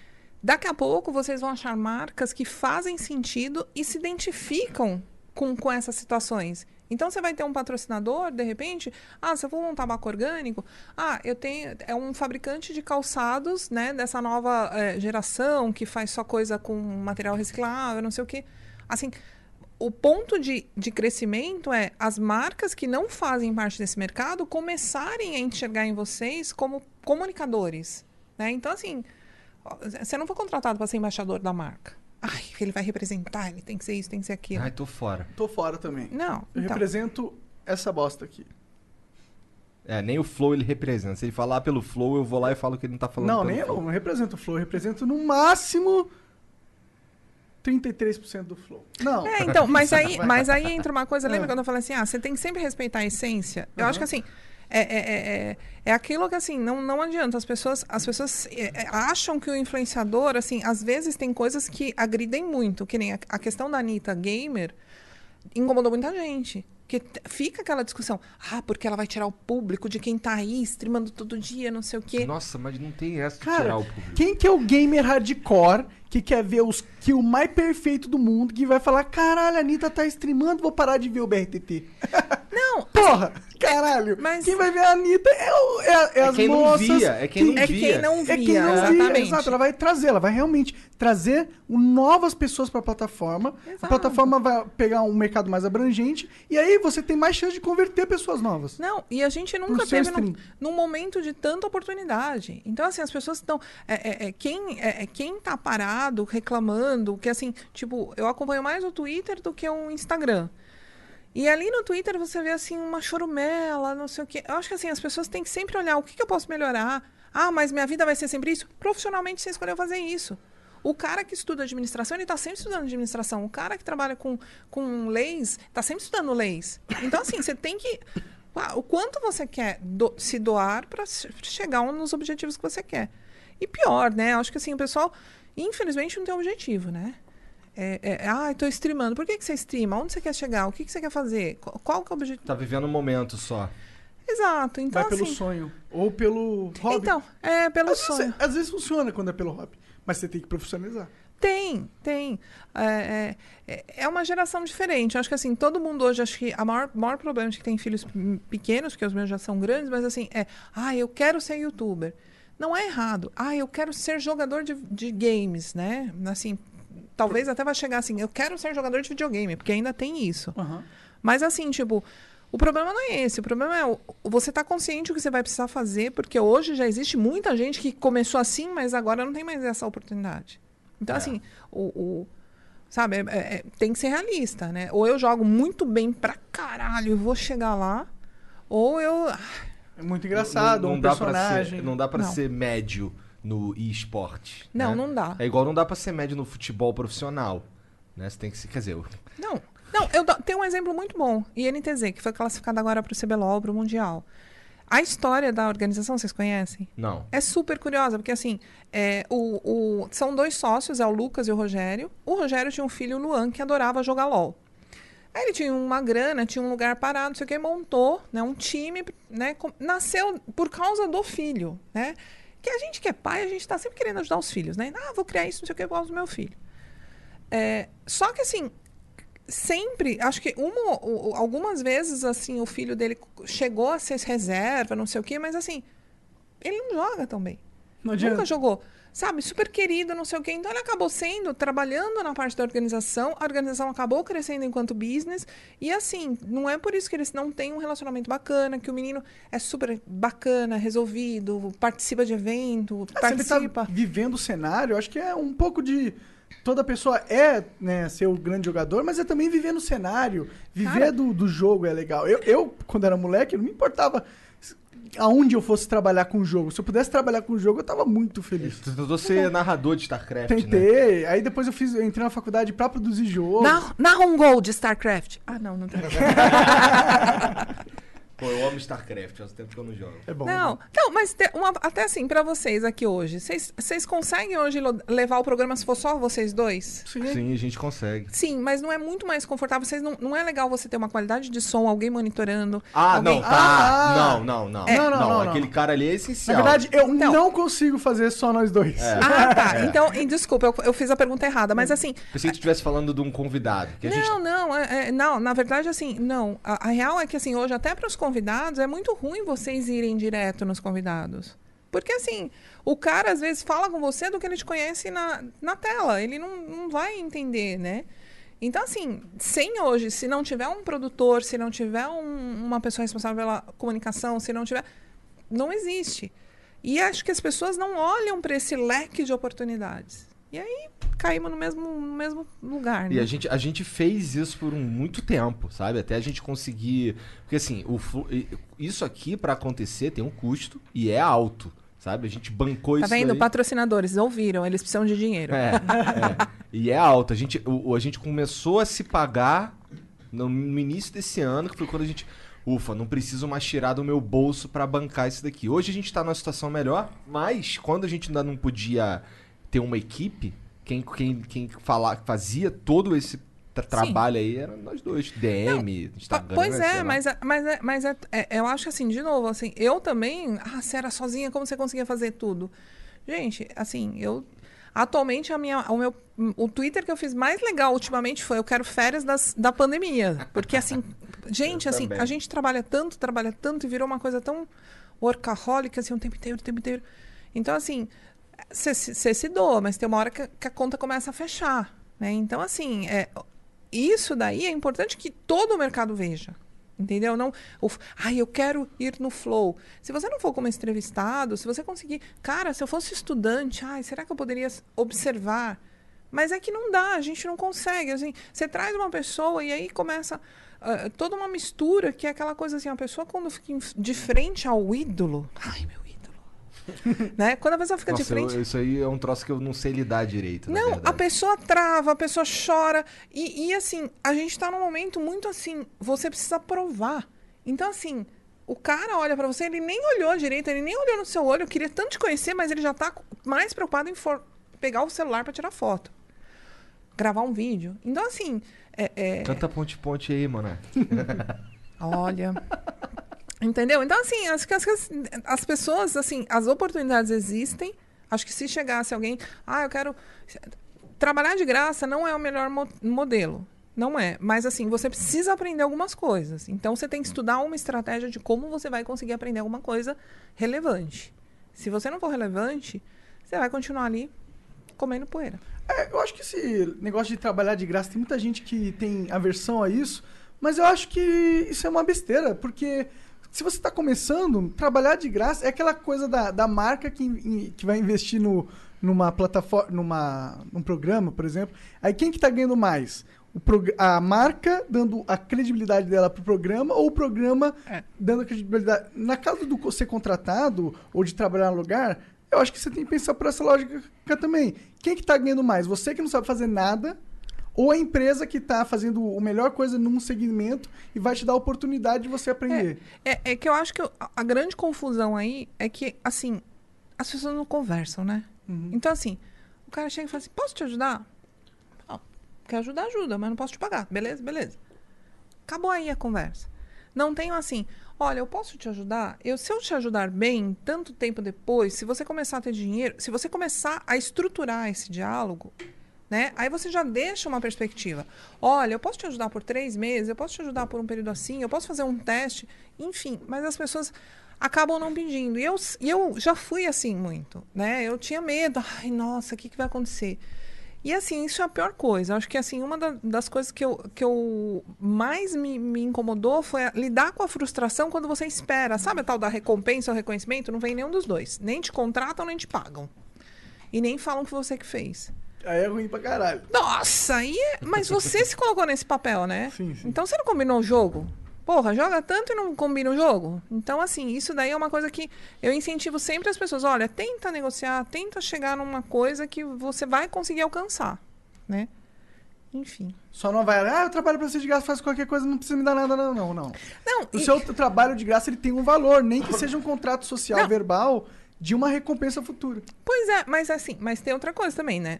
D: Daqui a pouco vocês vão achar marcas que fazem sentido e se identificam com, com essas situações. Então você vai ter um patrocinador, de repente, ah, se eu vou montar tabaco orgânico, ah, eu tenho é um fabricante de calçados, né, dessa nova eh, geração que faz só coisa com material reciclável, não sei o quê. Assim, o ponto de, de crescimento é as marcas que não fazem parte desse mercado começarem a enxergar em vocês como comunicadores, né? Então assim, você não foi contratado para ser embaixador da marca. Ai, ele vai representar, ele tem que ser isso, tem que ser aquilo.
B: Ai, tô fora.
C: Tô fora também.
D: Não,
C: Eu
D: então.
C: represento essa bosta aqui.
B: É, nem o Flow ele representa. Se ele falar pelo Flow, eu vou lá e falo que ele não tá falando
C: Não,
B: pelo
C: nem eu
B: Flow.
C: não represento o Flow. Eu represento no máximo 33% do Flow. Não.
D: É, então, mas aí, mas aí entra uma coisa, lembra
C: Ah.
D: quando eu falei assim, ah, você tem que sempre respeitar a essência? Eu acho que assim, é, é, é, é- é aquilo que assim, não, não adianta. As pessoas, as pessoas é, é, acham que o influenciador, assim, às vezes tem coisas que agridem muito, que nem a, a questão da Anitta gamer incomodou muita gente. Que t- fica aquela discussão, ah, porque ela vai tirar o público de quem tá aí streamando todo dia, não sei o quê.
B: Nossa, mas não tem essa de
C: Cara,
B: tirar o público.
C: quem que é o gamer hardcore que quer ver os que o mais perfeito do mundo que vai falar, caralho, a Anitta tá streamando, vou parar de ver o BRTT.
D: Não,
C: Porra, caralho.
D: mas-
C: Quem vai ver a Anitta é, o- é, é
B: É
C: as
B: quem não
C: moças
B: via, é quem não
D: é
B: via.
D: quem não via,
C: É quem não via,
D: exatamente.
C: exato. Ela vai trazer, ela vai realmente trazer novas pessoas para a plataforma. A
D: Exato.
C: plataforma vai pegar um mercado mais abrangente e aí você tem mais chance de converter pessoas novas.
D: Não, e a gente nunca teve num momento de tanta oportunidade. Então, assim, as pessoas estão. É, é, é, quem, é, é, quem tá parado, reclamando, que assim, tipo, eu acompanho mais o Twitter do que o Instagram. E ali no Twitter você vê assim uma chorumela, não sei o quê. Eu acho que assim, as pessoas têm que sempre olhar o que, que eu posso melhorar. Ah, mas minha vida vai ser sempre isso? Profissionalmente você escolheu fazer isso. O cara que estuda administração, ele está sempre estudando administração. O cara que trabalha com, com leis, está sempre estudando leis. Então, assim, você tem que. Ah, O quanto você quer do- se doar para chegar nos objetivos que você quer. E pior, né? Acho que assim, o pessoal, infelizmente, não tem objetivo, né? É, é, ah, estou streamando. Por que, que você streama? Onde você quer chegar? O que, que você quer fazer? Qual, qual que é o objetivo?
B: Tá vivendo um momento só.
D: Exato. Então,
C: vai pelo
D: assim,
C: sonho. Ou pelo hobby.
D: Então, é pelo
C: às, vezes,
D: sonho.
C: às vezes funciona quando é pelo hobby. Mas você tem que profissionalizar.
D: Tem, tem. É, é, é uma geração diferente. Eu acho que assim, todo mundo hoje, acho que a maior, maior problema de que tem filhos pequenos, porque os meus já são grandes, mas assim, é, ah, eu quero ser youtuber. Não é errado. Ah, eu quero ser jogador de, de games, né? Assim, talvez até vai chegar assim, eu quero ser jogador de videogame, porque ainda tem isso. Mas assim, tipo, o problema não é esse. O problema é o- você estar consciente do que você vai precisar fazer, porque hoje já existe muita gente que começou assim, mas agora não tem mais essa oportunidade. Então, assim, o. o- sabe, é- é- é- tem que ser realista, né? Ou eu jogo muito bem pra caralho e vou chegar lá, ou eu. ah,
C: É muito engraçado,
B: não,
C: um
B: dá
C: personagem.
B: Pra ser, não dá pra
D: Não.
B: ser médio no e-sport.
D: Não,
B: né?
D: não dá.
B: É igual não dá pra ser médio no futebol profissional. Né? Você tem que ser. Quer dizer,
D: Não, não, eu dou- tenho um exemplo muito bom. INTZ, que foi classificado agora pro CBLOL, pro Mundial. A história da organização, vocês conhecem?
B: não.
D: É super curiosa, porque assim, é, o, o- são dois sócios, é o Lucas e o Rogério. O Rogério tinha um filho, o Luan, que adorava jogar LOL. Aí ele tinha uma grana, tinha um lugar parado, não sei o que, montou né, um time, né? com- nasceu por causa do filho, né? Que a gente que é pai, a gente tá sempre querendo ajudar os filhos, né? Ah, vou criar isso, não sei o que, por causa do meu filho. É, só que assim, sempre, acho que uma, o- o- algumas vezes, assim, o filho dele chegou a ser reserva, não sei o quê, mas assim, ele não joga tão bem.
C: Não adianta.
D: Nunca jogou. Sabe, super querido, não sei o quê. Então ele acabou sendo, trabalhando na parte da organização, a organização acabou crescendo enquanto business. E assim, não é por isso que eles não têm um relacionamento bacana, que o menino é super bacana, resolvido, participa de evento,
C: Ah, se ele tá
D: participa.
C: vivendo o cenário, acho que é um pouco de. Toda pessoa é né, ser o grande jogador, mas é também viver no cenário. Viver
D: Cara-
C: do, do jogo é legal. Eu, eu, quando era moleque, não me importava aonde eu fosse trabalhar com o jogo. Se eu pudesse trabalhar com o jogo, eu tava muito feliz.
B: Tu tentou ser narrador de StarCraft, né?
C: Tentei. Aí depois eu fiz, eu entrei na faculdade pra produzir jogo.
D: Na, narra um gol de StarCraft. Ah, não, não tem.
B: Pô, eu amo StarCraft, faz tempo que eu não jogo.
C: É bom.
D: Não, não, mas te- uma- até assim, pra vocês aqui hoje, vocês conseguem hoje levar o programa se for só vocês dois?
C: Sim.
B: Sim, a gente consegue.
D: Sim, mas não é muito mais confortável. Vocês não, não é legal você ter uma qualidade de som, alguém monitorando.
B: Ah,
D: alguém...
B: não, tá.
C: Ah,
B: não, não, não.
C: É. Não, não, não,
B: Aquele
C: não.
B: cara ali é
C: Na
B: essencial.
C: verdade, eu
D: Então.
C: não consigo fazer só nós dois.
D: Ah, tá. Então, e desculpa, eu, eu fiz a pergunta errada, mas assim.
B: Pensei que tu estivesse falando de um convidado. Que a gente...
D: Não, não, é- é- não, na verdade, assim, não. A, a real é que, assim, hoje, até para os convidados, é muito ruim vocês irem direto nos convidados. Porque, assim, o cara, às vezes, fala com você do que ele te conhece na, na tela. Ele não, não vai entender, né? Então, assim, sem hoje, se não tiver um produtor, se não tiver um- uma pessoa responsável pela comunicação, se não tiver. Não existe. E acho que as pessoas não olham para esse leque de oportunidades. E aí caímos no mesmo, no mesmo lugar.
B: E
D: né?
B: a gente, a gente fez isso por um, muito tempo, sabe? Até a gente conseguir. Porque assim, o, e- isso aqui pra acontecer tem um custo e é alto, sabe? A gente bancou
D: Tá
B: isso.
D: vendo?
B: aí.
D: Patrocinadores, ouviram, eles precisam de dinheiro.
B: É, é. E é alto. A gente, o, a gente começou a se pagar no, no início desse ano, que foi quando a gente. Ufa, não preciso mais tirar do meu bolso pra bancar isso daqui. Hoje a gente tá numa situação melhor, mas quando a gente ainda não podia ter uma equipe, quem, quem, quem fala, fazia todo esse tra- trabalho aí era nós dois. DM,
D: Po-
B: Instagram.
D: Pois é, mas, é, mas, é, mas é, é- eu acho que assim, de novo, assim, eu também. Ah, você era sozinha, como você conseguia fazer tudo? Gente, assim, eu. Atualmente, a minha, o meu. O Twitter que eu fiz mais legal ultimamente foi eu quero férias das, da pandemia. Porque, assim, gente, assim,
B: também.
D: a gente trabalha tanto, trabalha tanto e virou uma coisa tão workaholic, assim, o tempo inteiro, o tempo inteiro. Então, assim, você se doa, mas tem uma hora que, que a conta começa a fechar. Né? Então, assim, é, isso daí é importante que todo o mercado veja. Entendeu? Não, o, ai, eu quero ir no flow. Se você não for como entrevistado, se você conseguir. Cara, se eu fosse estudante, ai, será que eu poderia observar? Mas é que não dá, a gente não consegue. Assim, você traz uma pessoa e aí começa ah, toda uma mistura que é aquela coisa assim, a pessoa quando fica de frente ao ídolo. Ai, meu. né? Quando a pessoa fica de
B: Nossa,
D: frente.
B: eu- isso aí é um troço que eu não sei lidar direito.
D: Não, a pessoa trava, a pessoa chora. E, e, assim, a gente tá num momento muito assim, você precisa provar. Então, assim, o cara olha pra você, ele nem olhou direito, ele nem olhou no seu olho, eu queria tanto te conhecer, mas ele já tá mais preocupado em for- pegar o celular pra tirar foto. Gravar um vídeo. Então, assim, é- é,
B: Canta ponte-ponte aí, mano.
D: Olha. Entendeu? Então, assim, acho que as, as pessoas, assim, as oportunidades existem. Acho que se chegasse alguém, ah, eu quero. Trabalhar de graça não é o melhor mo- modelo. Não é. Mas, assim, você precisa aprender algumas coisas. Então, você tem que estudar uma estratégia de como você vai conseguir aprender alguma coisa relevante. Se você não for relevante, você vai continuar ali comendo poeira.
C: É, eu acho que esse negócio de trabalhar de graça, tem muita gente que tem aversão a isso, mas eu acho que isso é uma besteira, porque se você está começando, trabalhar de graça é aquela coisa da, da marca que, que vai investir no, numa plataforma, numa, num programa, por exemplo. Aí quem que tá ganhando mais? O a marca dando a credibilidade dela pro programa ou o programa dando a credibilidade. Na caso do ser contratado ou de trabalhar no lugar, eu acho que você tem que pensar por essa lógica também. Quem que tá ganhando mais? Você que não sabe fazer nada ou a empresa que tá fazendo a melhor coisa num segmento e vai te dar a oportunidade de você aprender.
D: É, é que eu acho que a, a grande confusão aí é que, assim, as pessoas não conversam, né? Então, assim, o cara chega e fala assim: posso te ajudar? Não, quer ajudar, ajuda, mas não posso te pagar. Beleza? Beleza. Acabou aí a conversa. Não tenho assim, olha, eu posso te ajudar? Eu, se eu te ajudar bem, tanto tempo depois, se você começar a ter dinheiro, se você começar a estruturar esse diálogo, né? Aí você já deixa uma perspectiva. Olha, eu posso te ajudar por três meses, eu posso te ajudar por um período assim, eu posso fazer um teste, enfim. Mas as pessoas acabam não pedindo. E eu, e eu já fui assim muito, né? Eu tinha medo. Ai, nossa, o que, que vai acontecer? E assim, isso é a pior coisa. Acho que assim, uma da- das coisas que eu, que eu mais me, me incomodou foi lidar com a frustração quando você espera. Sabe a tal da recompensa ou reconhecimento? Não vem nenhum dos dois. Nem te contratam, nem te pagam. E nem falam que você que fez.
C: Aí é ruim pra caralho.
D: Nossa, aí é... mas você se colocou nesse papel, né?
C: Sim, sim.
D: Então você não combinou o jogo? Porra, joga tanto e não combina o jogo? Então, assim, isso daí é uma coisa que eu incentivo sempre as pessoas. Olha, tenta negociar, tenta chegar numa coisa que você vai conseguir alcançar, né? enfim.
C: Só não vai, ah, eu trabalho pra você de graça, faz qualquer coisa, não precisa me dar nada, não, não. não.
D: Não,
C: O
D: e-
C: seu trabalho de graça ele tem um valor, nem que seja um contrato social
D: Não.
C: verbal de uma recompensa futura.
D: Pois é, mas assim, mas tem outra coisa também, né?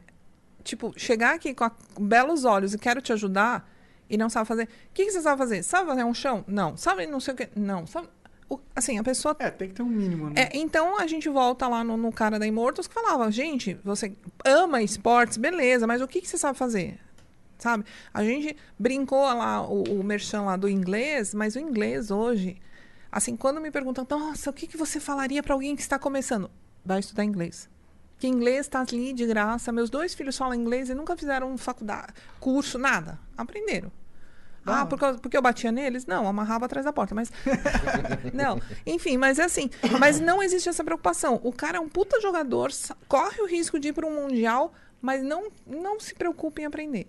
D: Tipo, chegar aqui com, belos olhos e quero te ajudar e não sabe fazer. O que, que você sabe fazer? Sabe fazer um chão? Não. Sabe não sei o que? Não. Sabe... o- assim, a pessoa.
C: É, tem que ter um mínimo, né?
D: É, então a gente volta lá no, no cara da Immortals que falava, gente, você ama esportes, beleza, mas o que, que você sabe fazer? Sabe? A gente brincou lá, o, o merchan lá do inglês, mas o inglês hoje, assim, quando me perguntam, nossa, o que, que você falaria para alguém que está começando? Vai estudar inglês. Que inglês está ali de graça. Meus dois filhos falam inglês e nunca fizeram faculdade, curso, nada. Aprenderam. Ah, porque, eu- porque eu batia neles? Não, amarrava atrás da porta, mas. não. Enfim, mas é assim. Mas não existe essa preocupação. O cara é um puta jogador, corre o risco de ir para um Mundial, mas não, não se preocupe em aprender.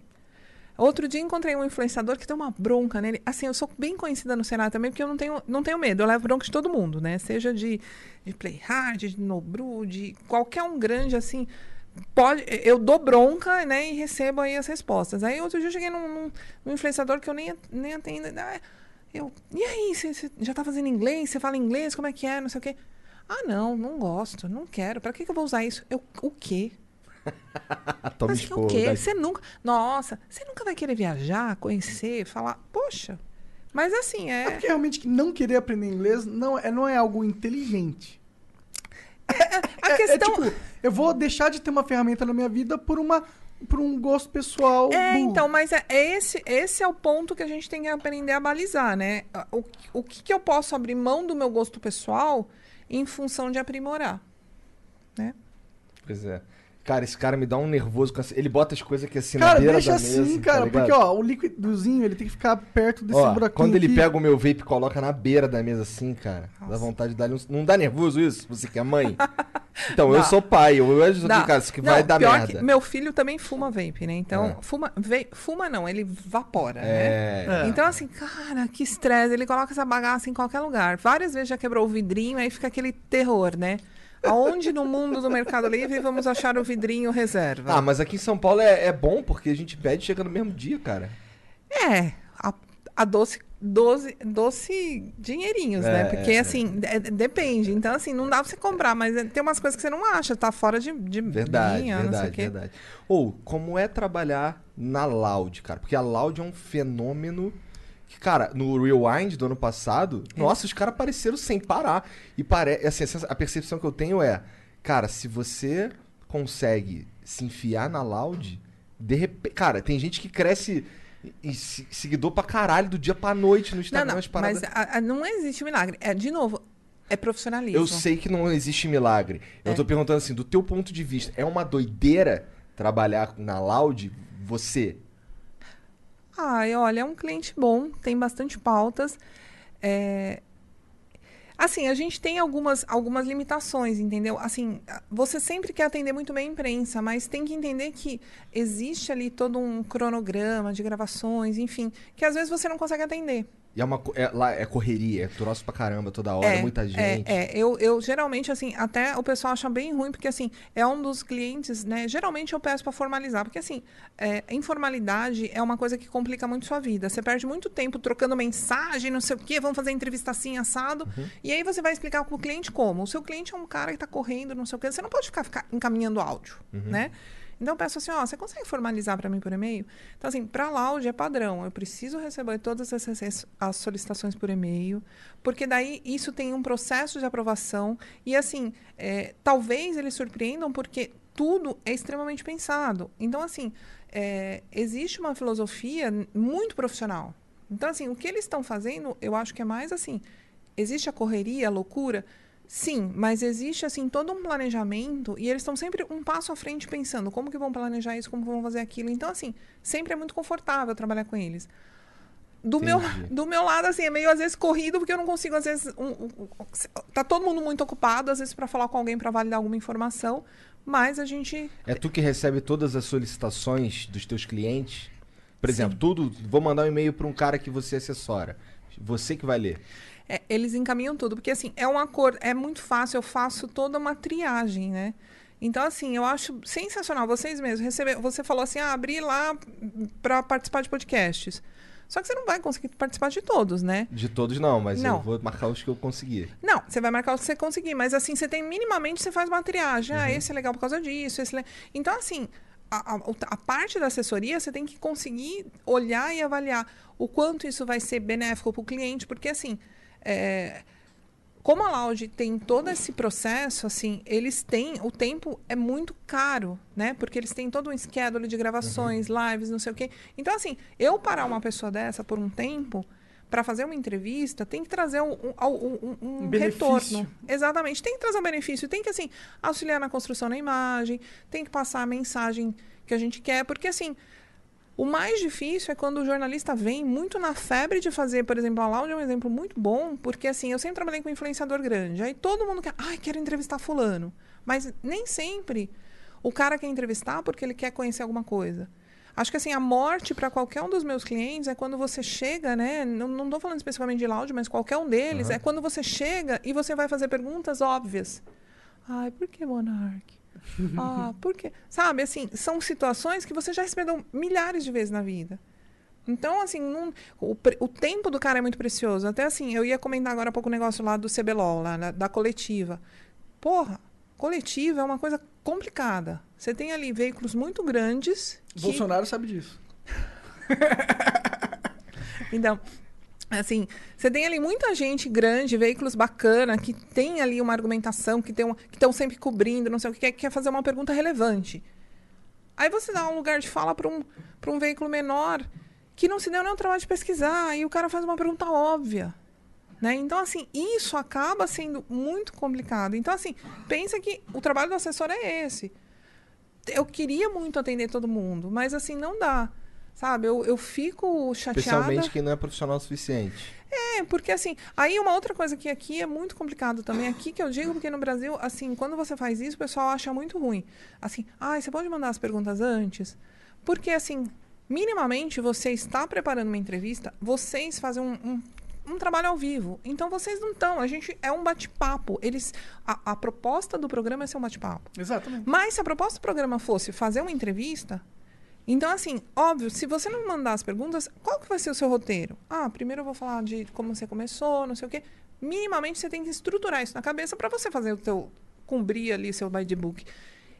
D: Outro dia encontrei um influenciador que tem uma bronca nele. Assim, eu sou bem conhecida no Senado também, porque eu não tenho, não tenho medo. Eu levo bronca de todo mundo, né? Seja de, de Play Hard, de Nobru, de qualquer um grande, assim. Pode, eu dou bronca, né? E recebo aí as respostas. Aí outro dia eu cheguei num, num- num influenciador que eu nem, nem atendo. Ah, eu, e aí, você, já tá fazendo inglês? Você fala inglês? Como é que é? Não sei o quê. Ah, não, não gosto, não quero. Pra que, que eu vou usar isso? Eu, o quê?
B: Toma
D: Mas que o quê? Você nunca. Nossa, você nunca vai querer viajar, conhecer, falar. Poxa. Mas assim,
C: É
D: é.
C: porque realmente que não querer aprender inglês não é, não é algo inteligente.
D: A
C: É,
D: questão.
C: é tipo, eu vou deixar de ter uma ferramenta na minha vida por uma por um gosto pessoal.
D: É,
C: burro.
D: então, mas é é esse, esse é o ponto que a gente tem que aprender a balizar, né? O, o que, que eu posso abrir mão do meu gosto pessoal em função de aprimorar, né?
B: Pois é. Cara, esse cara me dá um nervoso. com essa- Ele bota as coisas aqui assim
C: Cara,
B: na beira
C: deixa
B: da
C: assim,
B: mesa. tá
C: cara,
B: ligado?
C: porque ó, o líquidozinho ele tem que ficar perto desse
B: Ó,
C: buraquinho.
B: quando ele
C: aqui.
B: pega o meu vape e coloca na beira da mesa assim, cara, dá vontade de dar um... Não dá nervoso isso? Você que é mãe? Então, eu
D: Dá.
B: sou pai, eu vejo
D: Dá.
B: aqui, cara, isso que
D: Não,
B: vai dar
D: pior
B: merda.
D: que meu filho também fuma vape, né? Então,
B: É.
D: fuma, ve- fuma não, ele vapora,
B: É.
D: né? Então, assim, cara, que estresse. Ele coloca essa bagaça em qualquer lugar. Várias vezes já quebrou o vidrinho, aí fica aquele terror, né? Aonde no mundo do Mercado Livre vamos achar o vidrinho reserva?
B: Ah, mas aqui em São Paulo é, é bom porque a gente pede e chega no mesmo dia, cara.
D: É, a, a doce, doce, doce dinheirinhos,
B: É,
D: né? Porque,
B: é,
D: assim, de- depende. Então, assim, não dá pra você comprar, mas é- tem umas coisas que você não acha, tá fora de, de
B: Verdade,
D: linha,
B: verdade, verdade. Ou, como é trabalhar na Loud, cara? Porque a Loud é um fenômeno que, cara, no Rewind do ano passado,
D: É.
B: nossa, os caras apareceram sem parar. E parece, assim, a percepção que eu tenho é, cara, se você consegue se enfiar na Loud, de repente, cara, tem gente que cresce e, se- seguidor pra caralho do dia pra noite no
D: Não,
B: Instagram,
D: não,
B: as paradas.
D: mas a- a- não existe milagre. É, de novo, é profissionalismo.
B: Eu sei que não existe milagre. Eu
D: É.
B: tô perguntando assim, do teu ponto de vista, é uma doideira trabalhar na Loud? Você?
D: Ai, olha, é um cliente bom, tem bastante pautas. É, Assim, a gente tem algumas, algumas limitações, entendeu? Assim, você sempre quer atender muito bem a imprensa, mas tem que entender que existe ali todo um cronograma de gravações, enfim, que às vezes você não consegue atender.
B: E é uma é, lá é correria, é troço pra caramba toda hora, muita gente.
D: É, é. Eu, eu geralmente, assim, até o pessoal acha bem ruim, porque, assim, é um dos clientes, né? Geralmente eu peço para formalizar, porque, assim, é, informalidade é uma coisa que complica muito sua vida. Você perde muito tempo trocando mensagem, não sei o quê, vamos fazer entrevista assim, assado. E aí você vai explicar para o cliente como. O seu cliente é um cara que está correndo, não sei o quê. Você não pode ficar, ficar encaminhando áudio, né? Então eu peço assim, ó, você consegue formalizar para mim por e-mail? Então, assim, para a Loud é padrão. Eu preciso receber todas essas as solicitações por e-mail, porque daí isso tem um processo de aprovação. E assim, é, talvez eles surpreendam porque tudo é extremamente pensado. Então, assim, é, existe uma filosofia muito profissional. Então, assim, o que eles estão fazendo, eu acho que é mais assim. Existe a correria, a loucura? Sim, mas existe assim todo um planejamento e eles estão sempre um passo à frente pensando como que vão planejar isso, como vão fazer aquilo. Então, assim, sempre é muito confortável trabalhar com eles. Do meu, do meu lado, assim, é meio às vezes corrido, porque eu não consigo, às vezes. Um, um, tá todo mundo muito ocupado, às vezes, para falar com alguém para validar alguma informação, mas a gente.
B: É tu que recebe todas as solicitações dos teus clientes? Por exemplo, tudo. Vou mandar um e-mail pra um cara que você assessora. Você que vai ler.
D: É, eles encaminham tudo, porque assim, é um acordo, é muito fácil, eu faço toda uma triagem, né? Então, assim, eu acho sensacional. Vocês mesmos, receber, você falou assim, ah, abri lá para participar de podcasts. Só que você não vai conseguir participar de todos, né?
B: De todos não, mas
D: Não.
B: eu vou marcar os que eu conseguir.
D: Não, você vai marcar o que você conseguir, mas assim, você tem minimamente, você faz uma triagem. Ah, esse é legal por causa disso, esse é... Então, assim, a, a- a parte da assessoria, você tem que conseguir olhar e avaliar o quanto isso vai ser benéfico para o cliente, porque assim, é, como a Loud tem todo esse processo, assim, eles têm, o tempo é muito caro, né? Porque eles têm todo um schedule de gravações, lives, não sei o quê. Então, assim, eu parar uma pessoa dessa por um tempo para fazer uma entrevista, tem que trazer um, um, um- um retorno. Exatamente. Tem que trazer um benefício. Tem que, assim, auxiliar na construção da imagem, tem que passar a mensagem que a gente quer, porque, assim, o mais difícil é quando o jornalista vem muito na febre de fazer, por exemplo, a Loud é um exemplo muito bom, porque assim, eu sempre trabalhei com influenciador grande. Aí todo mundo quer, ai, quero entrevistar fulano. Mas nem sempre o cara quer entrevistar porque ele quer conhecer alguma coisa. Acho que assim, a morte para qualquer um dos meus clientes é quando você chega, né? Não, não tô falando especificamente de Loud, mas qualquer um deles, é quando você chega e você vai fazer perguntas óbvias. Ai, por que Monark? Ah, por quê? Sabe, assim, são situações que você já recebeu milhares de vezes na vida. Então, assim, não- o, o tempo do cara é muito precioso. Até assim, eu ia comentar agora há pouco o negócio lá do CBLOL, lá, na- da coletiva. Porra, coletiva é uma coisa complicada. Você tem ali veículos muito grandes. que-
C: Bolsonaro sabe disso.
D: então, assim, você tem ali muita gente grande, veículos bacana, que tem ali uma argumentação, que estão sempre cobrindo, não sei o que, quer, quer fazer uma pergunta relevante. Aí você dá um lugar de fala para um, um veículo menor que não se deu o trabalho de pesquisar, e o cara faz uma pergunta óbvia. Né? Então, assim, isso acaba sendo muito complicado. Então, assim, pensa que o trabalho do assessor é esse. Eu queria muito atender todo mundo, mas assim, não dá. Sabe, eu, eu fico chateada.
B: Especialmente quem não é profissional o suficiente.
D: É, porque assim, aí uma outra coisa que aqui é muito complicado também, aqui que eu digo, porque no Brasil, assim, quando você faz isso, o pessoal acha muito ruim. Assim, ah, você pode mandar as perguntas antes? Porque, assim, minimamente você está preparando uma entrevista, vocês fazem um, um, um trabalho ao vivo. Então vocês não estão, a gente é um bate-papo. Eles. A, a proposta do programa é ser um bate-papo.
C: Exatamente.
D: Mas se a proposta do programa fosse fazer uma entrevista, então, assim, óbvio, se você não mandar as perguntas, qual que vai ser o seu roteiro? Ah, primeiro eu vou falar de como você começou, não sei o quê. Minimamente você tem que estruturar isso na cabeça para você fazer o teu cumprir ali seu the book.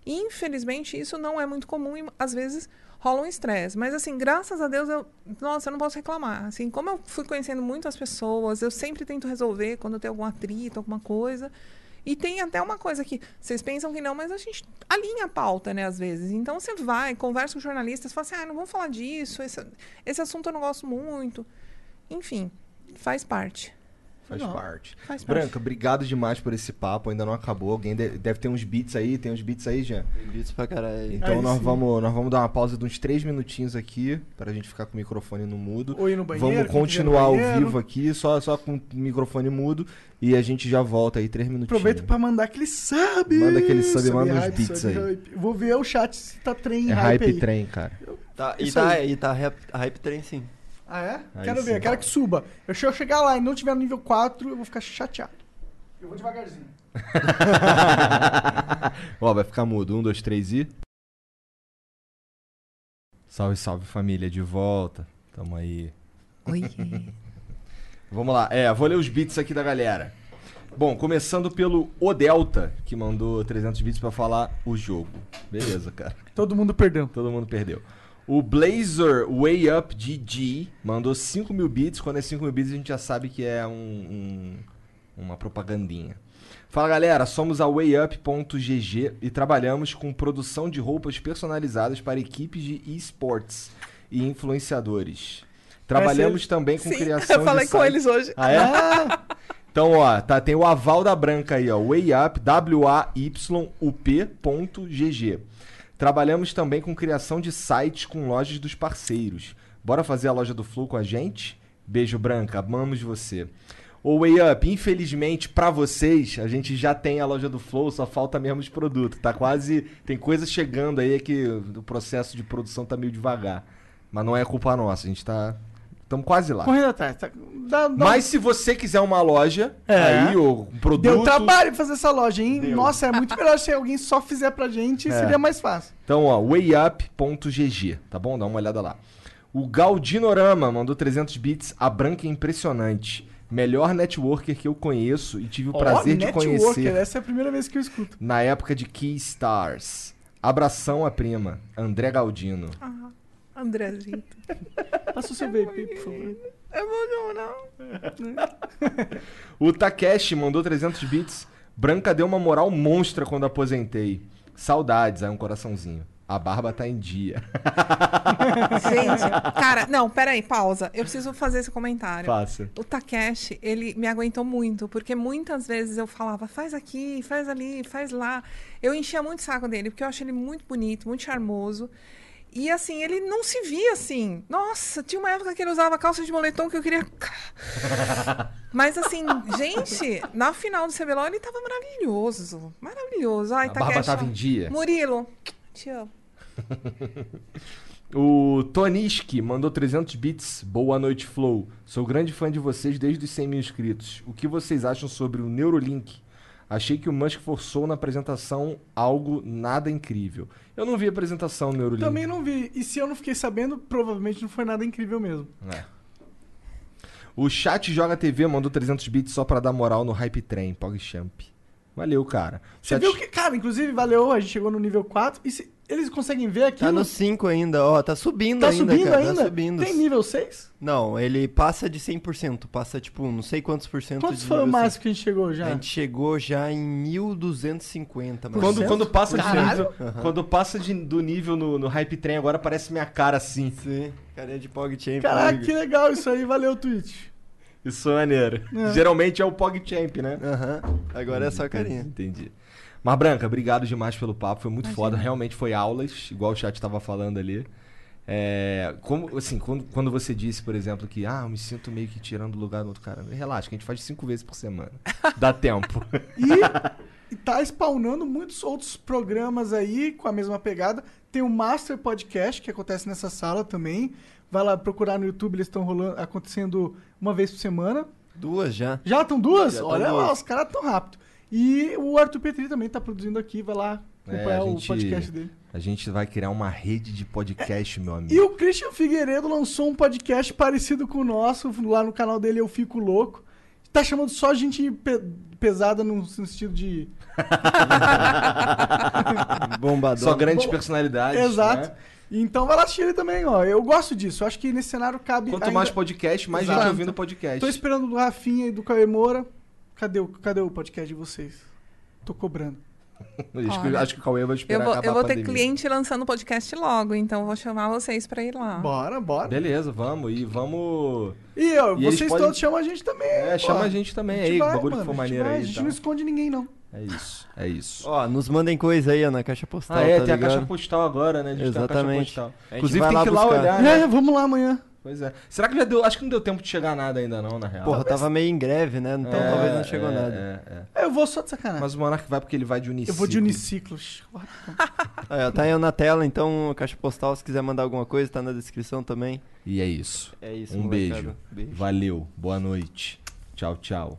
D: Infelizmente, isso não é muito comum e às vezes rola um estresse. Mas assim, graças a Deus, eu, nossa, eu não posso reclamar. Assim, como eu fui conhecendo muitas pessoas, eu sempre tento resolver quando tem algum atrito, alguma coisa. E tem até uma coisa que vocês pensam que não, mas a gente alinha a pauta, né, às vezes. Então você vai, conversa com jornalistas, fala assim, ah, não vamos falar disso, esse, esse assunto eu não gosto muito. Enfim, faz parte.
B: Faz
C: Não.
B: parte.
D: Faz parte.
B: Branca, obrigado demais por esse papo. Ainda não acabou. Alguém de- deve ter uns beats aí. Tem uns beats aí, Jean?
I: Beats pra caralho.
B: Então
C: Aí
B: nós
C: sim.
B: vamos, nós vamos dar uma pausa de uns três minutinhos aqui, pra gente ficar com o microfone no mudo.
C: Ou ir no banheiro.
B: Vamos continuar ao vivo aqui, só, só com o microfone mudo. E a gente já volta aí, três minutinhos.
C: Aproveita pra mandar aquele sub.
B: Manda aquele sub, manda uns
C: hype,
B: beats
C: sub
B: aí.
C: hype. Vou ver o chat se tá trem
B: É
C: hype,
B: hype
C: aí.
B: trem, cara.
I: Tá, e tá, e tá hype, hype trem sim.
C: Ah, é?
B: Aí
C: quero
B: sim.
C: ver, quero que suba. Eu, se eu chegar lá e não tiver no nível 4, eu vou ficar chateado. Eu vou devagarzinho.
B: Ó, vai ficar mudo. Um, dois, três e. Salve, salve família, de volta. Tamo aí.
D: Oi.
B: Vamos lá. É, vou ler os beats aqui da galera. Bom, começando pelo O Delta, que mandou 300 bits pra falar o jogo. Beleza, cara.
C: Todo mundo perdeu.
B: Todo mundo perdeu. O Blazer Way Up GG mandou 5 mil bits. Quando é 5 mil bits, a gente já sabe que é um, um- uma propagandinha. Fala galera, somos a WayUp.gg e trabalhamos com produção de roupas personalizadas para equipes de esportes e influenciadores. Trabalhamos também com
D: Sim,
B: criação
D: eu falei
B: de
D: com
B: sites-
D: eles hoje.
B: Ah, é? Então, ó, tá, tem o aval da branca aí, ó. WayUp, W-A-Y-U-P.gg. Trabalhamos também com criação de sites com lojas dos parceiros. Bora fazer a loja do Flow com a gente? Beijo, Branca. Amamos você. O WayUp, infelizmente, pra vocês, a gente já tem a loja do Flow, só falta mesmo os produtos. Tá quase. Tem coisa chegando aí que o processo de produção tá meio devagar. Mas não é culpa nossa, a gente tá Estamos quase lá.
C: Correndo atrás. Tá, dá- dá-
B: Mas se você quiser uma loja,
C: É.
B: aí, ou um produto...
C: Deu trabalho fazer essa loja, hein?
B: Deu.
C: Nossa, é muito melhor se alguém só fizer pra gente,
B: É.
C: seria mais fácil.
B: Então, ó, wayup.gg, tá bom? Dá uma olhada lá. O Galdinorama mandou 300 bits. A branca é impressionante. Melhor networker que eu conheço e tive o prazer
C: Ó,
B: de
C: networker,
B: conhecer
C: essa é a primeira vez que eu escuto.
B: na época de Key Stars. Abração a prima, André Galdino.
D: Ah, Andrezito.
C: Passa o seu VP, por favor.
D: Eu vou não.
B: O Takeshi mandou 300 bits. Branca deu uma moral monstra quando aposentei. Saudades, aí um coraçãozinho. A barba tá em dia.
D: Gente, cara, não, peraí, pausa. Eu preciso fazer esse comentário.
B: Faça.
D: O Takeshi, ele me aguentou muito, porque muitas vezes eu falava, faz aqui, faz ali, faz lá. Eu enchia muito o saco dele, porque eu acho ele muito bonito, muito charmoso. E assim, ele não se via assim. Nossa, tinha uma época que ele usava calça de moletom que eu queria. Mas assim, gente, na final do CBLOL ele tava maravilhoso. Maravilhoso. Ai,
B: A barba
D: Takeshi,
B: tava
D: ó.
B: em dia.
D: Murilo, te amo.
B: O Toniski mandou 300 bits. Boa noite, Flow. Sou grande fã de vocês desde os 100 mil inscritos. O que vocês acham sobre o Neurolink? Achei que o Musk forçou na apresentação algo nada incrível. Eu não vi a apresentação Neurolink.
C: Também não vi. E se eu não fiquei sabendo, provavelmente não foi nada incrível mesmo.
B: É. O Chat Joga TV mandou 300 bits só pra dar moral no Hype Train, PogChamp. Valeu, cara.
C: Você
B: Chat-
C: viu que, cara, inclusive, valeu, a gente chegou no nível 4. E se- eles conseguem ver aqui?
I: Tá no 5 ainda, ó. Tá subindo
C: Tá
I: ainda,
C: subindo
I: cara.
C: ainda?
I: Tá subindo.
C: Tem nível 6?
I: Não, ele passa de 100%. Passa, tipo, não sei quantos por cento
C: Quantos foi o máximo que a gente chegou já?
I: A gente chegou já em 1250, mais ou
B: Quando, quando passa, de nível, quando passa de- do nível no, no Hype Train, agora parece minha cara assim.
I: Sim, carinha de PogChamp.
C: Caraca,
I: amigo.
C: que legal isso aí. Valeu, Twitch.
B: Isso é maneiro.
C: É.
B: Geralmente é o PogChamp, né?
I: Aham, agora é só carinha.
B: Entendi. Mas, Branca, obrigado demais pelo papo. Foi muito foda. Realmente foi aulas, igual o chat tava falando ali. É, como, assim, quando, quando você disse, por exemplo, que ah, eu me sinto meio que tirando o lugar do outro cara. Relaxa, que a gente faz cinco vezes por semana. Dá tempo.
C: E tá spawnando muitos outros programas aí com a mesma pegada. Tem o Master Podcast, que acontece nessa sala também. Vai lá procurar no YouTube, eles estão rolando, acontecendo uma vez por semana.
I: Duas já.
C: Já estão duas?
I: Já
C: Olha lá, os caras tão rápido. E o Arthur Petri também tá produzindo aqui, vai lá acompanhar
B: É, a
C: o
B: gente-
C: podcast dele.
B: A gente vai criar uma rede de podcast, meu amigo.
C: E o Christian Figueiredo lançou um podcast parecido com o nosso, lá no canal dele Eu Fico Louco. Tá chamando só gente pe- pesada no sentido de.
I: Bombadão.
B: Só grandes
C: Bom,
B: personalidades.
C: Exato.
B: né?
C: Então vai lá assistir ele também, ó. Eu gosto disso. Eu acho que nesse cenário cabe.
B: Quanto
C: ainda-
B: mais podcast, mais
C: Exato.
B: gente ouvindo podcast.
C: Tô esperando do Rafinha e do Cauê Moura. Cadê o, cadê o podcast de vocês? Tô cobrando.
B: Acho, que,
D: Olha,
B: acho que o Cauê vai
D: Eu
B: esperar
D: vou,
B: acabar
D: eu vou
B: a
D: ter
B: pandemia.
D: cliente lançando podcast logo, então eu vou chamar vocês pra ir lá.
C: Bora, bora.
B: Beleza, vamos. E vamos.
C: E, ó,
B: E eles
C: vocês
B: podem-
C: todos chamam a gente também.
B: É, chama a gente também
C: A gente
B: aí,
C: vai,
B: bagulho que for
C: a gente
B: maneiro aí.
C: A
B: e
C: gente
B: tal.
C: não esconde ninguém, não.
B: É isso, é isso.
I: Ó, nos mandem coisa aí, ó, na caixa postal.
B: Ah, é,
I: tá
B: tem a
I: ligado?
B: caixa postal agora, né? A gente
I: Exatamente.
B: tem a
I: A
B: caixa
I: gente
B: postal. Inclusive
I: vai
B: tem
I: lá
B: que ir lá
I: buscar.
B: olhar, né?
C: É, vamos lá amanhã.
B: Pois é. Será que já deu. Acho que não deu tempo de chegar nada ainda, não, na real.
I: Porra, tava meio em greve, né? Então
B: É,
I: talvez não chegou
B: é,
I: nada.
B: é, é.
C: Eu vou só de sacanagem.
B: Mas o Monark vai porque ele vai de uniciclo.
C: eu vou de uniciclos.
I: Ó, tá aí na tela, então caixa postal, se quiser mandar alguma coisa, tá na descrição também.
B: E é isso.
I: É isso,
B: Um beijo.
I: Beijo.
B: Valeu. Boa noite. Tchau, tchau.